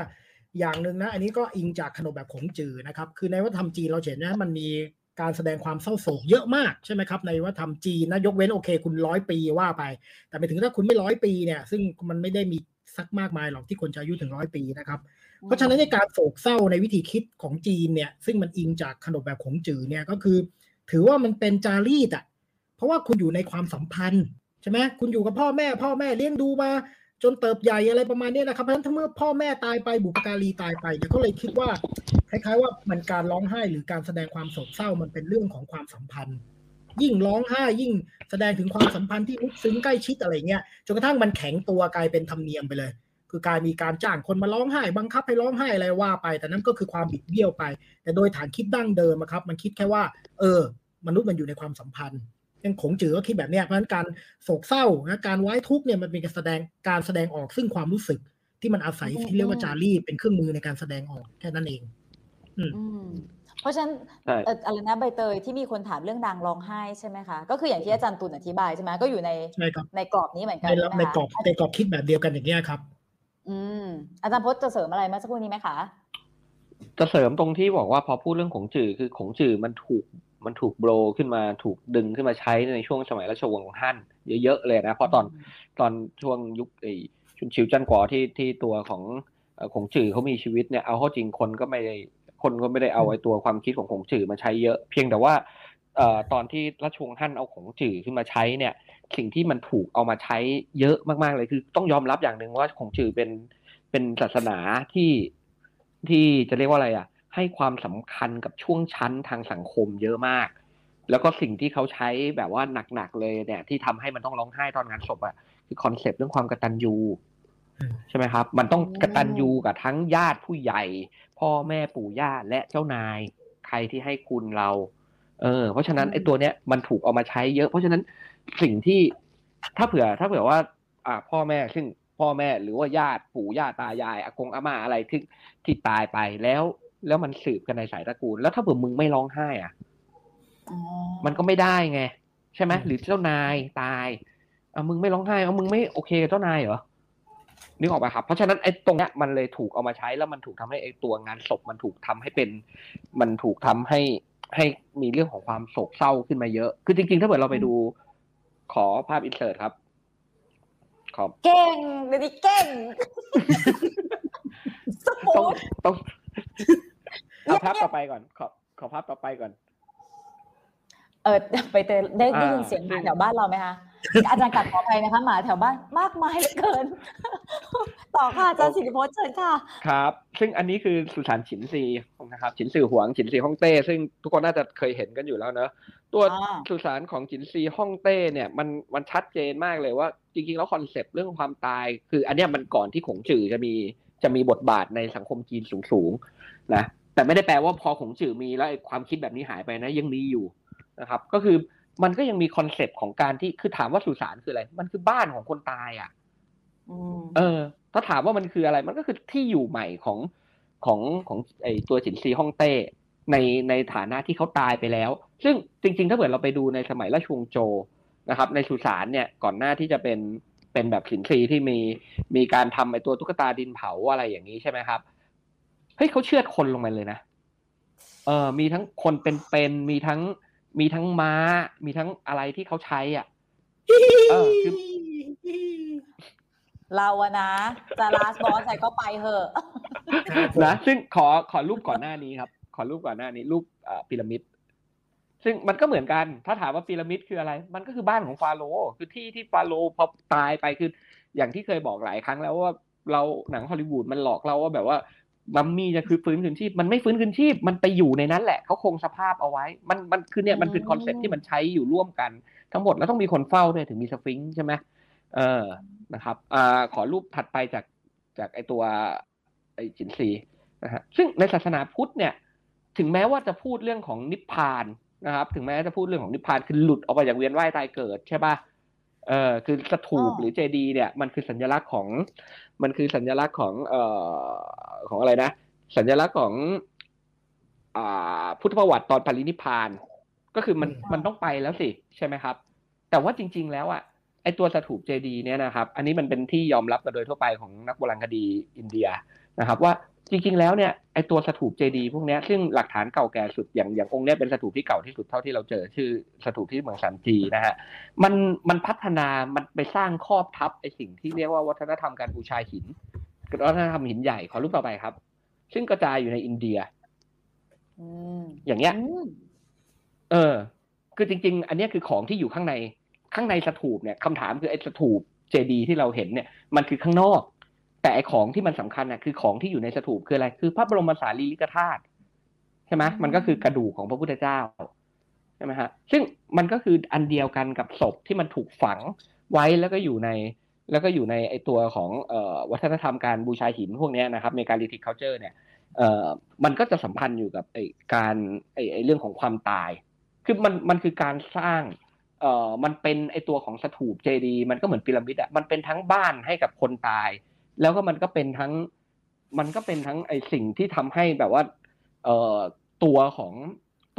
อย่างหนึ่งนะ อันนี้ก็อิงจากขนบแบบขงจือนะครับ คือในวัฒนธรรมจีนเราเห็นนะมันมีการแสดงความเศร้าโศกเยอะมากใช่ไหมครับในวัฒนธรรมจีนนะยกเว้นโอเค คุณร้อยปีว่าไป แต่ไปถึงถ้าคุณไม่ร้อยปีเนี่ยซึ่งมันไม่ได้มีสักมากมายหรอกที่คนจะอายุถึงร้อยปีนะครับเพราะฉะนั้นในการโศกเศร้าในวิธีคิดของจีนเนี่ยซึ่งมันอิงจากขนบแบบของจือเนี่ยก็คือ ถือว่ามันเป็นจารีตอะเพราะว่าคุณอยู่ในความสัมพันธ์ใช่ไหมคุณอยู่กับพ่อแม่ พ่อแม่เลี้ยงดูมา จนเติบใหญ่อะไรประมาณนี้นะครับเพราะฉะนั้นถ้าเมื่อพ่อแม่ตายไปบุปการีตายไปเนี่ยก็เลยคิดว่าคล้ายๆว่ามันการร้องไห้หรือการแสดงความโศกเศร้ามันเป็นเรื่องของความสัมพันธ์ ยิ่งร้องไห้ยิ่งแสดงถึงความสัมพันธ์ที่ลึกซึ้งใกล้ชิดอะไรเงี้ยจนกระทั่งมันแข็งตัวกลายเป็นธรรมเนียมไปเลย คือการมีการจ้างคนมาร้องไห้ บังคับให้ร้องไห้อะไรว่าไป แต่นั่นก็คือความบิดเบี้ยวไป แต่โดยฐานคิดดั้งเดิมครับ มันคิดแค่ว่า เออ มนุษย์มันอยู่ในความสัมพันธ์ ยังขงจือก็คิดแบบเนี้ยเพราะฉะนั้นการโศกเศร้านะการไว้ทุกข์เนี่ยมันเป็นการแสดงการแสดงออกซึ่งความรู้สึกที่มันอาศัยที่เรียกว่าจารีตเป็นเครื่องมือในการแสดงออกแค่นั้นเองอืมเพราะฉะนั้นใช่เอ่ออะไรนะใบเตยที่มีคนถามเรื่องนางร้องไห้ใช่ไหมคะก็คืออย่างที่อาจารย์ตุลอธิบายใช่ไหมก็อยู่ในใช่ครับในกรอบนี้เหมือนกันในใช่ไหมในคะกรอบในกรอบคิดแบบเดียวกันอย่างเงี้ยครับ อืมอาจารย์พจน์จะเสริมอะไรเมื่อสักครู่นี้ไหมคะจะเสริมตรงที่บอกว่าพอพูดเรื่องของจื่อคือของจื่อมันถูก มันถูกโบรขึ้นมาถูกดึงขึ้นมาใช้ในช่วงสมัยราชวงศ์ของฮั่นเยอะๆเลยนะเพราะตอนตอนช่วงยุคไอ้ชุนชิวจันกวอที่ที่ตัวของเอ่อของจื่อเขามีชีวิตเนี่ยเอาเข้าจริงคนก็ไม่ได้คนก็ไม่ได้เอาไอ้ตัวความคิดของของจื่อมาใช้เยอะ เพียงแต่ว่าเอ่อตอนที่ราชวงศ์ฮั่นเอาของจื่อขึ้นมาใช้เนี่ย สิ่งที่มันถูกเอามาใช้เยอะมากๆเลยคือ ต้องยอมรับอย่างหนึ่งว่าของจื่อเป็นเป็นศาสนาที่ที่จะเรียกว่าอะไรอะ ให้ความสำคัญกับช่วงชั้นทางสังคมเยอะมาก แล้วก็สิ่งที่เขาใช้แบบว่าหนักๆเลยเนี่ย ที่ทำให้มันต้องร้องไห้ตอนงานศพอะคือคอนเซปต์เรื่องความกตัญญูอืมใช่ไหมครับ มันต้องอืมกตัญญูกับทั้งญาติผู้ใหญ่ พ่อแม่ปู่ย่าและเจ้านาย ใครที่ให้คุณเรา เออ เพราะฉะนั้นไอ้ตัวเนี้ยมันถูกเอามาใช้เยอะ เพราะฉะนั้นสิ่งที่ถ้าเผื่อ ถ้าเผื่อว่า อ่า พ่อแม่ซึ่งพ่อแม่หรือว่าญาติปู่ย่าตายายอากงอาม่าอะไรที่ที่ตายไปแล้ว แล้วมันสืบกันในสายตระกูล แล้วถ้าเผื่อมึงไม่ร้องไห้อะอ๋อมันก็ไม่ได้ไง ใช่ไหมอืมหรือเจ้านายตายเอามึงไม่ร้องไห้เอามึงไม่โอเคกับเจ้านายเหรอนึกออกปะครับ เพราะฉะนั้นไอ้ตรงเนี้ยมันเลยถูกเอามาใช้แล้วมันถูกทำให้ไอ้ตัวงานศพมันถูกทำให้เป็น มันถูกทำให้ให้มีเรื่องของความโศกเศร้าขึ้นมาเยอะ คือจริงๆ ถ้าเกิดเราไปดูขอภาพอินเสิร์ตครับ ขอเก่งเดี๋ยวนี้เก่งสมูต้องทต้อง เอาภาพต่อไปก่อน ขอขอภาพต่อไปก่อน เออไปเตยได้ได้ยินอ่าเสียงหมาซึ่งแถวบ้านเราไหมคะอาจารย์กัดขออภัยนะคะหมาแถวบ้านมากมายเหลือเกิน ต่อค่ะอาจารย์สิริพจน์เชิญค่ะ ครับ ซึ่งอันนี้คือสุสานฉินซีนะครับฉินซือหวงฉินซีฮ่องเต้ ซึ่งทุกคนน่าจะเคยเห็นกันอยู่แล้วเนอะตัวอ่าสุสานของฉินซีฮ่องเต้เนี่ยมันมันชัดเจนมากเลยว่า จริงๆแล้ว concept เรื่องความตาย คืออันเนี้ยมันก่อนที่ขงจื๊อจะมีจะมีบทบาทในสังคมจีนสูงๆนะ แต่ไม่ได้แปลว่าพอขงจื๊อมีแล้วไอ้ความคิดแบบนี้หายไปนะยังมีอยู่นะครับ ก็คือมันก็ยังมี concept ของการที่คือถามว่าสุสานคืออะไร มันคือบ้านของคนตายอะอืมเออ ถ้าถามว่ามันคืออะไร มันก็คือที่อยู่ใหม่ของของของไอตัวฉินซีฮ่องเต้ในในฐานะที่เขาตายไปแล้ว ซึ่งจริง ๆ ถ้าเกิดเราไปดูในสมัยราชวงศ์โจวนะครับ ในสุสานเนี่ยก่อนหน้าที่จะเป็นเป็นแบบฉินซีที่มีมีการทำไอตัวตุ๊กตาดินเผาอะไรอย่างนี้ใช่ไหมครับ เฮ้ยเขาเชือดคนลงมาเลยนะเออมีทั้งคนเป็นๆมีทั้งมีทั้งม้า มีทั้งอะไรที่เขาใช้อะเออคือเราอะนะจะลาสบอสใส่ก็ไปเหอะครับผมนะซึ่งขอขอรูปก่อนหน้านี้ครับ ขอรูปก่อนหน้านี้ รูปเอ่อพีระมิด ซึ่งมันก็เหมือนกัน ถ้าถามว่าพีระมิดคืออะไร มันก็คือบ้านของฟาโรห์คือที่ที่ฟาโรห์พอตายไปคือ อย่างที่เคยบอกหลายครั้งแล้วว่าเราหนังฮอลลีวูดมันหลอกเราว่าแบบว่า มัมมี่จะคือฟื้นคืนชีพมันไม่ฟื้นคืนชีพมันไปอยู่ในนั้นแหละเขาคงสภาพเอาไว้ มันมันคือเนี่ยมันคือ concept ที่มันใช้อยู่ร่วมกัน ทั้งหมดแล้วต้องมีคนเฝ้าด้วยถึงมีสฟิงค์ใช่ไหมเออนะครับอ่าขอรูปถัดไปจากจากไอตัวไอจินซีนะฮะซึ่งในศาสนาพุทธเนี่ย ถึงแม้ว่าจะพูดเรื่องของนิพพานนะครับ ถึงแม้จะพูดเรื่องของนิพพานคือหลุดออกมาจากเวียนว่ายตายเกิดใช่ปะ เออคือสถูปอ๋อหรือเจดีย์เนี่ยมันคือสัญลักษณ์ของ มันคือสัญลักษณ์ของเอ่อของอะไรนะ สัญลักษณ์ของอ่าพุทธประวัติตอนปรินิพพานก็คือมันอืมมันต้องไปแล้วสิใช่ไหมครับ แต่ว่าจริง ๆ แล้วอะไอตัวสถูปเจดีย์เนี่ยนะครับ อันนี้มันเป็นที่ยอมรับกันโดยทั่วไปของนักโบราณคดีอินเดียนะครับ ว่า จริงๆแล้วเนี่ยไอตัวสถูปเจดีย์พวกเนี้ยซึ่งหลักฐานเก่าแก่สุดอย่างอย่างองค์เนี้ยเป็นสถูปที่เก่าที่สุดเท่าที่เราเจอชื่อสถูปที่เมืองสันจีนะฮะมันมันพัฒนามันไปสร้างครอบทับไอสิ่งที่เรียกว่าวัฒนธรรมการบูชาหินวัฒนธรรมหินใหญ่ขอรูปต่อไปครับ ซึ่งกระจายอยู่ในอินเดียอืมอย่างเงี้ยอืมเออ คือจริง ๆ อันเนี้ยคือของที่อยู่ข้างในข้างในสถูปเนี่ยคำถามคือไอ้สถูปเจดีที่เราเห็นเนี่ย มันคือข้างนอก แต่ไอ้ของที่มันสำคัญน่ะคือของที่อยู่ในสถูปคืออะไร คือพระบรมสารีริกธาตุใช่ไหมมันก็คือกระดูกของพระพุทธเจ้าใช่ไหมฮะซึ่งมันก็คืออันเดียวกันกับศพที่มันถูกฝังไว้แล้วก็อยู่ใน แล้วก็อยู่ในไอตัวของเอ่อวัฒนธรรมการบูชาหินพวกเนี้ยนะครับในการลิทิคเคาเจอร์เนี่ยเอ่อมันก็จะสัมพันธ์อยู่กับไอ้การไอ้ไอ้เรื่องของความตาย คือมันมันคือการสร้างเอ่อมันเป็นไอ้ตัวของสถูปเจดีย์มันก็เหมือนพีระมิดอะมันเป็นทั้งบ้านให้กับคนตาย แล้วก็มันก็เป็นทั้งมันก็เป็นทั้งไอสิ่งที่ทำให้แบบว่าเอ่อตัวของ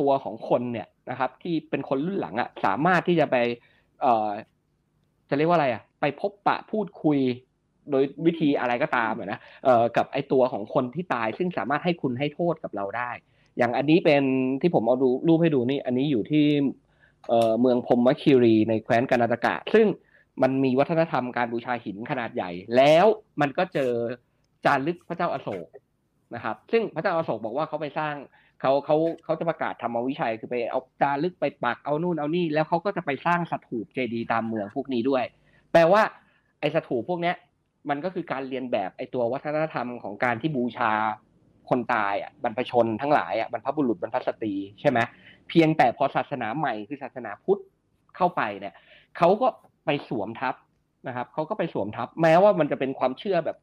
ตัวของคนเนี่ยนะครับ ที่เป็นคนรุ่นหลังอะสามารถที่จะไปเอ่อจะเรียกว่าอะไรอะไปพบปะพูดคุยโดยวิธีอะไรก็ตามนะเอ่อกับไอตัวของคนที่ตาย ซึ่งสามารถให้คุณให้โทษกับเราได้ อย่างอันนี้เป็นที่ผมเอาดูรูปให้ดูนี่ อันนี้อยู่ที่เอ่อเมืองพรหมคีรีในแคว้นกานาตกะ ซึ่ง มันมีวัฒนธรรมการบูชาหินขนาดใหญ่ แล้วมันก็เจอจารึกพระเจ้าอโศกนะครับ ซึ่งพระเจ้าอโศกบอกว่าเขาไปสร้างเขาเขาเขาจะประกาศธรรมวิชัยคือไปเอาจารึกไปปักเอานู่นเอานี่ แล้วเขาก็จะไปสร้างสถูปเจดีย์ตามเมืองพวกนี้ด้วย แปลว่าไอ้สถูปพวกเนี้ย มันก็คือการเรียนแบบไอตัววัฒนธรรมของการที่บูชาคนตายอะบรรพชนทั้งหลายอะบรรพบุรุษบรรพสตรีใช่ไหมเพียงแต่พอศาสนาใหม่คือศาสนาพุทธเข้าไปเนี่ยเขาก็ ไปสวมทับนะครับเขาก็ไปสวมทับ แม้ว่ามันจะเป็นความเชื่อแบบ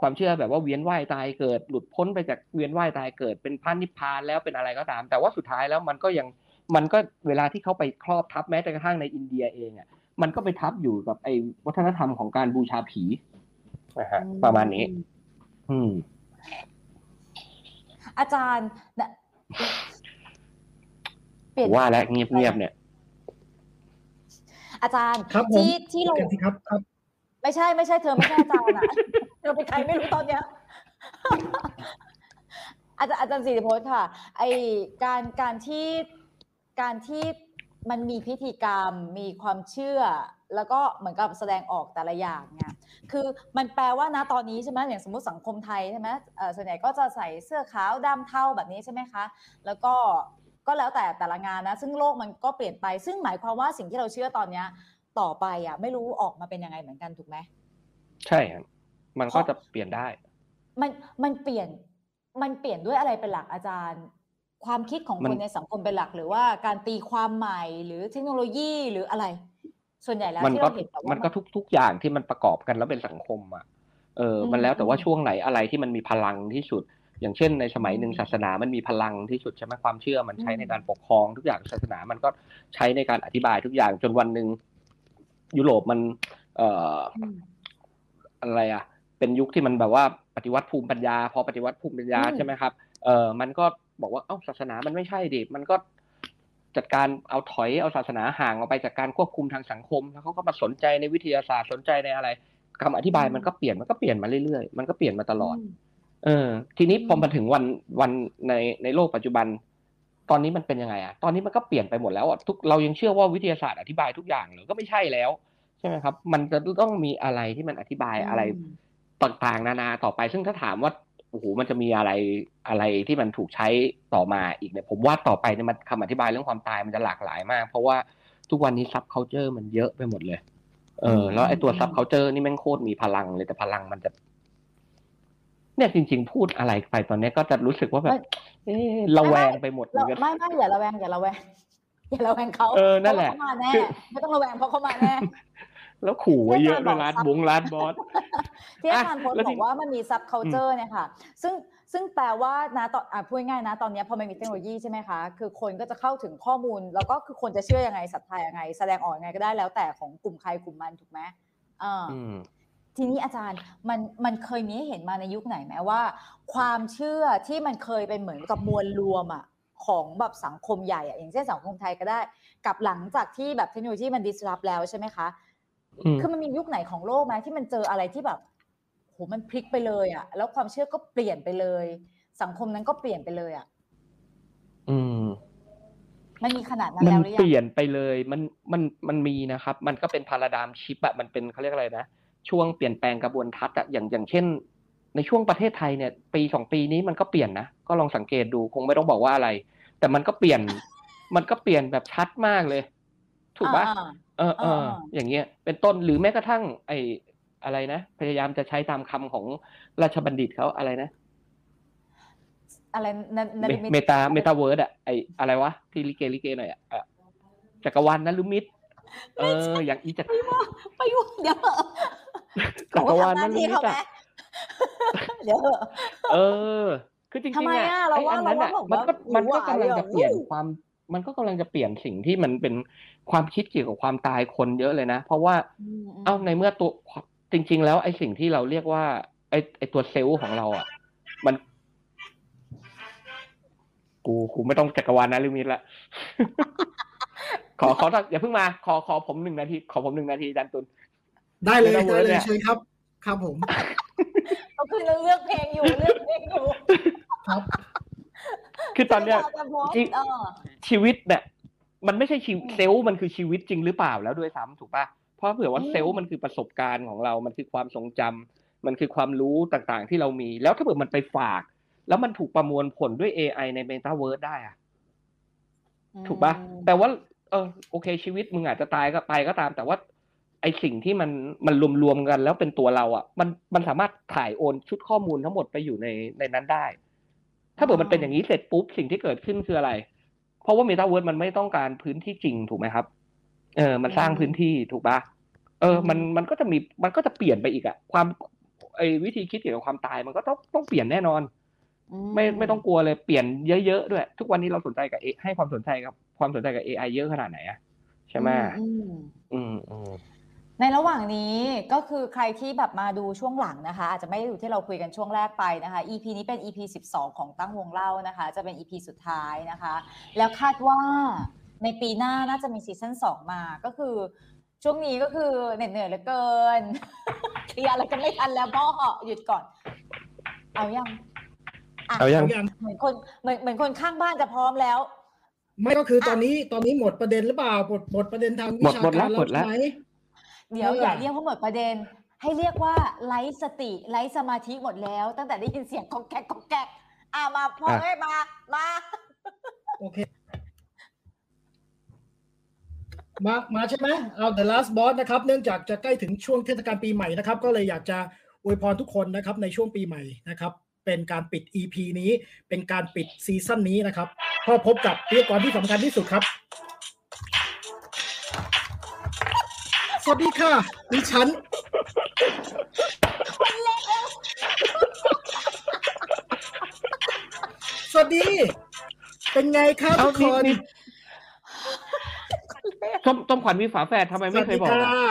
ความเชื่อแบบว่าเวียนว่ายตายเกิด หลุดพ้นไปจากเวียนว่ายตายเกิด เป็นพระนิพพานแล้วเป็นอะไรก็ตาม แต่ว่าสุดท้ายแล้วมันก็ยังมันก็เวลาที่เขาไปครอบทับแม้แต่กระทั่งในอินเดียเองอะมันก็ไปทับอยู่กับไอ้วัฒนธรรมของการบูชาผีนะฮะประมาณนี้ อืม อาจารย์น่ะเปลี่ยนว่าแล้วเงียบเงียบๆเนี่ย อาจารย์ครับผมที่ที่เรากันสิครับครับ ไม่ใช่ไม่ใช่เธอไม่ใช่อาจารย์อะเธอเป็นใครไม่รู้ตอนเนี้ยอาจารย์อาจารย์สิริพจน์ค่ะ ไอการการที่การที่มันมีพิธีกรรมมีความเชื่อ แล้วก็เหมือนกับแสดงออกแต่ละอย่างเนี่ยคือมันแปลว่านะตอนนี้ใช่ไหมอย่างสมมติสังคมไทยใช่ไหมเอ่อส่วนใหญ่ก็จะใส่เสื้อขาวดำเทาแบบนี้ใช่ไหมคะ แล้วก็ ก็แล้วแต่แต่ละงานนะ ซึ่งโลกมันก็เปลี่ยนไป ซึ่งหมายความว่าสิ่งที่เราเชื่อตอนเนี้ย ต่อไปอะ ไม่รู้ออกมาเป็นยังไงเหมือนกันถูกไหมใช่ครับมันก็จะเปลี่ยนได้ มันมันเปลี่ยนมันเปลี่ยนด้วยอะไรเป็นหลักอาจารย์ ความคิดของมัคนนในสังคมเป็นหลัก หรือว่าการตีความใหม่หรือเทคโนโลยีหรืออะไร ส่วนใหญ่แล้วมันที่ก็เราเห็นแบบว่ามันก็ทุกทุกอย่างที่มันประกอบกันแล้วเป็นสังคมอะเอออมมันแล้วแต่ว่าช่วงไหนอะไรที่มันมีพลังที่สุด อย่างเช่นในสมัยหนึ่งอืมศาสนามันมีพลังที่สุดใช่ไหมความเชื่อมันใช้อืมในการปกครองทุกอย่างศาสนามันก็ใช้ในการอธิบายทุกอย่างจนวันหนึ่งยุโรปมัน เอ่ออืมอะไรอะ เป็นยุคที่มันแบบว่าปฏิวัติภูมิปัญญา พอปฏิวัติภูมิปัญญาอืมใช่ไหมครับเออมันก็บอกว่าเอ้าศาสนามันไม่ใช่ดิมันก็จัดการเอาถอยเอาศาสนาห่างออกไปจากการควบคุมทางสังคม แล้วเขาก็มาสนใจในวิทยาศาสตร์สนใจในอะไรคำอธิบายมันก็เปลี่ยนมันก็เปลี่ยนมาเรื่อยๆ มันก็เปลี่ยนมาตลอดม เออ ทีนี้อืมพอมาถึงวันวันในในโลกปัจจุบัน ตอนนี้มันเป็นยังไงอะตอนนี้มันก็เปลี่ยนไปหมดแล้วอะทุกเรายังเชื่อว่าวิทยาศาสตร์อธิบายทุกอย่างเหรือก็ไม่ใช่แล้วใช่ไหมครับ มันจะต้องมีอะไรที่มันอธิบายอะไรมต่างๆนานาต่อไป ซึ่งถ้าถามว่าโอ้โหมันจะมีอะไรอะไรที่มันถูกใช้ต่อมาอีกเนี่ย ผมว่าต่อไปเนี่ยมันคำอธิบายเรื่องความตายมันจะหลากหลายมาก เพราะว่าทุกวันนี้ subculture มันเยอะไปหมดเลย เออ แล้วไอ้ตัว subculture นี่แม่งโคตรมีพลังเลยแต่พลังมันจะ เนี่ยจริง ๆ พูดอะไรไปตอนเนี้ยก็จะรู้สึกว่าแบบไม่เอ๊ะระแวงไปหมดเราเหมืเราอนกันไม่ไม่อย่าระแวงอย่าระแวงอย่าระแวงเขาเออนั่นแหละเพราเขามาแน่คือไม่ต้องระแวงเพราะเขามาแน่แล้วขู่ไว้เยอะเรื่ด้วอยงการร้านบอกบงร้านบอสที่อาอะจารย์โพสต์แล้วบทีอกว่ามันมีซับเคาเจอร์เนี่ยค่ะ ซึ่งซึ่งแปลว่านะตอนอะพูดง่ายๆนะ ตอนเนี้ยพอมันมีเทคโนโลยีใช่ไหมคะ คือคนก็จะเข้าถึงข้อมูล แล้วก็คือคนจะเชื่อยังไงศรัทธายังไง แสดงออกยังไงก็ได้แล้วแต่ของกลุ่มใครกลุ่มมันถูกไหมอ่าอืม ทีนี้อาจารย์มันมันเคยมีให้เห็นมาในยุคไหนไหมว่า ความเชื่อที่มันเคยเป็นเหมือนกับมวลรวมอะของแบบสังคมใหญ่อะอย่างเช่นสังคมไทยก็ได้ กับหลังจากที่แบบเทคโนโลยีมัน disrupt แล้วใช่ไหมคะอืมคือมันมียุคไหนของโลกไหมที่มันเจออะไรที่แบบโหมันพลิกไปเลยอะแล้วความเชื่อก็เปลี่ยนไปเลย สังคมนั้นก็เปลี่ยนไปเลยอะอืมมันมีขนาดนั้นมันแล้วหรือยัเปงลี่ยนไปเลย มันมันมันมีนะครับ มันก็เป็นพาราดามชิปอะมันเป็นเขาเรียกอะไรนะ ช่วงเปลี่ยนแปลงกระบวนทัศน์อะอย่างอย่างเช่น ในช่วงประเทศไทยเนี่ย ปีสองปีนี้มันก็เปลี่ยนนะก็ลองสังเกตดูคงไม่ต้องบอกว่าอะไร แต่มันก็เปลี่ยน มันก็เปลี่ยนแบบชัดมากเลย ถูกปะอ่าเออเอออ่าอย่างเงี้ย เป็นต้นหรือแม้กระทั่ง ไอ้อะไรนะพยายามจะใช้ตามคำของราชบัณฑิตเขาอะไรนะอะไรนันนันเมมิตเมตาเมตาเวิร์ดอะไออะไรวะที่ลิเกลิเกหน่อยอะอะจักรวาลนลุมิตเออ อย่างอีจักรไปยุ่งเดี๋ยว จักรวาลเขนทำหลุที่มิตเขาไหมอะเดี๋ยวเออ คือจริงทำๆไมอะอะเราไอว่าอันนั้นอะเราว่ามันก็แบบมันก็หวากำลังเลยจะอะเปลี่ยนอู้ความมันก็กำลังจะเปลี่ยนสิ่งที่มันเป็นความคิดเกี่ยวกับความตายคนเยอะเลยนะ เพราะว่าอืมอืมเอ้าในเมื่อตัวจริง ๆ แล้วไอ้สิ่งที่เราเรียกว่า ไอ้ไอ้ตัวเซลล์ของเราอะ มัน กูกูไม่ต้องจักรวาลนะลิมิตละขอขออย่าเพิ่งมา ขอขอผมหนึ่งนาที ขอผมหนึ่งนาทีอาจันตุน ได้เลย Metaverse ได้เลเนี่ยยเชิญครับ ครับผมเขาคือเลือกเพลงอยู่เลือกเพลงอยู่ครับ คือตอนเนี้ยจะโพสต์จริงเออชีวิตเนี่ยมันไม่ใช่ชีวิตเซลล์มันคือชีวิตจริงหรือเปล่าแล้วด้วยซ้ำถูกปะเพราะเผื่อว่าอืมเซลล์มันคือประสบการณ์ของเรา มันคือความทรงจำมันคือความรู้ต่างๆ ที่เรามี แล้วถ้าเผื่อมันไปฝาก แล้วมันถูกประมวลผลด้วย AI ใน Metaverse ได้อะถูกปะอืมแต่ว่า เออโอเคชีวิตมึงอาจจะตายก็ไปก็ตาม แต่ว่า ไอสิ่งที่มันมันรวมๆกันแล้วเป็นตัวเราอะ มันมันสามารถถ่ายโอนชุดข้อมูลทั้งหมดไปอยู่ในในนั้นได้ ถ้าเผื่อมันเป็นอย่างนี้เสร็จปุ๊บสิ่งที่เกิดขึ้นคืออะไร เพราะว่า Metaverse มันไม่ต้องการพื้นที่จริงถูกไหมครับ เออ มันสร้างพื้นที่ถูกปะเออ มันมันก็จะมีมันก็จะเปลี่ยนไปอีกอะความไอ้วิธีคิดเกี่ยวกับความตายมันก็ต้องต้องเปลี่ยนแน่นอนไม่ไม่ต้องกลัวเลยเปลี่ยนเยอะๆด้วย ทุกวันนี้เราสนใจกับ A ให้ความสนใจกับความสนใจกับ AI เยอะขนาดไหนอะใช่ไหมอืมอืมอืม ในระหว่างนี้ก็คือใครที่แบบมาดูช่วงหลังนะคะ อาจจะไม่ได้ดูที่เราคุยกันช่วงแรกไปนะคะ EP นี้เป็น EP 12 ของตั้งวงเล่านะคะ จะเป็น EP สุดท้ายนะคะ แล้วคาดว่าในปีหน้าน่าจะมีซีซั่น2 มาก็คือ ช่วงนี้ก็คือเหน็ดเหนื่อยเหลือเกินเคลียร์อะไรกันไม่ทันแล้วพ่อหยุดก่อน เอายังะเอายังยังเหมือนคนเหมือนเหมือนคนข้างบ้านจะพร้อมแล้ว ไม่ก็คือตอนนี้ตอนนี้หมดประเด็นหรือเปล่าหมดหมดประเด็นทางวิหมดชาหมดแล้กาวรหมดแล้วใช่ไหม เดี๋ยวเออออย่าเรียกว่าหมดประเด็น ให้เรียกว่าไร้สติไร้สมาธิหมดแล้ว ตั้งแต่ได้ยินเสียงกอกแกกกอกแกกอ่ามาพ่ออะเอ้ยมามาโอเคมามาใช่ไหมเอา The Last Boss นะครับ เนื่องจากจะใกล้ถึงช่วงเทศกาลปีใหม่นะครับ ก็เลยอยากจะอวยพรทุกคนนะครับในช่วงปีใหม่นะครับ เป็นการปิด EP นี้ เป็นการปิดซีซั่นนี้นะครับก็พบกับพิธีกรที่สำคัญที่สุดครับ วัสดีค่ะ ดิฉันสวัสดี เป็นไงครับเอาทุกคนนิดต้มต้มขวัญมีฝาแฝดทำไมสไม่วัสเคดียบอกค่ะอะ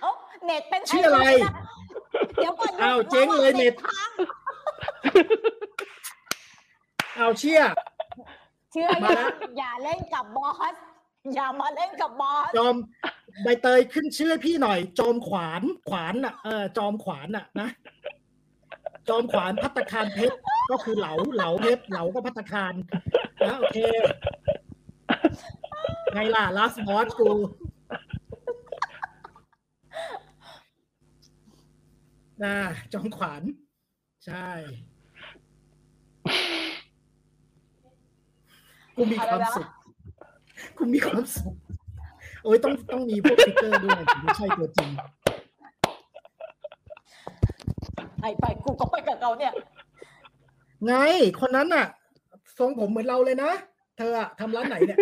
เอ้าเน็ตเป็นชื่ออะไรนเดี๋ยวก่อนอ้าวเจ๊งเลยเน็ตค้างเอาเชี่ยเชื่อมาอย่าแล้วอย่าเล่นกับบอส อย่ามาเล่นกับบอสจอมใบเตยขึ้นชื่อพี่หน่อย จอมขวานขวานอะเออจอมขวานอะนะจอมขวานพัตตาคารเพชรก็คือเหลาเหลาเพชรเหลาก็พัตตาคารนะโอเค ไงล่ะลาสบอสกูนะจอมขวานใช่กูมีความสุข คุณมีความสุขโอ้ยต้องต้องมีพวกติ๊กเกอร์ด้วยไม่ใช่ตัวจริงไปไปกูก็ไปกับเขาเนี่ย ไง คนนั้นน่ะ ทรงผมเหมือนเราเลยนะ เธออะทำร้านไหนเนี่ย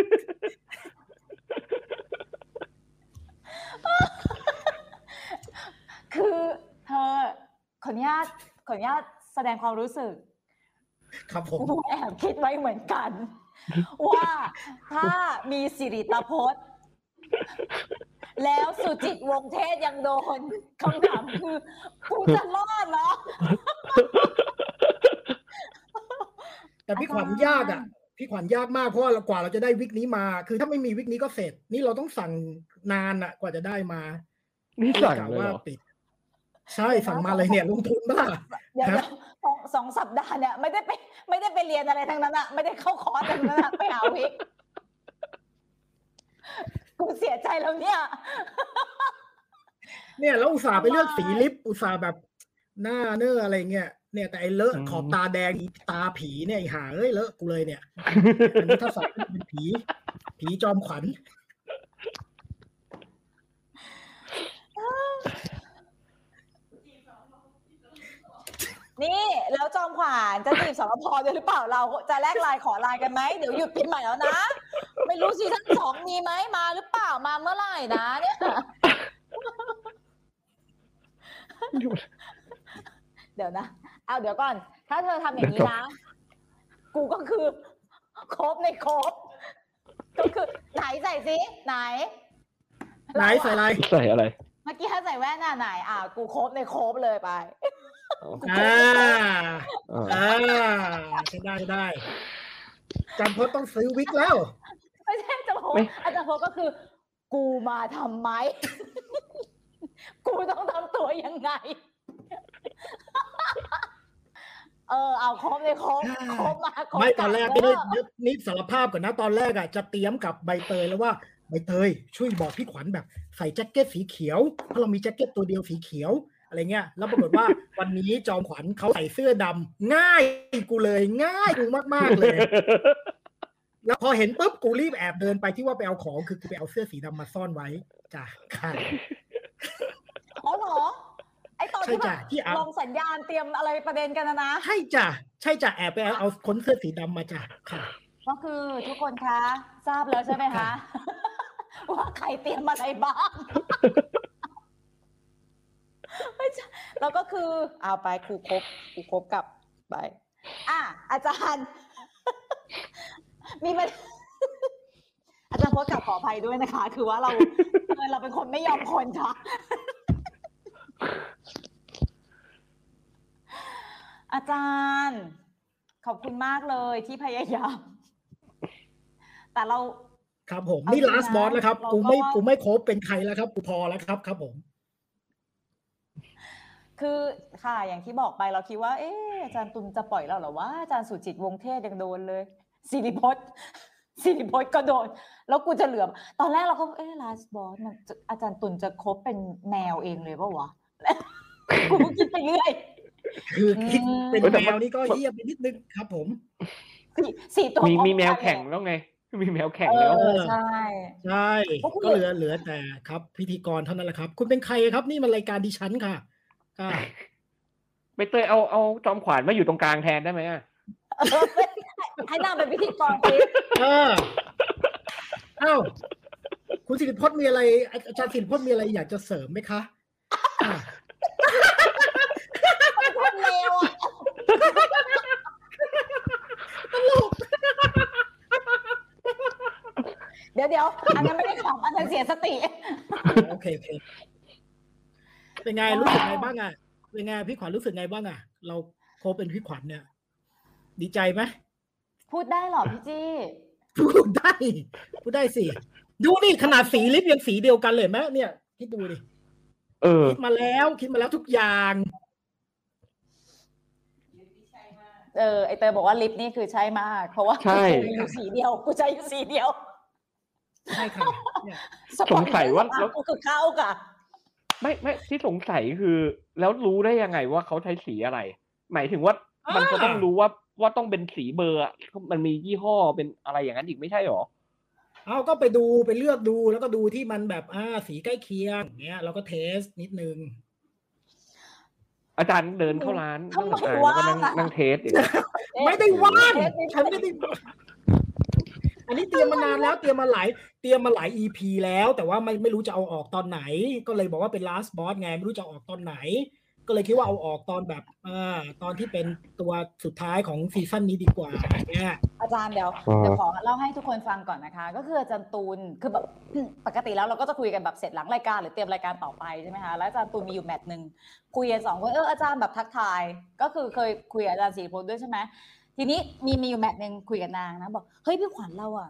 คือเธอขออนุญาตขออนุญาตแสดงความรู้สึก ครับผมแอบคิดไว้เหมือนกัน ว่าถ้ามีสิริตพจน์ แล้วสุจิตวงศ์เทศยังโดนคำถามคือกูจะรอดเหรอ แต่พี่ขวัญยากอะ พี่ขวัญยากมากเพราะว่าเรากว่าเราจะได้วิกนี้มา คือถ้าไม่มีวิกนี้ก็เสร็จ นี่เราต้องสั่งนานอะ กว่าจะได้มานี่สั่งกะเลยว่าเหรอปิด ใช่สั่งมาเลยเนี่ยลงทุนบ้าเดี๋ยวครับๆสองสองสัปดาห์เนี่ยไม่ได้ไปไม่ได้ไปเรียนอะไรทั้งนั้นอะไม่ได้เข้าคอร์สทั้งนั้นอะไปหาวิกกูเสียใจแล้วเนี่ย เนี่ยแล้วอุตส่าห์ไปเลือกสีลิป อุตส่าห์แบบหน้าเนื้ออะไรเงี้ยเนี่ยแต่ไอ้เลอะอืมขอบตาแดงอีตาผีเนี่ยไอ้หาเอ้ยเลอะกูเลยเนี่ยอันนี้ถ้าใส่เป็นผี ผีจอมขวัญ นี่แล้วจอมขวานจะจีบสรพด้วยหรือเปล่าเราจะแลกไลน์ขอไลน์กันไหมเดี๋ยวหยุดปีใหม่แล้วนะ ไม่รู้ซีซั่นสองมีไหมมาหรือเปล่ามาเมื่อไหร่นะเนี่ยเดี๋ยวนะ เอาเดี๋ยวก่อน ถ้าเธอทำอย่างนี้นะ กูก็คือครบในครบก็คือไหนใส่สิไหน ไหนใส่อะไรใส่อะไร เมื่อกี้ถ้าใส่แว่นน่ะไหน อะกูครบในครบเลยไป อ่าอ่าอ่าใช้ได้ใช้ได้จำเพราะต้องซื้อวิกแล้ว ไม่ใช่อาจารย์โพอาจารย์โพก็คือ กูมาทำไม กูต้องทำตัวยังไง เออ เอาครบเลยครบครบมาครบไม่ตอนแรกจัไม่ดได้เนอะนี่สารภาพก่อนนะตอนแรกอะจะเตรียมกับใบเตยแล้วว่าใบเตยช่วยบอกพี่ขวัญแบบ ใส่แจ็คเก็ตสีเขียวเพราะเรามีแจ็คเก็ตตัวเดียวสีเขียว อะไรเงี้ย แล้วปรากฏว่าวันนี้จอมขวัญเขาใส่เสื้อดำง่ายกูเลย ง่ายกูมากๆเลย แล้วพอเห็นปุ๊บกูรีบแอบเดินไปที่ว่าไปเอาของคือกูไปเอาเสื้อสีดำมาซ่อนไว้จ้ะค่ะอ๋อเหรอไอตอนที่ใช่จ้ะแบบที่เอาลงสัญญาณเตรียมอะไรประเด็นกันนะนะใช่จ้ะใช่จ้ะแอบไปเอาเอาค้นเสื้อสีดำมาจ้ะค่ะ ก็คือทุกคนคะ ทราบแล้วใช่ไหมคะว่าใครเตรียมอะไรบ้าง ไม่ใช่แล้วก็คือเอาไปครูครบครูครบกลับไปอะอาจารย์ มีมันอาจารย์โพสต์กลับขออภัยด้วยนะคะ คือว่าเราเออเราเป็นคนไม่ยอมคนค่ะอาจารย์ ขอบคุณมากเลยที่พยายาม แต่เราครับผมเอานี่จริง last นะ boss แล้วครับเรากูไม่ก็กูไม่ครบเป็นใครแล้วครับ กูพอแล้วครับ ครับผม คือค่ะอย่างที่บอกไปเราคิดว่า เอออาจารย์ตุลจะปล่อยเราเหรอว่าอาจารย์สุจิตวงศ์เทศยังโดนเลยสิริพจน์สิริพจน์ก็โดน แล้วกูจะเหลือ ตอนแรกเราก็เออ last boss มันจะอาจารย์ตุลจะคบเป็นแมวเองเลยปะวะกูก็คิดไปเรื่อยคือคิดอืมเป็นเออแต่แมมันวนี่ก็เฮียไปนิดนึงครับผมสี่สี่ตัวมีพร้อมีแมวกันแข่งเลยแล้วไงมีแมวแข่งเอแล้วอใช่ใช่ก็คือก็เหลือเหลือแต่ครับ พิธีกรเท่านั้นแหละครับ คุณเป็นใครครับนี่มันรายการดิฉันค่ะ ค่ะไปเตยเอาเอาจอมขวานมาอยู่ตรงกลางแทนได้ไหมอะเออให้นางเป็นพิธีกรสิเอออ้าวคุณสิริพจน์มีอะไร อาจารย์สิริพจน์มีอะไรอยากจะเสริมไหมคะอะคนเลวอะเดี๋ยวเดี๋ยวอันนั้นไม่ได้ขำอันนั้นเสียสติ โอเคโอเค เป็นไงรู้สึกไงบ้างอะเป็นไงพี่ขวัญรู้สึกไงบ้างอะ เราโคเป็นพี่ขวัญเนี่ย ดีใจไหมพูดได้เหรอพี่จี้พูดได้ พูดได้สิ ดูนี่ขนาดสีลิปยังสีเดียวกันเลยไหมเนี่ยคิดดูดิเออคิดมาแล้วคิดมาแล้วทุกอย่างเออไอเตยบอกว่าลิปนี่คือใช่มาก เพราะว่าใช่กูอยู่สีเดียว กูใช้อยู่สีเดียวใช่ค่ะเนี่ยสงสัยว่าแล้วกูคือเข้าค่ะ ไม่ไม่ที่สงสัยคือ แล้วรู้ได้ยังไงว่าเขาใช้สีอะไร หมายถึงว่ามันจะต้องรู้ว่าว่าต้องเป็นสีเบอร์อะมันมียี่ห้อเป็นอะไรอย่างนั้นอีกไม่ใช่หรอเอาก็ไปดูไปเลือกดูแล้วก็ดูที่มันแบบอ่าสีใกล้เคียงอย่างเงี้ยเราก็เทสนิดนึง อาจารย์เดินเข้าร้านทำไมนั่งอ่านแล้วก็นั่งว่างอะนั่งเทสอย่างเงี้ยไม่ได้ว่างเทสไม่ฉันไม่ได้ อันนี้เตรียมมานานแล้วเตรียมมาหลายเตรียมมาหลาย EP แล้ว แต่ว่าไม่ไม่รู้จะเอาออกตอนไหน ก็เลยบอกว่าเป็น last boss ไงไม่รู้จะเอาออกตอนไหน ก็เลยคิดว่าเอาออกตอนแบบอ่าตอนที่เป็นตัวสุดท้ายของซีซั่นนี้ดีกว่าเนี่ยอาจารย์เดี๋ยวอ่าเดี๋ยวขอเล่าให้ทุกคนฟังก่อนนะคะ ก็คืออาจารย์ตูนคือแบบปกติแล้วเราก็จะคุยกันแบบเสร็จหลังรายการหรือเตรียมรายการต่อไปใช่ไหมคะแล้วอาจารย์ตูนมีอยู่แมตช์หนึ่งคุยกันสองคนเอออาจารย์แบบทักทาย ก็คือเคยคุยกับอาจารย์สีพลด้วยใช่ไหม ทีนี้มีมีอยู่แมตช์หนึ่งคุยกับนางนะบอกเฮ้ยพี่ขวัญเราอะ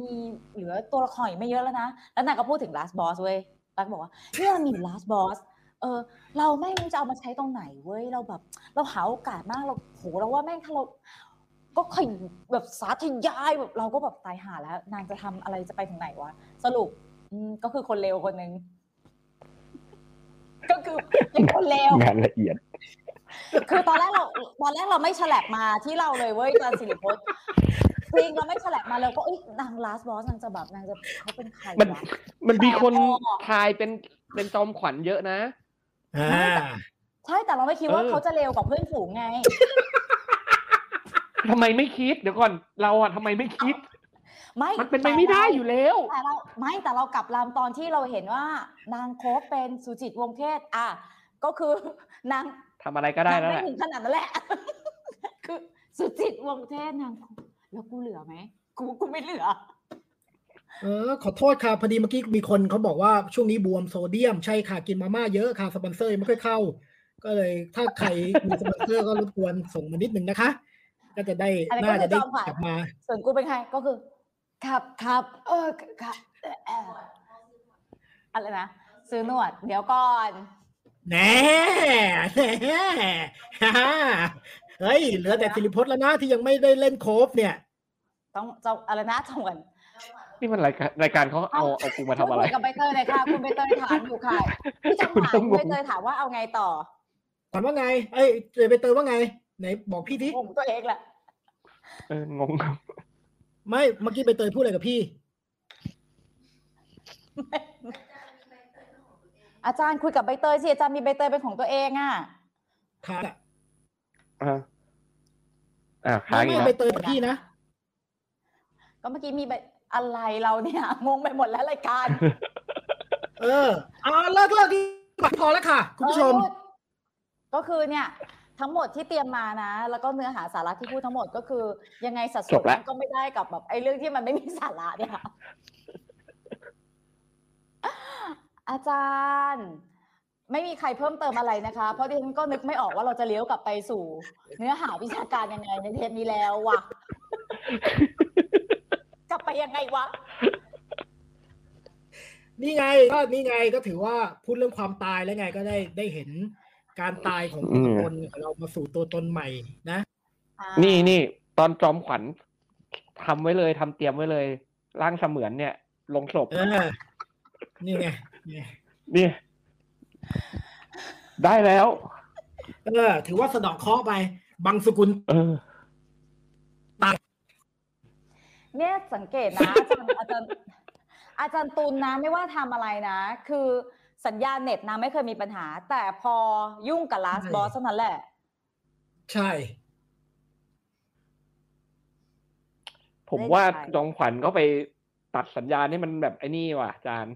มีเหลือตัวละครอีกไม่เยอะแล้วนะ แล้วนางก็พูดถึง last boss เว้ยแล้วก็บอกว่าเนี่ยมี last boss เออเราไม่รู้จะเอามาใช้ตรงไหนเว้ยเราแบบ เราหาโอกาสมากเราโหเราว่าแม่งถ้าเรา ก็ขยแบบสาธยายแบบเราก็แบบตายหาแล้ว นางจะทำอะไรจะไปถึงไหนวะสรุปอืมก็คือคนเลวคนหนึ่งก็คือเป็นคนเลวงานละเอียด คือตอนแรกเราตอนแรกเราไม่ฉลับมาที่เราเลยเว้ยอาจารย์สิริพจน์จริงเราไม่ฉลับมาเราก็เอ้ยนางลาสบอสนางจะแบบนางจะเขาเป็นใครมัน วะมันมีคนแต่พอทายเป็นเป็นจอมขวัญเยอะนะ อ่าใช่แต่เราไม่คิดว่าเออ เขาจะเลวกว่าเพื่อนฝูงไง ทำไมไม่คิดเดี๋ยวก่อน เราอะทำไมไม่คิด ไม่มันเป็นไปไม่ได้อยู่แล้ว แต่เราไม่แต่เรากลับลำตอนที่เราเห็นว่านางโคบเป็นสุจิตวงศ์เทศ อะ ก็คือนาง ทำอะไรก็ได้นางแล้วแหไม่ละถึงขนาดนั้นแหละ คือสุจิตวงศ์เทศนางแล้วกูเหลือไหมกูกูไม่เหลือ เออ ขอโทษค่ะพอดีเมื่อกี้มีคนเขาบอกว่าช่วงนี้บวมโซเดียม ใช่ค่ะกินมาม่าเยอะค่ะสปอนเซอร์ยังไม่ค่อยเข้า ก็เลยถ้าใครมีสปอนเซอร์ก็รบกวนส่งมานิดนึงนะคะ ก็จะได้อันนี้ก็น่าจะได้คือจอมขวัญกลับมา ส่วนกูเป็นใครก็คือ ครับครับ เออครับเอ่อเอ่ออะไรนะซื้อหนวด เดี๋ยวก่อน แหน่แหน่ฮ่าเฮ้ย เหลือแต่สิริพจน์แล้วนะที่ยังไม่ได้เล่นโคฟเนี่ย ต้องจะอะไรนะจงวนนี่มันรายการรายการเขาเอาเอากูมาทำอะไรคุยกับใบเตยเลยค่ะ คุณใบเตยถามอยู่ค่ะพี่จังหคุณวะต้องคุณงใบงเตยถามว่าเอาไงต่อถามว่าไง เอ้ยเจไปเตยว่าไงไหนบอกพี่ทีผมตัวเองแหละเอองงไม่เมื่อกี้ใบเตยพูดอะไรกับพี่ อาจารย์คุยกับใบเตยสิอาจารย์มีใบเตยเป็นของตัวเองอะค่ะอ่าอ่าค้างไม่อีกไม่แล้วใบเตยกับพี่นะ ก็เมื่อกี้มีใบอะไรเราเนี่ยงงไปหมดแล้วรายการ เอออ่าเลิกเลิกดีกว่าพอแล้วค่ะ คุณผู้ชมเออก็คือเนี่ยทั้งหมดที่เตรียมมานะ แล้วก็เนื้อหาสาระที่พูดทั้งหมดก็คือ ยังไงสัดส่วนมันก็ไม่ได้กับแบบไอ้เรื่องที่มันไม่มีสาระเนี่ย อาจารย์ ไม่มีใครเพิ่มเติมอะไรนะคะ เพราะดิฉันก็นึกไม่ออกว่าเราจะเลี้ยวกลับไปสู่ เนื้อหาวิชาการยังไงในเทปนี้แล้ววะกลับไปยังไงวะนี่ไงก็นี่ไงก็ถือว่าพูดเรื่องความตายแล้วไงก็ได้ได้เห็นการตายของตัวตนของเรามาสู่ตัวตนใหม่นะ นี่นี่ตอนจอมขวัญทำไว้เลยทำเตรียมไว้เลย ร่างเสมือนเนี่ย ลงศพเออนี่ไง นี่นี่ ได้แล้ว เออ ถือว่าสะเดอกเคราะห์ไป บางสกุลเออเนี่ยสังเกตนะอาจารย์อาจารย์อาจารย์ตุลนะไม่ว่าทำอะไรนะ คือสัญญาณเน็ตนะไม่เคยมีปัญหา แต่พอยุ่งกับ last ใช่ boss เท่านั้นแหละ ใช่ ผมว่าได้ใช่จอมขวัญก็ไปตัดสัญญาณให้มันแบบไอ้นี่ว่ะอาจารย์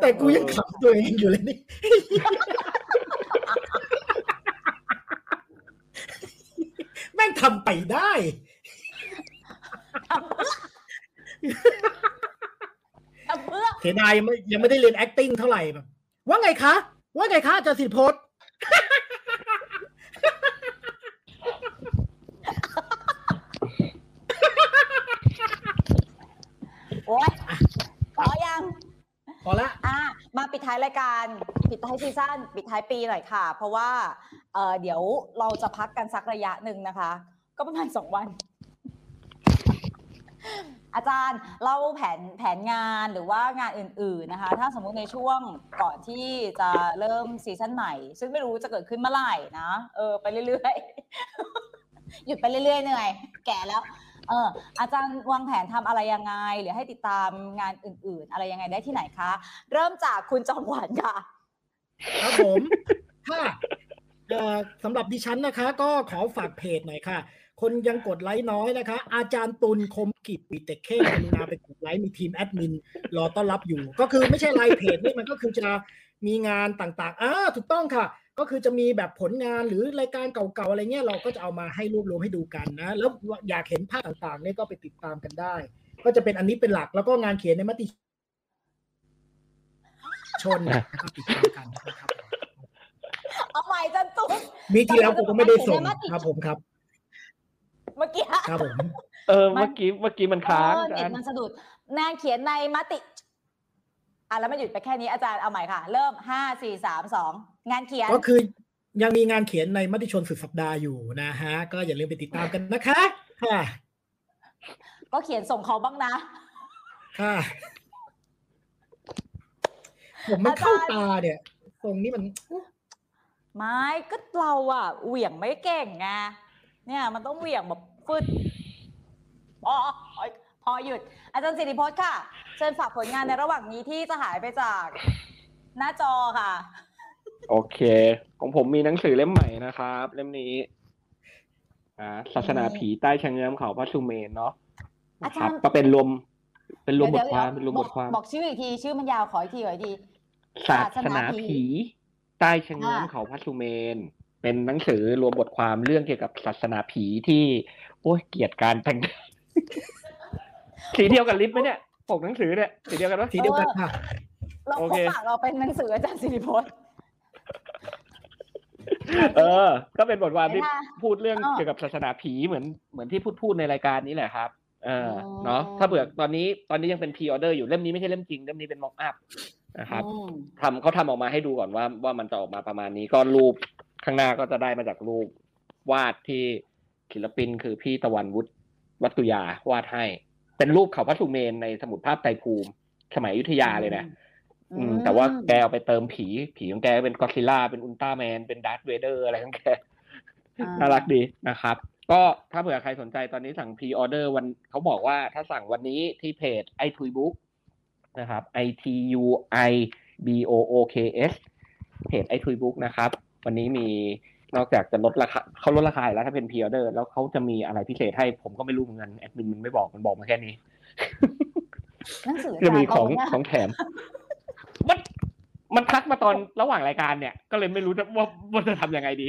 แต่กูยังขำตัวเองอยู่เลยนี่แม่งทำไปได้ทำเพื่อเสียดายยังไม่ยังไม่ได้เรียน acting เท่าไหร่แบบว่าไงคะ ว่าไงคะอาจารย์สิริพจน์โอ๊ยพอยัง พอละอะมาปิดท้ายรายการปิดท้ายซีซั่นปิดท้ายปีหน่อยค่ะ เพราะว่าเออเดี๋ยวเราจะพักกันสักระยะหนึ่งนะคะ ก็ประมาณสองวัน อาจารย์เล่าแผนแผนงานหรือว่างานอื่น ๆนะคะ ถ้าสมมุติในช่วงก่อนที่จะเริ่มซีซั่นใหม่ ซึ่งไม่รู้จะเกิดขึ้นเมื่อไหร่นะเออไปเรื่อยๆหยุดไปเรื่อยๆเหนื่อย แก่แล้ว เอออาจารย์วางแผนทำอะไรยังไง หรือให้ติดตามงานอื่น ๆ อะไรยังไงได้ที่ไหนคะ เริ่มจากคุณจอมขวัญค่ะ ครับผมค่ะเอ่อสำหรับดิฉันนะคะ ก็ขอฝากเพจหน่อยค่ะ คนยังกดไลค์น้อยนะคะ อาจารย์ตุลคมกิจปิเตเคกรุณาไปกดไลค์มีทีมแอดมินรอต้อนรับอยู่ ก็คือไม่ใช่ไลน์เพจนี่มันก็คือจะมีงานต่างๆอ่าถูกต้องค่ะ ก็คือจะมีแบบผลงานหรือรายการเก่าๆอะไรเงี้ยเราก็จะเอามาให้รวบรวมให้ดูกันนะ แล้วอยากเห็นภาพต่างๆเนี่ยก็ไปติดตามกันได้ ก็จะเป็นอันนี้เป็นหลักแล้วก็งานเขียนในมติชนนะครับติดตามกันนะครับเอาใหม่อาจันตุนมีที่แล้วผมก็ไม่ได้ส่งครับผมครับ เมื่อกี้ครับผมเออมันเมื่อกี้เมื่อกี้มันค้างเอออาเน็จาตรย์มันสะดุดนางเขียนในมติอะแล้วมันหยุดไปแค่นี้อาจารย์เอาใหม่ค่ะ เริ่มห้าสี่สามสอง งานเขียน ก็คือยังมีงานเขียนในมติชนสุดสัปดาห์อยู่นะฮะ ก็อย่าลืมไปติดตามกันนะคะค่ะ ก็เขียนส่งเขาบ้างนะ ค่ะ ผมมันเข้าอาจารย์ตาเนี่ยตรงนี้มันไม่ก็เราอะเหวี่ยงไม่เก่งไงเนี่ยมันต้องเหวี่ยงแบบฟึดพอพอพอหยุด อาจารย์สิริพจน์ค่ะ เชิญฝากผลงานในระหว่างนี้ที่จะหายไปจากหน้าจอค่ะ โอเค ของผมมีหนังสือเล่มใหม่นะครับ เล่มนี้อ่าศาสนาผีใต้ชะเงื้อมเขาพระสุเมนเนาะนะครัอาบจารย์ ก็เป็นรวม เป็นรวมบเดี๋ทยความเดี๋ยเป็นรวมบทความ บอกชื่ออีกที ชื่อมันยาวขออีกทีขออีกที ศาสนาผีใต้ชะเงื้อมอ่าเขาพระสุเมน เป็นหนังสือรวมบทความเรื่องเกี่ยวกับศาสนาผีที่ โอ้ยเกลียดการแต่งสีเดียวกับลิฟต์ไหมเนี่ยปกหนังสือเนี่ยสีเดียวกันปะสีเดียวกันค่ะเราโอเขาเคฝากเราเป็นหนังสืออาจารย์สิริพจน์ เออ ก็เป็นบทความที่ไหนคะพูดเรื่องอ้อเกี่ยวกับศาสนาผีเหมือนเหมือนที่พูดพูดในรายการนี้แหละครับ เอออืมเนาะถ้าเผื่อตอนนี้ตอนนี้ยังเป็นพ r ออเดอร์อยู่เล่มนี้ไม่ใช่เล่มจริงเล่มนี้เป็น mock up นะครับอืมทำเขาทำออกมาให้ดูก่อนว่าว่ามันจะออกมาประมาณนี้ก็รูปข้างหน้าก็จะได้มาจากรูป วาดที่ศิลปินคือพี่ตะวันวุฒิวัตุยาวาดให้ เป็นรูปเขาพระสุเมรุในสมุดภาพไตรภูมิ สมัยอยุธยาเลยนะ อืมแต่ว่าแกเอาไปเติมผี ผีของแกเป็นก็อดซิลล่าเป็นอุลตร้าแมน เป็นดาร์ธเวเดอร์อะไรของแกอ่าน่ารักดีนะครับ ก็ถ้าเผื่อใครสนใจตอนนี้สั่งพ r ออเดอร์วันเขาบอกว่าถ้าสั่งวันนี้ที่เพจไอทุยบุ๊กนะครับ i t u i b o o k s เพจไอทุยบุ๊กนะครับ วันนี้มีนอกจากจะลดราคาเขาลดราคาอยู่แล้วถ้าเป็นพ r ออเดอร์ แล้วเขาจะมีอะไรพิเศษให้ผมก็ไม่รู้เหมือนกันแอดมินมันไม่บอกมันบอกมาแค่นี้หนังสือจะมีของอาจารย์ของแถม มันมันทักมาตอนระหว่างรายการเนี่ย ก็เลยไม่รู้จะว่าว่าจะทำยังไงดี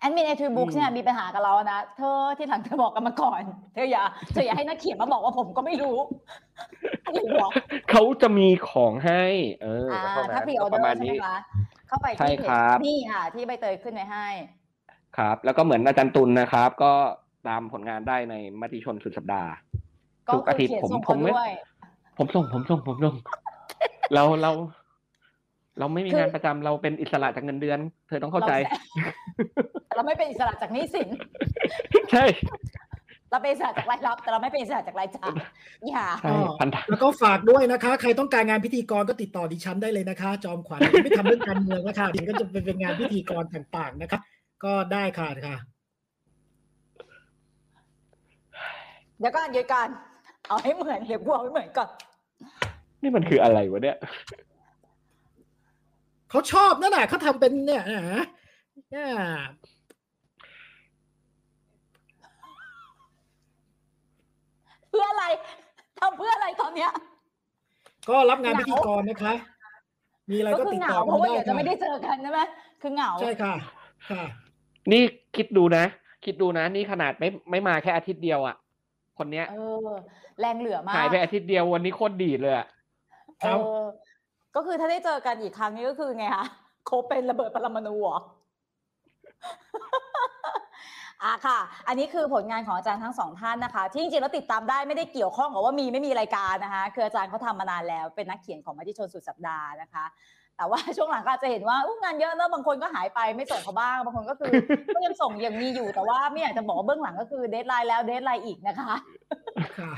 แอดมินไอทุยบุ๊กอืมเนี่ยมีปัญหากับเรานะ เธอที่หลังเธอบอกกันมาก่อน เธออย่าเธออย่าให้นักเขียนมาบอกว่าผมก็ไม่รู้หรือหรอเขาจะมีของให้ เอออ่าก็เท่านั้นถ้าพรีอก็อเดปอระมาณร์ใช่ไหมนี้คะเข้าไปใช่ที่เพครัจบนี่ค่ะ ที่ใบเตยขึ้นไว้ให้ ครับ แล้วก็เหมือนอาจารย์ตุลนะครับ ก็ตามผลงานได้ในมติชนสุดสัปดาห์ก็ทุกคืออาทิตย์เขียนผมส่งผเขามไม่ด้วยผมส่งผมส่งผมส่ง เราเรา เราไม่มีคืองานประจำเราเป็นอิสระจากเงินเดือน เธอต้องเข้าใจแต่เราไม่เป็นอิสระจากหนี้สินใช่เราเป็นอิสระจากรายรับ แต่เราไม่เป็นอิสระจากรายจ่ายอย่าใช่พันธะแล้วก็ฝากด้วยนะคะ ใครต้องการงานพิธีกรก็ติดต่อดิฉันได้เลยนะคะ จอมขวัญไม่ทำเรื่องการเมืองนะคะดิฉันก็จะเป็นงานพิธีกรต่างๆนะคะ ก็ได้ค่ะค่ะเดี๋ยวก่อนหยุดก่อนเอาให้เหมือนเดี๋ยวกูเอาให้เหมือนก่อน นี่มันคืออะไรวะเนี่ยเขาชอบนั่นแหละเขาทำเป็นเนี่ยนะเนี่ยเพื่ออะไรทำเพื่ออะไรตอนเนี้ย ก็รับงานพิธีกรนะคะ มีอะไรก็ก็คือติดเหต่งาอเพกัราะนว่าได้เดี๋ยวจะค่ะไม่ได้เจอกันใช่ไหมคือเหงา ใช่ค่ะ ค่ะ นี่คิดดูนะ คิดดูนะ นี่ขนาดไม่ไม่มาแค่อาทิตย์เดียวอะ คนเนี้ยเออ แรงเหลือมากหายไปอาทิตย์เดียววันนี้โคตรดีดเลยอะ เออก็คือถ้าได้เจอกันอีกครั้งนี้ก็คือไงคะคบเป็นระเบิดปรมาณูเหรออะค่ะ อันนี้คือผลงานของอาจารย์ทั้งสองท่านนะคะ ที่จริงๆแล้วติดตามได้ไม่ได้เกี่ยวข้องกับว่ามีไม่มีรายการนะคะ คืออาจารย์เขาทำมานานแล้ว เป็นนักเขียนของมติชนสุดสัปดาห์นะคะ แต่ว่าช่วงหลังก็อาจจะเห็นว่าอุ๊ยงานเยอะแล้วบางคนก็หายไปไม่ส่งเขาบ้าง บางคนก็คือก็ยังส่งยังมีอยู่แต่ว่าไม่อยากจะบอกว่าเบื้องหลังก็คือ deadline แล้ว deadline อีกนะคะค่ะ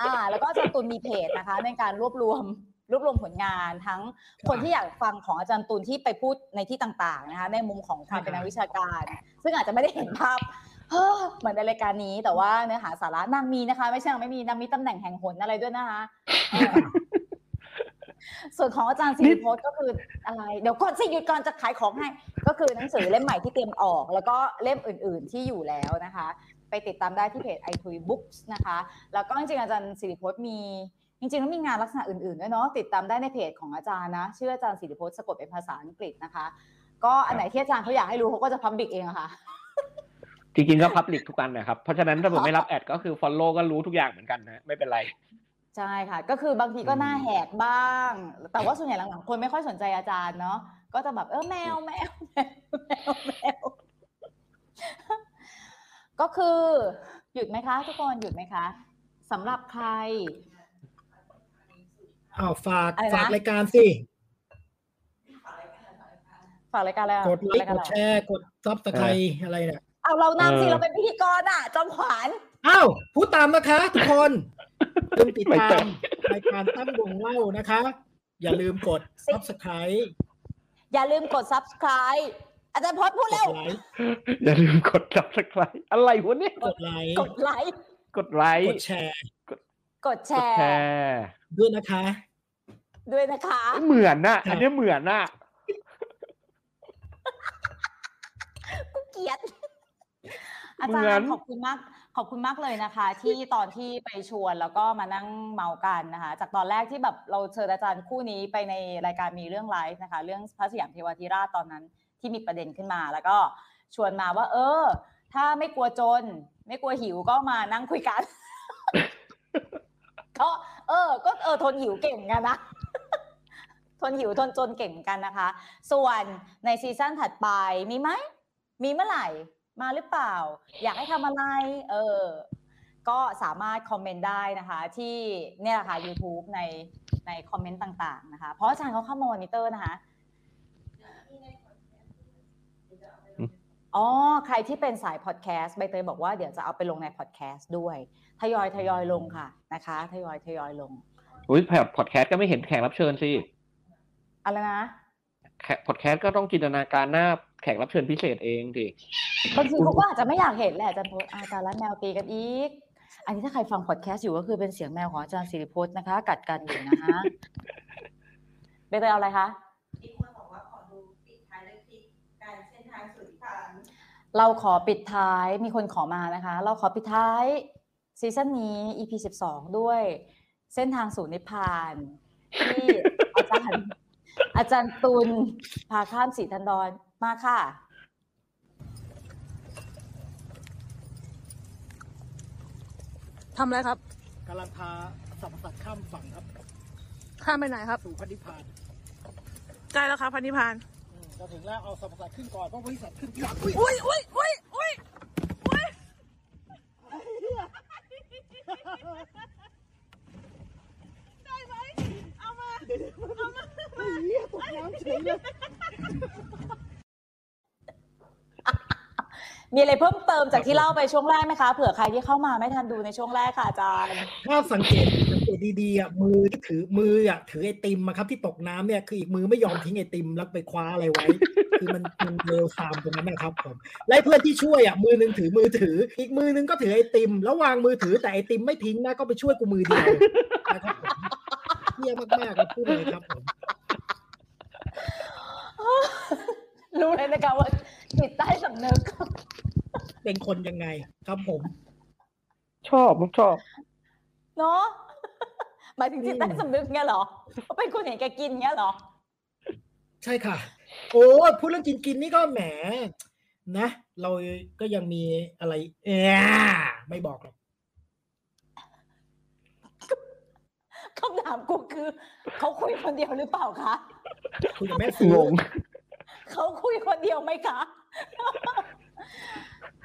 อ่า แล้วก็อาจารย์ตุลมีเพจนะคะ ในการรวบรวม รวบรวมผลงานทั้งคนที่อยากฟังของอาจารย์ตุลที่ไปพูดในที่ต่างๆนะคะในมุมของความเป็นนักวิชาการ ซึ่งอาจจะไม่ได้เห็นภาพเฮ้อเหมือนในรายการนี้แต่ว่าเนื้อหาสาระนางมีนะคะ ไม่ใช่นางไม่มีนางมีตำแหน่งแห่งหนอะไรด้วยนะคะเออส่วนของอาจารย์สิริพจน์ก็คืออะไร เดี๋ยวก่อนสิหยุดก่อนจะขายของให้ ก็คือหนังสือเล่มใหม่ที่เตรียมออก แล้วก็เล่มอื่น ๆ ที่อยู่แล้วนะคะ ไปติดตามได้ที่เพจ i t u i Books นะคะ แล้วก็จริงๆอาจารย์สิริพจน์มี จริงๆแล้วมีงานลักษณะอื่นๆด้วยเนาะติดตามได้ในเพจของอาจารย์นะชื่ออาจารย์สิริพจน์สะกดเป็นภาษาอังกฤษนะคะ ก็อันไหนที่อาจารย์เขาอยากให้รู้เขาก็จะพับบิกเองอะค่ะจริงๆก็พับลิกทุกอันนะครับ เพราะฉะนั้นถ้าผมไม่รับแอดก็คือ follow ก็รู้ทุกอย่างเหมือนกันนะไม่เป็นไร ใช่ค่ะ ก็คือบางทีก็อืมหน้าแหกบ้าง แต่ว่าส่วนใหญ่หลังๆคนไม่ค่อยสนใจอาจารย์เนาะก็จะแบบเออแมวแมวแมวแมวแมวก็คือหยุดไหมคะ ทุกคนหยุดไหมคะสำหรับใคร อ้าวฝากอะไรนะ ฝากรายการสิ ฝากรายการอะไรอะกดไลราค์ยากรดอะไรแชร์กดซับสไครต์อะไรเนี่ยเอาเรานำสิเออ เราเป็นพิธีกรอะ จอมขวัญอ้าวพูดตามนะคะ ทุกคนลืมติดไม่ตาใช่มรายการตั้งวงเล่านะคะ อย่าลืมกดซับสไครต์อย่าลืมกด subscribe อาจารย์พจน์พูดกเร็วดไลค์อย่าลืมกด subscribe อะไรวะเนี่ย กดไลค์กดไลค์กดไลกค์ดแชร์ กดแช กดร์แชร์ด้วยนะคะ ด้วยนะคะ เหมือนน่ะครับอันนี้เหมือนน่ะกูเกลียดอาเหมืจารอนย์ขอบคุณมากขอบคุณมากเลยนะคะ ที่ตอนที่ไปชวนแล้วก็มานั่งเมากันนะคะ จากตอนแรกที่แบบเราเชิญอาจารย์คู่นี้ไปในรายการมีเรื่องไลฟ์นะคะ เรื่องพระสยามเทวาธิราชตอนนั้นที่มีประเด็นขึ้นมา แล้วก็ชวนมาว่า เออ ถ้าไม่กลัวจน ไม่กลัวหิวก็มานั่งคุยกัน ก็เออ ก็เออทนหิวเก่งกันนะ ทนหิวทนจนเก่งกันนะคะ ส่วนในซีซั่นถัดไปมีไหม มีเมื่อไหร่ มาหรือเปล่า อยากให้ทำอะไร เออ ก็สามารถคอมเมนต์ได้นะคะ ที่เนี่ยแหละค่ะ YouTube ในในคอมเมนต์ต่างๆนะคะ เพราะอาจารย์เขาเข้ามามอนิเตอร์นะคะ อ๋อ ใครที่เป็นสายพอดแคสต์ใบเตยบอกว่าเดี๋ยวจะเอาไปลงในพอดแคสต์ด้วยทยอยทยอยลงค่ะนะคะทยอยทยอยลงอุ้ยแต่พอดแคสต์ก็ไม่เห็นแขกรับเชิญสิอะไรนะแขกพอดแคสต์ก็ต้องจินตนาการหน้าแขกรับเชิญพิเศษเองดิบางทีเขาก็อาจจะไม่อยากเห็นแหละอาจารย์พจน์อาจารย์และแมวตีกันอีก อันนี้ถ้าใครฟังพอดแคสต์อยู่ก็คือเป็นเสียงแมวของอาจารย์สิริพจน์นะคะ กัดกันอยู่นะคะเบเตยเอาอะไรคะ เราขอปิดท้ายมีคนขอมานะคะ เราขอปิดท้ายซีซั่นนี้ EP 12 ด้วย เส้นทางสู่นิพพาน ที่อาจารย์อาจารย์ตุลพาข้ามสีทันดอนมาค่ะ ทำอะไรครับ กำลังพาสัมภาษข้ามฝั่งครับ ข้ามไปไหนครับ สู่พันธิพาน ใกล้แล้วครับพันธิพาน อืมจะถึงแล้วเอาสัมภาษขึ้นก่อนเพราะบริษัทขึ้นที่หลังอุ๊ยอุ้ยอุ้ยอุ้ยอุ้ยอุ้ยได้ไหมเอามาเอามาเหี้ยตกน้ำเฉยเลย มีอะไรเพิ่มเติมจากที่เล่าไปช่วงแรกไหมคะเผื่อใครที่เข้ามาไม่ทันดูในช่วงแรกค่ะอาจารย์ถ้าสังเกตสังเกตดีๆอะมือที่ถือมืออะถือไอติมอะครับที่ตกน้ำเนี่ยคืออีกมือไม่ยอมทิ้งไอติมแล้วไปคว้าอะไรไว้ คือมันมันเร็วซามตรงนั้นนะครับผมและเพื่อนที่ช่วยอะมือหนึงถือมือถือ อีกมือหนึงก็ถือไอติม แล้ววางมือถือแต่ไอติมไม่ทิ้งนะก็ไปช่วยกูมือเดียวนะครับผมเยี่ยมากๆเลยพูดเลยครับผมรู้เลยนะคะว่า จิตใต้สำนึก เป็นคนยังไง ครับผม ชอบผมชอบ เนาะหมายถึงจิตใต้สำนึกเงี้ยเหรอว่าเป็นคนเห็นแกกินเงี้ยเหรอ ใช่ค่ะ โอ้ยพูดเรื่องกินกินนี่ก็แหม นะ เราก็ยังมีอะไร เอยไม่บอกหรอกคำถามกูคือเขาคุยคนเดียวหรือเปล่าคะคุยกับแม่ซื้องง เขาคุยคนเดียวไหมคะ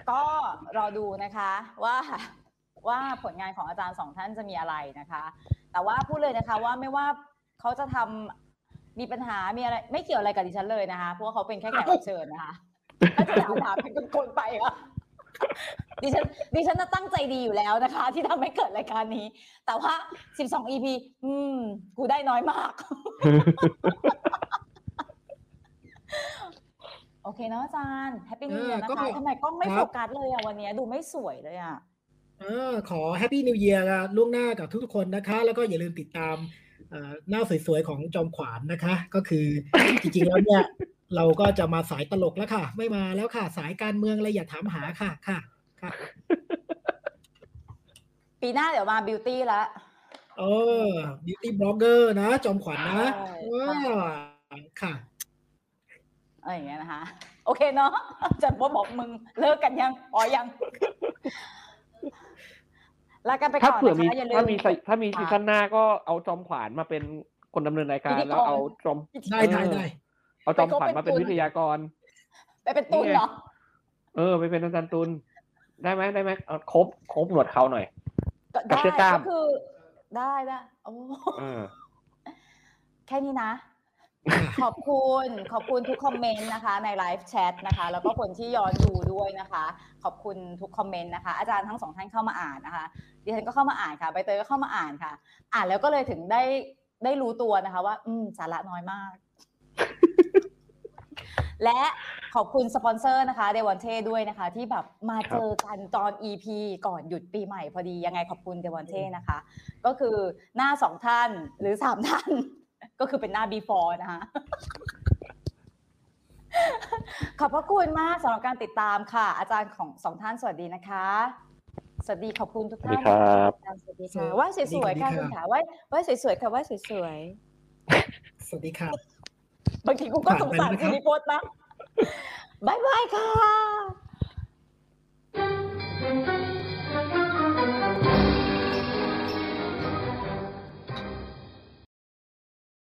ก็รอดูนะคะว่าว่าผลงานของอาจารย์สองท่านจะมีอะไรนะคะ แต่ว่าพูดเลยนะคะว่าไม่ว่าเขาจะทำมีปัญหา มีอะไร ไม่เกี่ยวอะไรกับดิฉันเลยนะคะ เพราะว่าเขาเป็นแค่แขกรับเชิญนะคะถ้าจะถามเป็นคนไปอะดิฉันดิฉันน่ะตั้งใจดีอยู่แล้วนะคะ ที่ทำให้เกิดรายการนี้ แต่ว่า 12 EP อืม กูได้น้อยมาก โอเคเนาะอาจารย์แฮปปี้นิวเอเ e ีอ r นะก็คะทำไมกล้องไม่โฟกัสครับเลยอะวันนี้ดูไม่สวยเลยอะเออขอแฮปปี้นิวเยียร์ล่วงหน้ากับทุกๆคนนะคะ แล้วก็อย่าลืมติดตามเอ่อหน้าสวยๆของจอมขวานนะคะ ก็คือจริงๆแล้วเนี่ย เราก็จะมาสายตลกแล้วค่ะ ไม่มาแล้วค่ะ สายการเมืองอะไรอย่าถามหาค่ะค่ะค่ะ ปีหน้าเดี๋ยวมาบิวตี้ละเออ beauty blogger นะ จอมขวัญนะใช่ว้าค่ะ อะไรอย่างเงี้ยนะคะโอเคเนาะอาจันว่าบอกมึงเลิกกันยังอ๋อยังลากันไปถ้าก่อนเผื่อมีนะคะอย่าลืถ้ามมีซีถ้ามีค่ะซีซั่นหน้าก็เอาจอมขวานมาเป็นคนดำเนินรายการพิธีกรแล้วเอาจอมได้ได้ได้เอาจอมขวัญมาเป็นวิทยากร ไปเป็นตุนเหรอเออไปเป็นอาจารย์ตุลได้ไหมได้ไหมเอาครบครบหนวดเขาหน่อยก็กับได้เสื้อกล้ามก็คือ ได้ได้โอ้เออแค่นี้นะ ขอบคุณขอบคุณทุกคอมเมนต์นะคะใน live chat นะคะ แล้วก็คนที่ย้อนดูด้วยนะคะ ขอบคุณทุกคอมเมนต์นะคะ อาจารย์ทั้งสองท่านเข้ามาอ่านนะคะดิฉันก็เข้ามาอ่านค่ะใบเตยก็เข้ามาอ่านค่ะ อ่านแล้วก็เลยถึงได้ได้รู้ตัวนะคะ ว่า อืมสาระน้อยมาก และขอบคุณสปอนเซอร์นะคะเดวอนเทด้วยนะคะ ที่แบบมาเจอกันตอน EP ก่อนหยุดปีใหม่พอดียังไงขอบคุณเดวอนเทนะคะ ก็คือหน้าสองท่านหรือสามท่าน ก็คือเป็นหน้า before นะคะขอบพระคุณมากสำหรับการติดตามค่ะ อาจารย์ของสองท่านสวัสดีนะคะ สวัสดีขอบคุณทุกท่านสวัสดีค่ะว่าสวยๆค่ะคุณขาว่าวสวยๆค่ะว่าสวยๆสวัสดีครับบางทีกูก็สงสารคุณนิพนธ์นะบายบายค่ะ